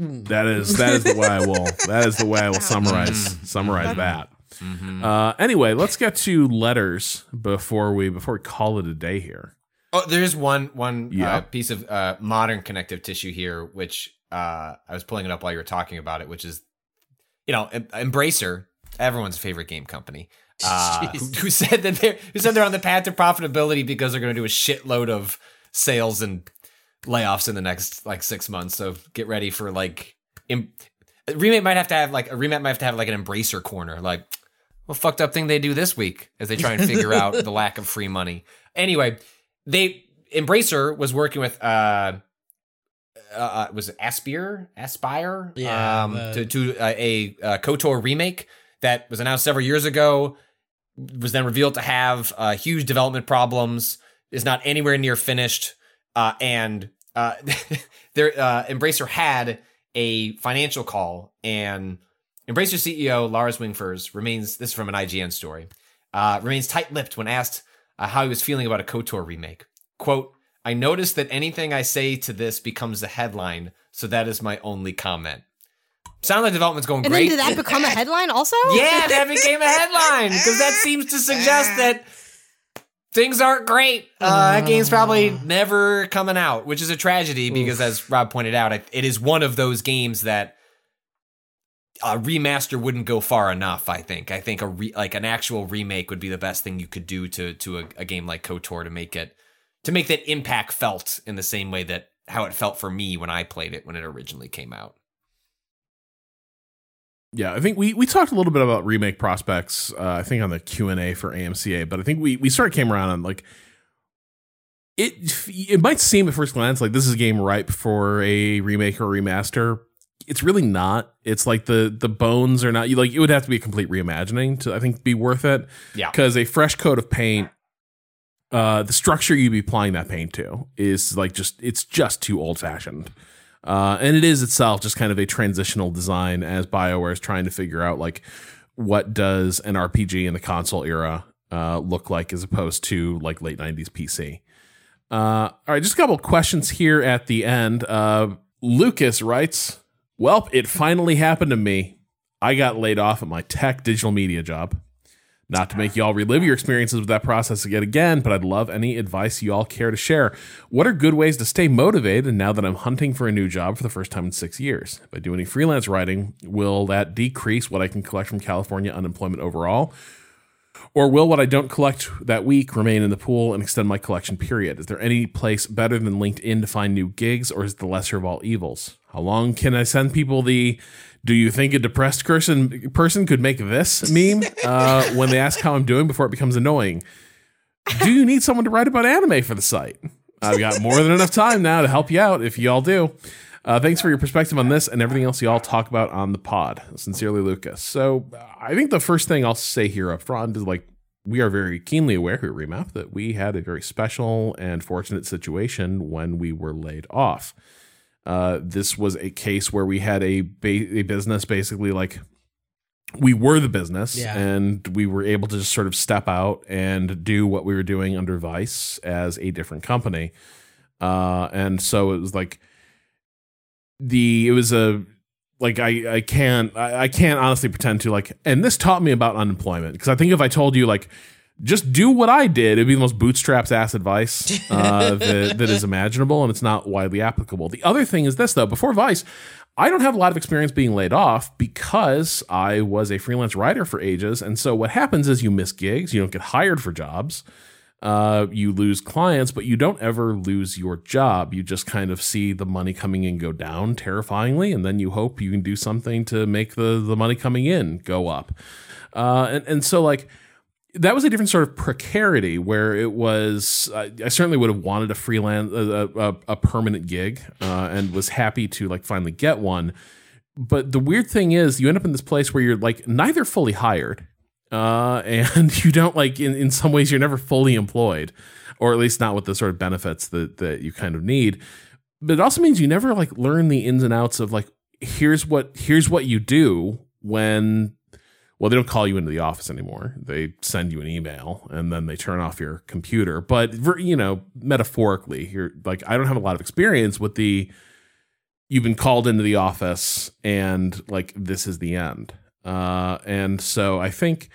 Mm. That is that is the way I will that is the way I will summarize summarize that. Uh, anyway, let's get to letters before we before we call it a day here. Oh, there's one one Yeah. uh, piece of uh, modern connective tissue here, which uh, I was pulling it up while you were talking about it, which is, you know, Em- Embracer, everyone's favorite game company, uh, who, said that they're who said they're on the path to profitability because they're going to do a shitload of sales and layoffs in the next like six months. So get ready for like, em- remake might have to have like a remake might have to have like an Embracer corner, like. What fucked up thing they do this week as they try and figure out the lack of free money? Anyway, they Embracer was working with uh, uh was it Aspyr Aspyr Yeah, um to to uh, a uh, KOTOR remake that was announced several years ago was then revealed to have uh, huge development problems is not anywhere near finished uh and uh uh Embracer had a financial call and Embracer CEO Lars Wingefors remains this is from an IGN story uh, remains tight-lipped when asked uh, how he was feeling about a KOTOR remake. "Quote: I noticed that anything I say to this becomes a headline, so that is my only comment." Sound like development's going And great. then did that become a headline also? yeah, that became a headline because that seems to suggest that things aren't great. Uh, that game's probably never coming out, which is a tragedy because, as Rob pointed out, it it is one of those games that a remaster wouldn't go far enough. I think. I think a re- like an actual remake would be the best thing you could do to to a, a game like KOTOR to make it to make that impact felt in the same way that how it felt for me when I played it when it originally came out. Yeah, I think we we talked a little bit about remake prospects. Uh, I think on the Q and A for AMCA, but I think we we sort of came around on like it. It might seem at first glance like this is a game ripe for a remake or remaster. It's really not. It's like the the bones are not. You like it would have to be a complete reimagining to I think be worth it. Yeah. because a fresh coat of paint. Uh, the structure you'd be applying that paint to is like just it's just too old fashioned. Uh, and it is itself just kind of a transitional design as BioWare is trying to figure out like what does an RPG in the console era uh, look like as opposed to like late 90s PC. Uh, all right, just a couple questions here at the end. Uh, Lucas writes, Welp, it finally happened to me. I got laid off at my tech digital media job. Not to make y'all relive your experiences with that process again again, but I'd love any advice y'all care to share. What are good ways to stay motivated now that I'm hunting for a new job for the first time in six years? By doing any freelance writing, will that decrease what I can collect from California unemployment overall? Or will what I don't collect that week remain in the pool and extend my collection period? Is there any place better than LinkedIn to find new gigs, or is it the lesser of all evils? How long can I send people the do you think a depressed person person could make this meme uh, when they ask how I'm doing before it becomes annoying? Do you need someone to write about anime for the site? I've got more than enough time now to help you out if y'all do. Uh, thanks for your perspective on this and everything else y'all talk about on the pod. Sincerely, Lucas. So I think the first thing I'll say here up front is like we are very keenly aware here at Remap that we had a very special and fortunate situation when we were laid off. Uh, this was a case where we had a ba- a business basically like we were the business Yeah. and we were able to just sort of step out and do what we were doing under Vice as a different company. Uh, and so it was like the it was a like I I can't I, I can't honestly pretend to like and this taught me about unemployment because I think if I told you like just do what I did, it'd be the most bootstraps ass advice uh, that, that is imaginable, and it's not widely applicable. The other thing is this though: before Vice, I don't have a lot of experience being laid off because I was a freelance writer for ages, and so what happens is you miss gigs, you don't get hired for jobs. Uh, you lose clients, but you don't ever lose your job. You just kind of see the money coming in go down terrifyingly, and then you hope you can do something to make the the money coming in go up. Uh, and and so like that was a different sort of precarity where it was I, I certainly would have wanted a freelance a, a, a permanent gig uh, and was happy to like finally get one. But the weird thing is you end up in this place where you're like neither fully hired uh, and you don't like in, in some ways you're never fully employed or at least not with the sort of benefits that that you kind of need. But it also means you never like learn the ins and outs of like here's what here's what you do when well, they don't call you into the office anymore. They send you an email and then they turn off your computer. But you know, metaphorically, you're like I don't have a lot of experience with the you've been called into the office and like this is the end. Uh, and so I think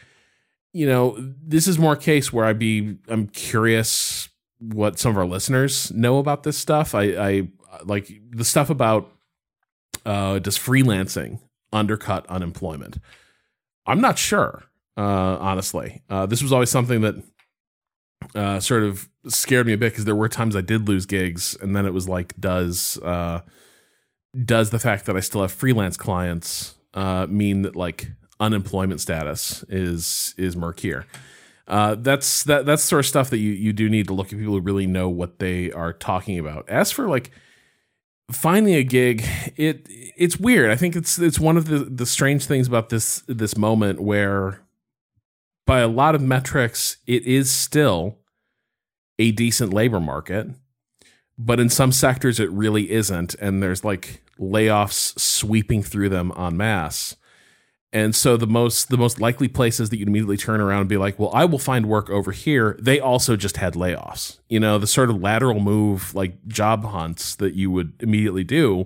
you know this is more a case where I'd be I'm curious what some of our listeners know about this stuff. I, I like the stuff about uh, does freelancing undercut unemployment? I'm not sure, uh, honestly. Uh, this was always something that uh, sort of scared me a bit because there were times I did lose gigs, and then it was like, does uh, does the fact that I still have freelance clients uh, mean that like unemployment status is is murkier? Uh, that's that that's sort of stuff that you you do need to look at people who really know what they are talking about. As for like finding a gig it it's weird. I think it's it's one of the the strange things about this this moment where by a lot of metrics it is still a decent labor market but in some sectors it really isn't and there's like layoffs sweeping through them en masse and so the most the most likely places that you'd immediately turn around and be like, well, I will find work over here. They also just had layoffs. You know, the sort of lateral move like job hunts that you would immediately do.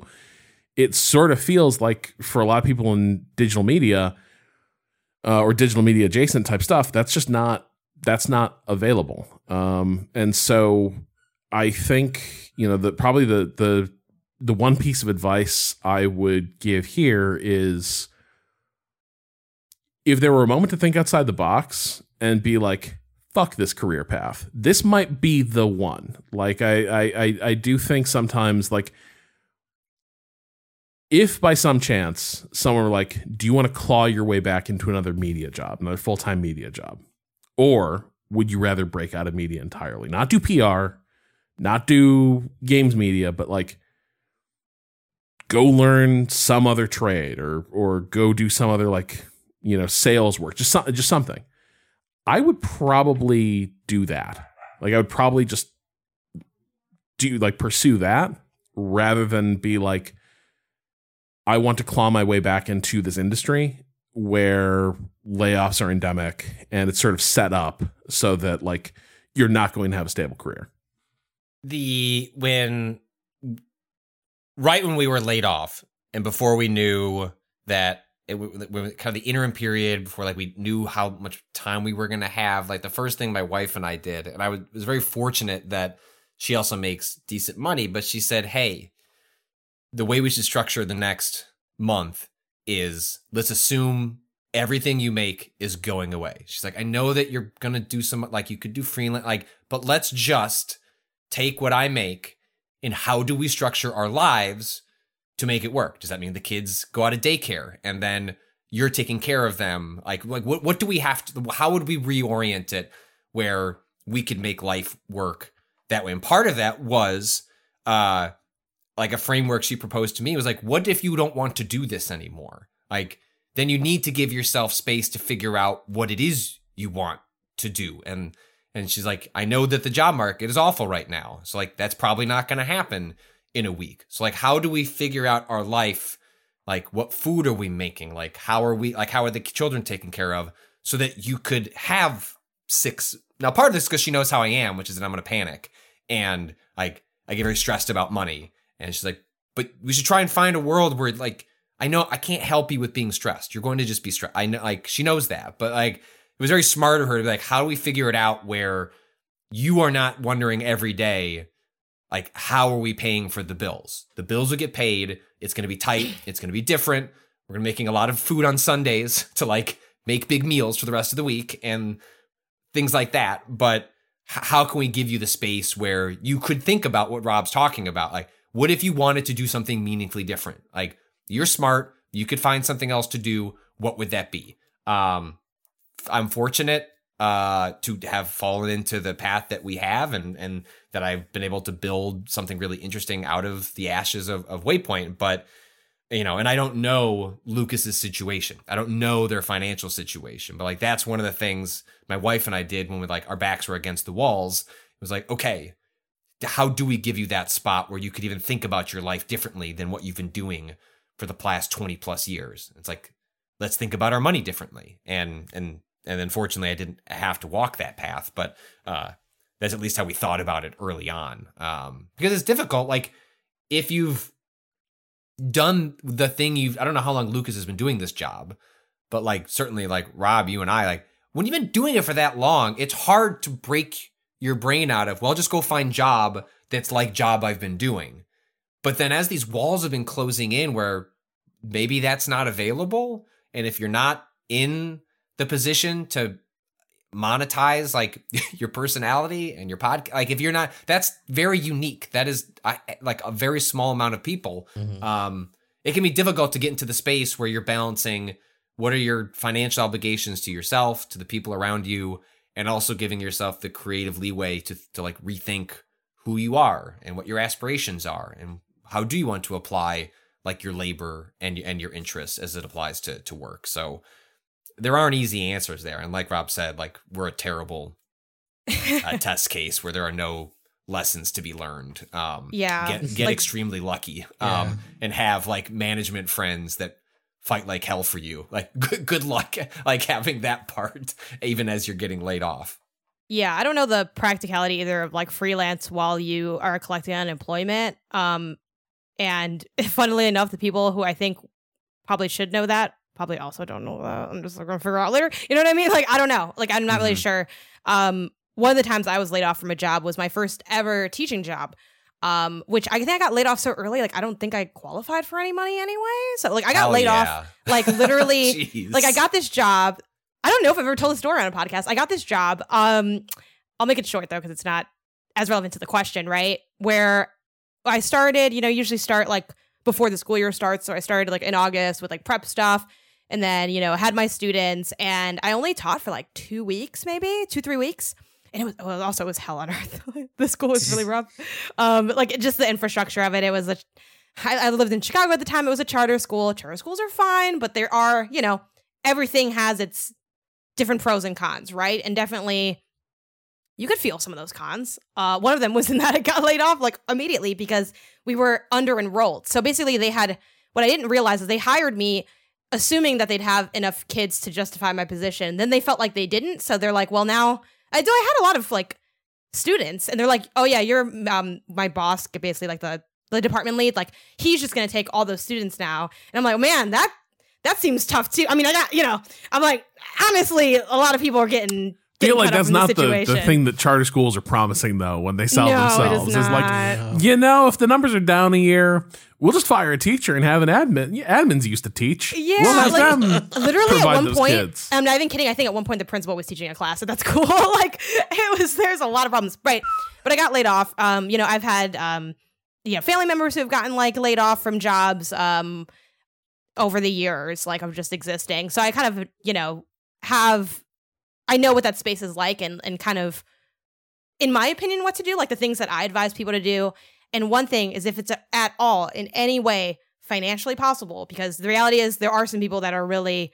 It sort of feels like for a lot of people in digital media uh, or digital media adjacent type stuff, that's just not that's not available. Um, and so I think you know that probably the the the one piece of advice I would give here is if there were a moment to think outside the box and be like, fuck this career path, this might be the one. Like I I I, I do think sometimes like if by some chance someone were like, do you want to claw your way back into another media job, another full time media job? Or would you rather break out of media entirely? Not do PR, not do games media, but like go learn some other trade or or go do some other like you know, sales work, just some, just something. I would probably do that. Like I would probably just do like pursue that rather than be like I want to claw my way back into this industry where layoffs are endemic and it's sort of set up so that like you're not going to have a stable career. The when right when we were laid off and before we knew that it was kind of the interim period before like we knew how much time we were going to have like the first thing my wife and i did and i was, was very fortunate that she also makes decent money but she said hey the way we should structure the next month is let's assume everything you make is going away. She's like i know that you're going to do some like you could do freelance like but let's just take what i make and how do we structure our lives to make it work? Does that mean the kids go out of daycare and then you're taking care of them? Like, like what, what do we have to, how would we reorient it where we could make life work that way? And part of that was, uh, like a framework she proposed to me was like, what if you don't want to do this anymore? Like, then you need to give yourself space to figure out what it is you want to do. And, and she's like, I know that the job market is awful right now. So like, that's probably not going to happen in a week. So like how do we figure out our life? Like what food are we making? Like how are we like how are the children taken care of so that you could have six now part of this because she knows how I am, which is that I'm gonna panic. And like I get very stressed about money. And she's like, but we should try and find a world where like I know I can't help you with being stressed. You're going to just be stressed. I know, like she knows that, but like it was very smart of her to be like, how do we figure it out where you are not wondering every day, like how are we paying for the bills? The bills will get paid. It's going to be tight. It's going to be different. We're going to be making a lot of food on Sundays to like make big meals for the rest of the week and things like that. But how can we give you the space where you could think about what Rob's talking about? Like, what if you wanted to do something meaningfully different? Like, you're smart, you could find something else to do. What would that be? Um, I'm fortunate uh, to have fallen into the path that we have, and and that I've been able to build something really interesting out of the ashes of, of Waypoint. But you know, and I don't know Lucas's situation. I don't know their financial situation, but like that's one of the things my wife and I did when we like our backs were against the walls. It was like, okay, how do we give you that spot where you could even think about your life differently than what you've been doing for the past 20 plus years? It's like, let's think about our money differently. And and and unfortunately I didn't have to walk that path, but uh that's at least how we thought about it early on. Um because it's difficult. Like if you've done the thing you've I don't know how long Lucas has been doing this job, but like certainly like Rob, you and I, like when you've been doing it for that long, it's hard to break your brain out of, well, just go find job that's like job I've been doing. But then as these walls have been closing in where maybe that's not available, and if you're not in the position to monetize like your personality and your pod like if you're not that's very unique. That is I, like a very small amount of people. Mhm. um it can be difficult to get into the space where you're balancing what are your financial obligations to yourself to the people around you and also giving yourself the creative leeway to to like rethink who you are and what your aspirations are and how do you want to apply like your labor and and your interests as it applies to to work. So there aren't easy answers there. And like rob said like we're a terrible uh, test case where there are no lessons to be learned. Um Yeah, get, get like- extremely lucky Yeah. um and have like management friends that fight like hell for you. Like good, good luck like having that part even as you're getting laid off. Yeah, I don't know the practicality either of like freelance while you are collecting unemployment. Um, and funnily enough, the people who I think probably should know that probably also don't know that. I'm just gonna figure out later. You know what I mean? Like I don't know. Like I'm not really Mhm. sure. Um, one of the times I was laid off from a job was my first ever teaching job. Um, which I think I got laid off so early. Like I don't think I qualified for any money anyway. So like I got laid yeah. off like literally like I got this job. I don't know if I've ever told the story on a podcast. I got this job. Um, I'll make it short though because it's not as relevant to the question, right? Where I started, you know, usually start like before the school year starts. So I started like in August with like prep stuff, and then you know had my students, and I only taught for like two weeks, maybe two three weeks. And it was well, also it was hell on earth. the school was really rough. Um, like just the infrastructure of it. It was a. I, lived in Chicago at the time. It was a charter school. Charter schools are fine, but there are, you know, everything has its different pros and cons, right? And definitely you could feel some of those cons. Uh, one of them was in that it got laid off like immediately because we were under enrolled. So basically, they had what I didn't realize is they hired me assuming that they'd have enough kids to justify my position. Then they felt like they didn't, so they're like, "Well, now I do." I had a lot of like students, and they're like, "Oh yeah, you're um my boss, basically like the the department lead. Like he's just gonna take all those students now." And I'm like, "Man, that." That seems tough too. I mean, I got you know. I'm like, honestly, a lot of people are getting. I feel like that's not the, the thing that charter schools are promising though when they sell No, it is themselves. It's like you know, if the numbers are down a year, we'll just fire a teacher and have an admin. Yeah, admins used to teach. Yeah, we'll have like, them literally at one point kids. i'm not even kidding i think at one point the principal was teaching a class so that's cool like it was there's a lot of problems right but i got laid off um you know i've had um you know family members who have gotten like laid off from jobs um over the years like of just existing so i kind of you know have i know what that space is like and and kind of in my opinion what to do like the things that i advise people to do and one thing is if it's at all in any way financially possible, because the reality is there are some people that are really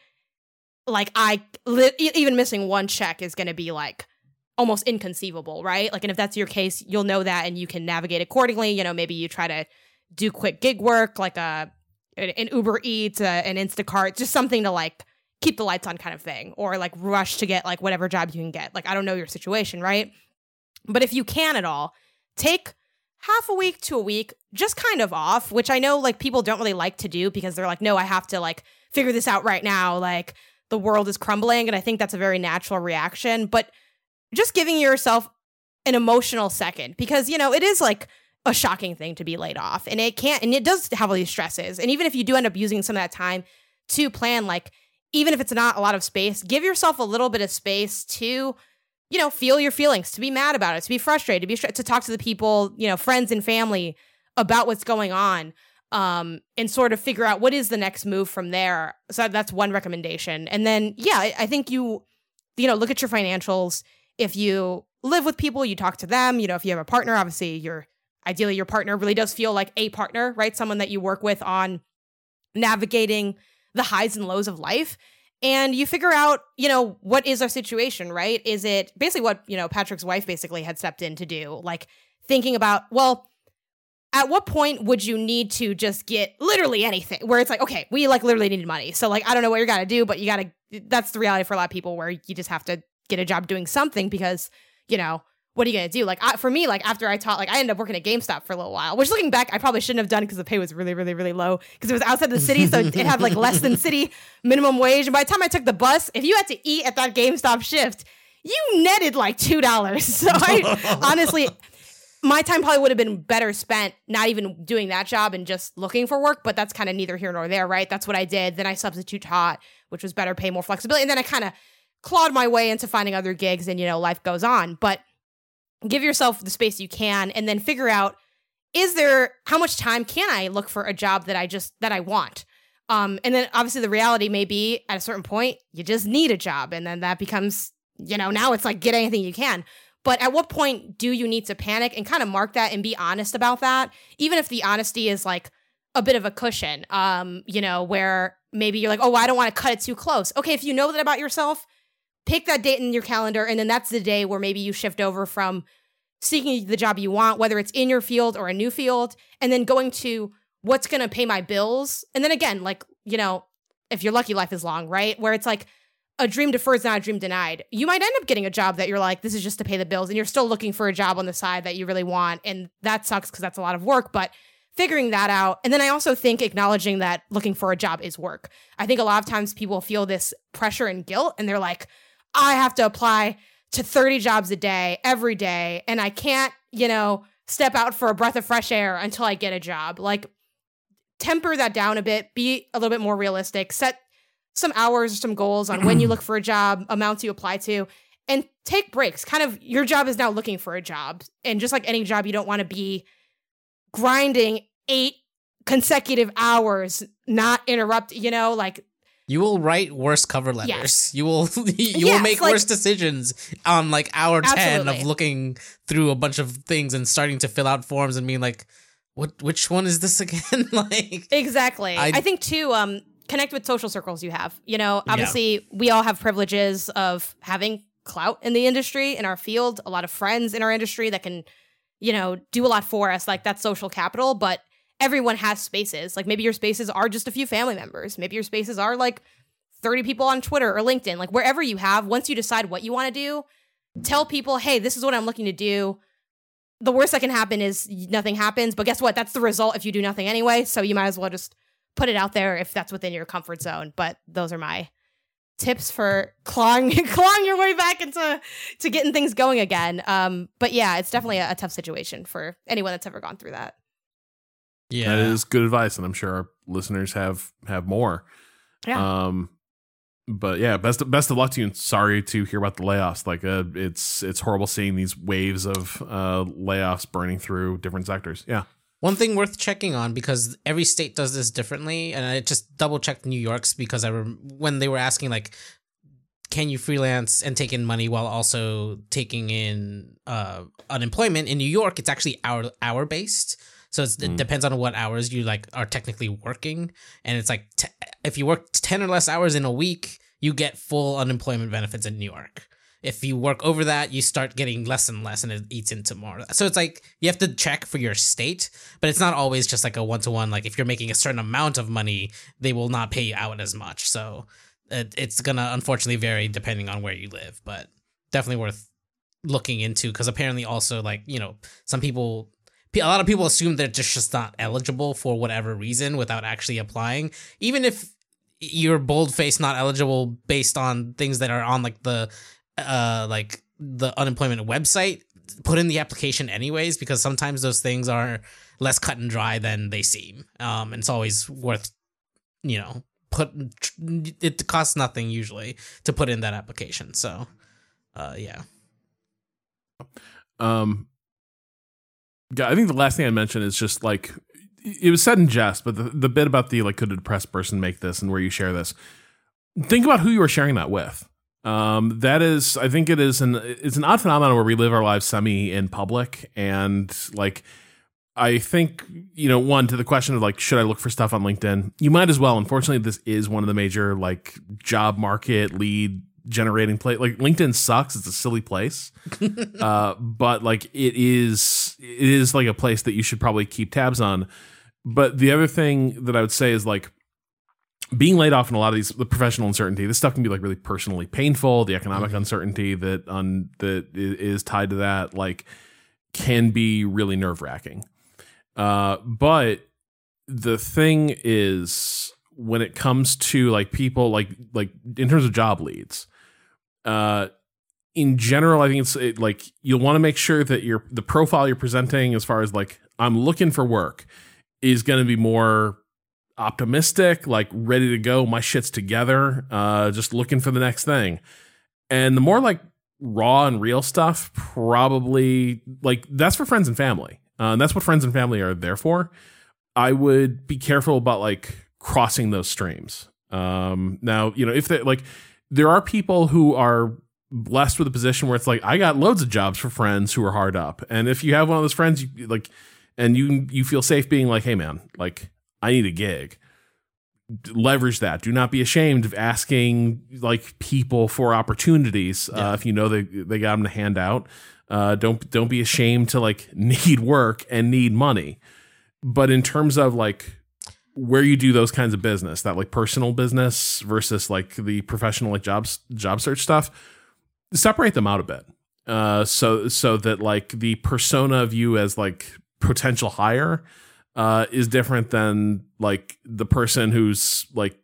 like I li- even missing one check is going to be like almost inconceivable, right? Like, and if that's your case, you'll know that and you can navigate accordingly. You know, maybe you try to do quick gig work, like a an Uber Eats, uh, an Instacart, just something to like keep the lights on, kind of thing, or like rush to get like whatever job you can get. Like, I don't know your situation, right? But if you can at all, take half a week to a week just kind of off, which I know like people don't really like to do because they're like, no, I have to like figure this out right now. Like the world is crumbling. And I think that's a very natural reaction. But just giving yourself an emotional second because, you know, it is like a shocking thing to be laid off and it can't, and it does have all these stresses. And even if you do end up using some of that time to plan, like, even if it's not a lot of space, give yourself a little bit of space to you know, feel your feelings, to be mad about it, to be frustrated, to be to talk to the people, you know, friends and family about what's going on, um, and sort of figure out what is the next move from there. So that's one recommendation. And then, yeah, I, I think you, you know, look at your financials. If you live with people, you talk to them. You know, if you have a partner, obviously, your ideally your partner really does feel like a partner, right? Someone that you work with on navigating the highs and lows of life and you figure out, you know, what is our situation, right? Is it basically what, you know, Patrick's wife basically had stepped in to do, like thinking about, well, at what point would you need to just get literally anything where it's like, okay, we like literally need money. So like I don't know what you're gonna do, but you gotta that's the reality for a lot of people where you just have to get a job doing something because, you know, what are you gonna do? Like I, for me, like after I taught, like I ended up working at GameStop for a little while, which looking back, I probably shouldn't have done because the pay was really, really, really low because it was outside the city, so it had like less than city minimum wage. And by the time I took the bus, if you had to eat at that GameStop shift, you netted like two dollars. So I honestly, my time probably would have been better spent not even doing that job and just looking for work. But that's kind of neither here nor there, right? That's what I did. Then I substitute taught, which was better pay, more flexibility, and then I kind of clawed my way into finding other gigs, and you know, life goes on, but give yourself the space you can and then figure out is there how much time can I look for a job that I just that I want? Um, and then obviously the reality may be at a certain point you just need a job, and then that becomes you know now it's like get anything you can. But at what point do you need to panic and kind of mark that and be honest about that? Even if the honesty is like a bit of a cushion, um, you know, where maybe you're like, oh, I don't want to cut it too close. Okay, if you know that about yourself, pick that date in your calendar and then that's the day where maybe you shift over from seeking the job you want whether it's in your field or a new field and then going to what's going to pay my bills. And then again like you know if you're lucky life is long right? Where it's like a dream deferred is not a dream denied. You might end up getting a job that you're like this is just to pay the bills and you're still looking for a job on the side that you really want and that sucks because that's a lot of work but figuring that out. And then i also think acknowledging that looking for a job is work. I think a lot of times people feel this pressure and guilt and they're like I have to apply to 30 jobs a day every day and I can't, you know, step out for a breath of fresh air until I get a job. Like temper that down a bit, be a little bit more realistic, set some hours or some goals on when you look for a job, amounts you apply to, and take breaks. Kind of your job is now looking for a job. And just like any job, you don't want to be grinding eight consecutive hours, not interrupt, you know, like you will write worse cover letters. Yes. You will you yes, will make like, worse decisions on like hour absolutely. 10 of looking through a bunch of things and starting to fill out forms and being like what which one is this again? like Exactly. I, I, think too um connect with social circles you have. You know, obviously yeah. we all have privileges of having clout in the industry in our field, a lot of friends in our industry that can you know, do a lot for us like that's social capital, but everyone has spaces. Like maybe your spaces are just a few family members. Maybe your spaces are like 30 people on Twitter or LinkedIn. Like wherever you have, once you decide what you want to do, tell people, hey, this is what I'm looking to do. The worst that can happen is nothing happens. But guess what? That's the result if you do nothing anyway. So you might as well just put it out there if that's within your comfort zone. But those are my tips for clawing clawing your way back into to getting things going again. Um, but yeah, it's definitely a, a tough situation for anyone that's ever gone through that. Yeah, that is good advice, and I'm sure our listeners have have more. Yeah. Um, but yeah, best best of luck to you. And sorry to hear about the layoffs. Like, uh, it's it's horrible seeing these waves of uh layoffs burning through different sectors. Yeah. One thing worth checking on because every state does this differently, and I just double checked New York's because I rem- when they were asking like, can you freelance and take in money while also taking in uh unemployment in New York? It's actually hour hour based. So mm. it depends on what hours you like are technically working, and it's like t- if you work ten or less hours in a week, you get full unemployment benefits in New York. If you work over that, you start getting less and less, and it eats into more. So it's like you have to check for your state, but it's not always just like a one to one. Like if you're making a certain amount of money, they will not pay you out as much. So it, it's gonna unfortunately vary depending on where you live, but definitely worth looking into because apparently also like you know some people a lot of people assume they're just, just not eligible for whatever reason without actually applying. Even if you're boldface not eligible based on things that are on like the uh like the unemployment website, put in the application anyways because sometimes those things are less cut and dry than they seem. Um, and it's always worth you know put it costs nothing usually to put in that application. So, uh, yeah. Um, yeah, I think the last thing I mentioned is just like it was said in jest, but the, the bit about the like could a depressed person make this and where you share this. Think about who you are sharing that with. Um, that is, I think it is an it's an odd phenomenon where we live our lives semi in public and like I think, you know, one to the question of like, should I look for stuff on LinkedIn? You might as well. Unfortunately, this is one of the major like job market lead generating place. Like LinkedIn sucks. It's a silly place. uh, but like it is, it is like a place that you should probably keep tabs on. But the other thing that I would say is like being laid off in a lot of these, the professional uncertainty, this stuff can be like really personally painful. The economic mm-hmm. uncertainty that on that is tied to that, like can be really nerve wracking. Uh, but the thing is, when it comes to like people, like like in terms of job leads, uh, in general, I think it's it, like you'll want to make sure that your the profile you're presenting, as far as like I'm looking for work, is going to be more optimistic, like ready to go. My shit's together. Uh, just looking for the next thing. And the more like raw and real stuff, probably like that's for friends and family. Uh, and that's what friends and family are there for. I would be careful about like crossing those streams. Um, now, you know, if they like, there are people who are blessed with a position where it's like, I got loads of jobs for friends who are hard up. And if you have one of those friends, you like, and you, you feel safe being like, Hey man, like I need a gig leverage that. Do not be ashamed of asking like people for opportunities. Uh, yeah. Uh, if you know they they got them to hand out, uh, don't don't be ashamed to like need work and need money. But in terms of like where you do those kinds of business, that like personal business versus like the professional like jobs job search stuff, separate them out a bit. Uh, so so that like the persona of you as like potential hire uh, is different than like the person who's like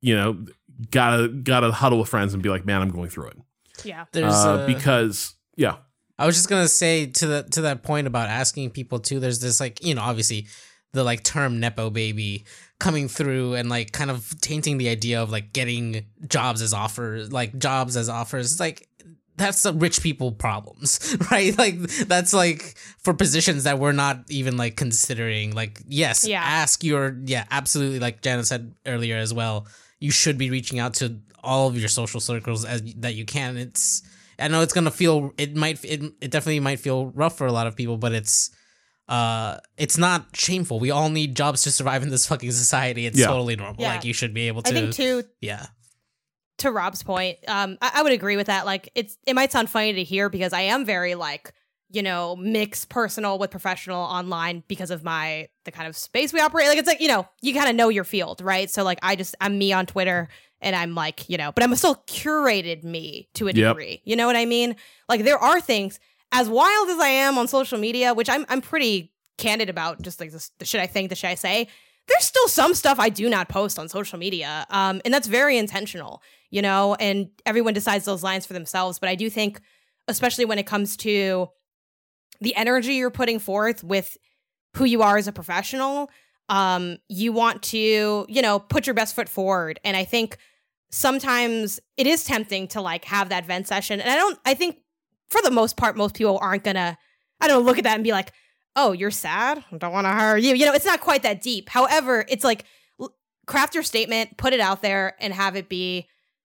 you know gotta gotta huddle with friends and be like man i'm going through it yeah there's uh, a, because yeah I was just gonna say to the to that point about asking people too. There's this like you know obviously the like term nepo baby coming through and like kind of tainting the idea of like getting jobs as offers like jobs as offers. It's like that's the rich people problems, right? Like that's like for positions that we're not even like considering. Like yes, yeah. ask your yeah, absolutely. Like Janet said earlier as well, you should be reaching out to all of your social circles as that you can. It's I know it's gonna feel it might it, it definitely might feel rough for a lot of people, but it's uh it's not shameful. We all need jobs to survive in this fucking society. It's yeah. totally normal. Yeah. Like you should be able to I think too Yeah. To Rob's point, um I, I would agree with that. Like it's it might sound funny to hear because I am very like you know, mix personal with professional online because of my the kind of space we operate. Like it's like, you know, you kind of know your field, right? So like I just I'm me on Twitter and I'm like, you know, but I'm still curated me to a degree. Yep. You know what I mean? Like there are things as wild as I am on social media, which I'm I'm pretty candid about. Just like the should I think, the should I say? There's still some stuff I do not post on social media, um, and that's very intentional. You know, and everyone decides those lines for themselves. But I do think, especially when it comes to the energy you're putting forth with who you are as a professional um, you want to, you know, put your best foot forward. And I think sometimes it is tempting to like have that vent session. And I don't, I think for the most part, most people aren't gonna, I don't know, look at that and be like, oh, you're sad? I don't want to hire you. You know, it's not quite that deep. However, it's like craft your statement, put it out there, and have it be,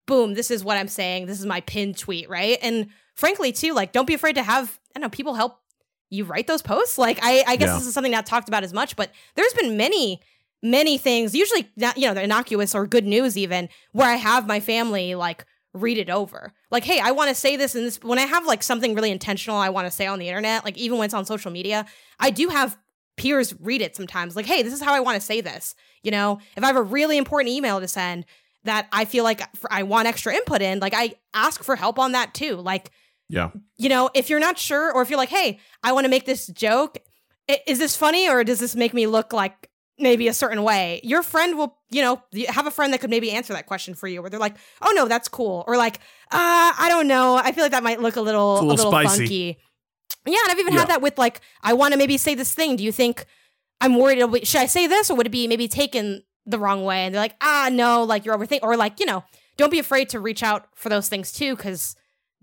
boom, this is what I'm saying. This is my pinned tweet, right? And frankly, too, like, don't be afraid to have, I don't know, people help you write those posts? Like, I, I guess yeah. this is something not talked about as much, but there's been many, many things, usually not, you know, they're innocuous or good news even, where I have my family like read it over. Like, hey, I want to say this and this. When I have like something really intentional I want to say on the internet, like even when it's on social media, I do have peers read it sometimes. Like, hey, this is how I want to say this. You know, if I have a really important email to send that I feel like I want extra input in, like I ask for help on that too. Like, yeah. You know, if you're not sure or if you're like, hey, I want to make this joke is this funny or does this make me look like maybe a certain way? Your friend will, you know, have a friend that could maybe answer that question for you where they're like, oh no, that's cool. Or like, uh, I don't know. I feel like that might look a little, It's a a little little, funky. Yeah. And I've even Yeah. had that with like, I want to maybe say this thing. Do you think I'm worried? It'll be, should I say this or would it be maybe taken the wrong way? And they're like, ah, no, like you're overthinking. Or like, you know, don't be afraid to reach out for those things too, because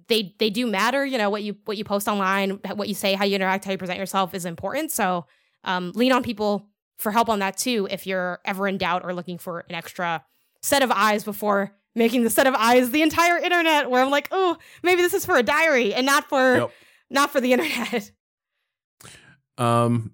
they they do matter. You know what you what you post online, what you say, how you interact, how you present yourself is important. So um, lean on people for help on that too. If you're ever in doubt or looking for an extra set of eyes before making the set of eyes the entire internet, where I'm like, oh, maybe this is for a diary and not for Yep. not for the internet. Um,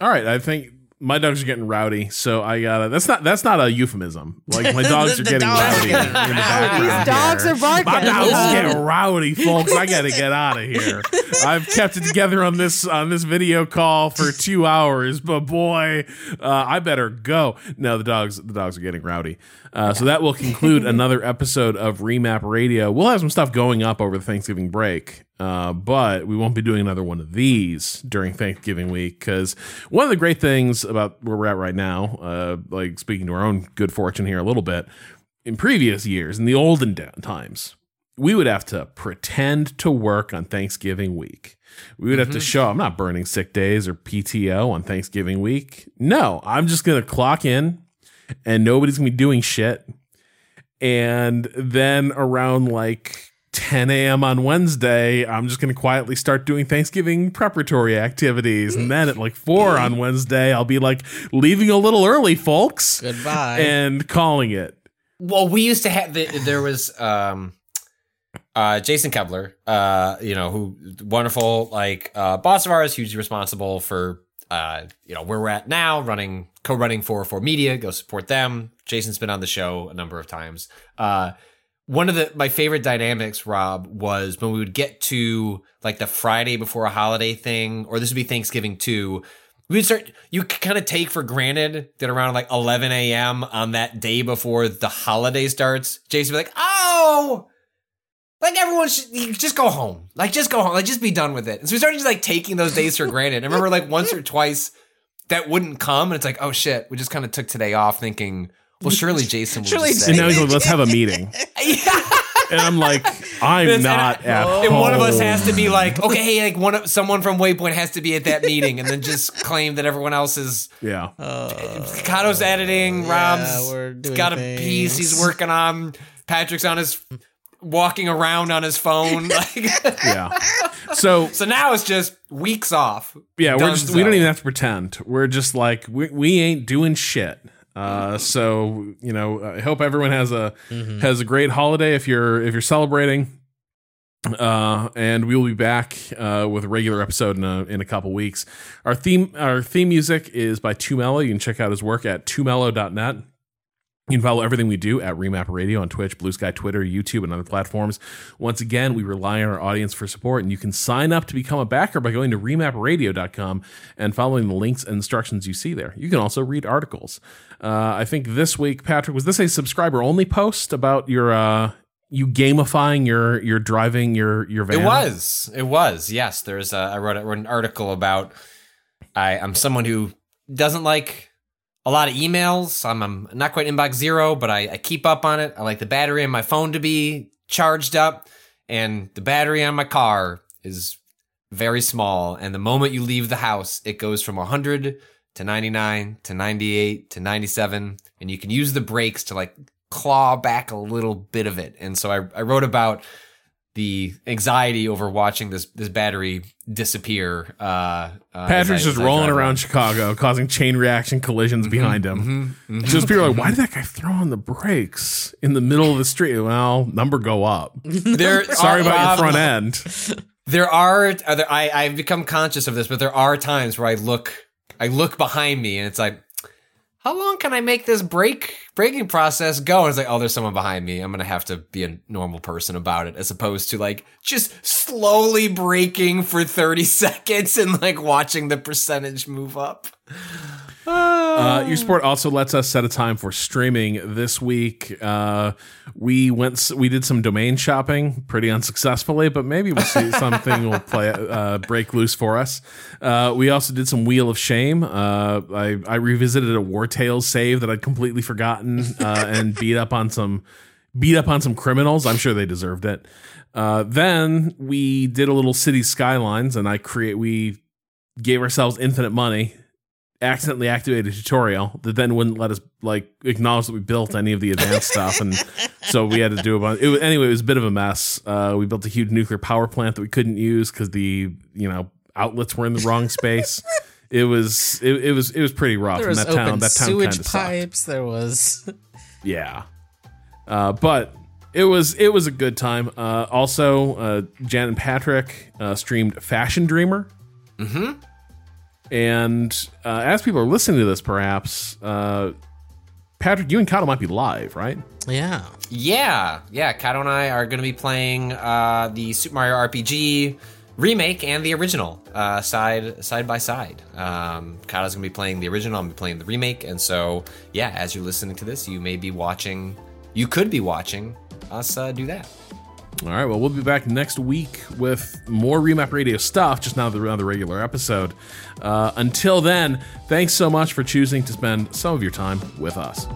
all right, I think my dogs are getting rowdy, so I gotta. That's not that's not a euphemism. Like my dogs The are getting dogs rowdy are in the getting background. rowdy. These dogs here. are barking. My dogs Yeah. are getting rowdy, folks. I gotta get out of here. I've kept it together on this on this video call for two hours, but boy, uh, I better go. No, the dogs the dogs are getting rowdy. Uh, so that will conclude another episode of Remap Radio. We'll have some stuff going up over the Thanksgiving break. Uh, but we won't be doing another one of these during Thanksgiving week because one of the great things about where we're at right now, uh, like speaking to our own good fortune here a little bit, in previous years, in the olden da- times, we would have to pretend to work on Thanksgiving week. We would have to show I'm not burning sick days or PTO on Thanksgiving week. No, I'm just going to clock in and nobody's going to be doing shit. And then around like 10 a.m. on Wednesday, I'm just going to quietly start doing Thanksgiving preparatory activities. And then at like 4 on Wednesday, I'll be like leaving a little early, folks, Goodbye. and calling it. Well, we used to have the, there was um uh Jason Koebler, uh, you know, who wonderful like uh boss of ours, hugely responsible for uh, you know, where we're at now, running co-running for for media, go support them. Jason's been on the show a number of times. Uh one of the my favorite dynamics, Rob, was when we would get to like the Friday before a holiday thing, or this would be Thanksgiving too. We would start. You kind of take for granted that around like 11 a.m. on that day before the holiday starts, Jason would be like, "Oh, like everyone should just go home. Like just go home. Like just be done with it." And so we started just like taking those days for granted. I remember like once or twice that wouldn't come, and it's like, "Oh shit!" We just kind of took today off, thinking, "Well, surely Jason will Surely just And now he's like, let's have a meeting. yeah. And I'm like, I'm Yes, and not I- at And one of us has to be like, okay, hey, like one of someone from Waypoint has to be at that meeting, and then just claim that everyone else is. Yeah. Uh, Kato's editing, yeah, Rob's we're doing got a piece he's things. working on. Patrick's on his walking around on his phone. Like, Yeah. So so now it's just weeks off. yeah, we're just we Dunzo. don't even have to pretend. We're just like we we ain't doing shit. Uh, so you know, I hope everyone has a Mhm. has a great holiday if you're if you're celebrating. Uh, and we will be back uh, with a regular episode in a in a couple weeks. Our theme our theme music is by Tumelo. You can check out his work at tumelo.net. You can follow everything we do at Remap Radio on Twitch, Blue Sky, Twitter, YouTube, and other platforms. Once again, we rely on our audience for support, and you can sign up to become a backer by going to remapradio.com and following the links and instructions you see there. You can also read articles. Uh, I think this week, Patrick, was this a subscriber only post about your uh, you gamifying your your driving your your van? It was. It was. Yes. There's. A, I wrote, I wrote an article about. I, I'm someone who doesn't like a lot of emails. I'm, I'm not quite inbox zero, but I, I keep up on it. I like the battery on my phone to be charged up, and the battery on my car is very small. And the moment you leave the house, it goes from 100 to 99 to 98 to 97, and you can use the brakes to like claw back a little bit of it. And so I, I wrote about the anxiety over watching this this battery disappear. Uh, uh, Patrick's I- just rolling around Chicago, causing chain reaction collisions behind him. Mhm, mhm. Just people are like, why did that guy throw on the brakes in the middle of the street? Well, number go up. There Sorry are- about your um, front end. There are, are there, I I've become conscious of this, but there are times where I look I look behind me and it's like, how long can I make this brake braking process go. And it's like, oh, there's someone behind me. I'm gonna have to be a normal person about it, as opposed to like just slowly breaking for 30 seconds and like watching the percentage move up. Uh, your sport also lets us set a time for streaming this week. Uh, we went, we did some domain shopping, pretty unsuccessfully, but maybe we'll see something will play uh, break loose for us. Uh, we also did some Wheel of Shame. Uh, I, I revisited a Wartales save that I'd completely forgotten uh, and beat up on some beat up on some criminals. I'm sure they deserved it. Uh, then we did a little city skylines, and I create we gave ourselves infinite money accidentally activated a tutorial that then wouldn't let us like acknowledge that we built any of the advanced stuff and so we had to do a bunch it was, anyway it was a bit of a mess. Uh, we built a huge nuclear power plant that we couldn't use because the you know outlets were in the wrong space. It was it, it was it was pretty rough There and was that town open that town sewage kind of sucked. pipes. There was. Yeah. Uh, but it was it was a good time. Uh, also uh, jan and patrick uh, streamed fashion dreamer. Mm-hmm. And uh, as people are listening to this, perhaps, uh, Patrick, you and Kato might be live, right? yeah. Yeah, yeah. Kato and I are going to be playing uh, the Super Mario RPG remake and the original uh, side side by side. Um, Kato's going to be playing the original. I'm gonna be playing the remake, and so yeah, as you're listening to this, you may be watching. You could be watching us uh, do that. All right. Well, we'll be back next week with more Remap Radio stuff, just now the another regular episode. Uh, until then, thanks so much for choosing to spend some of your time with us.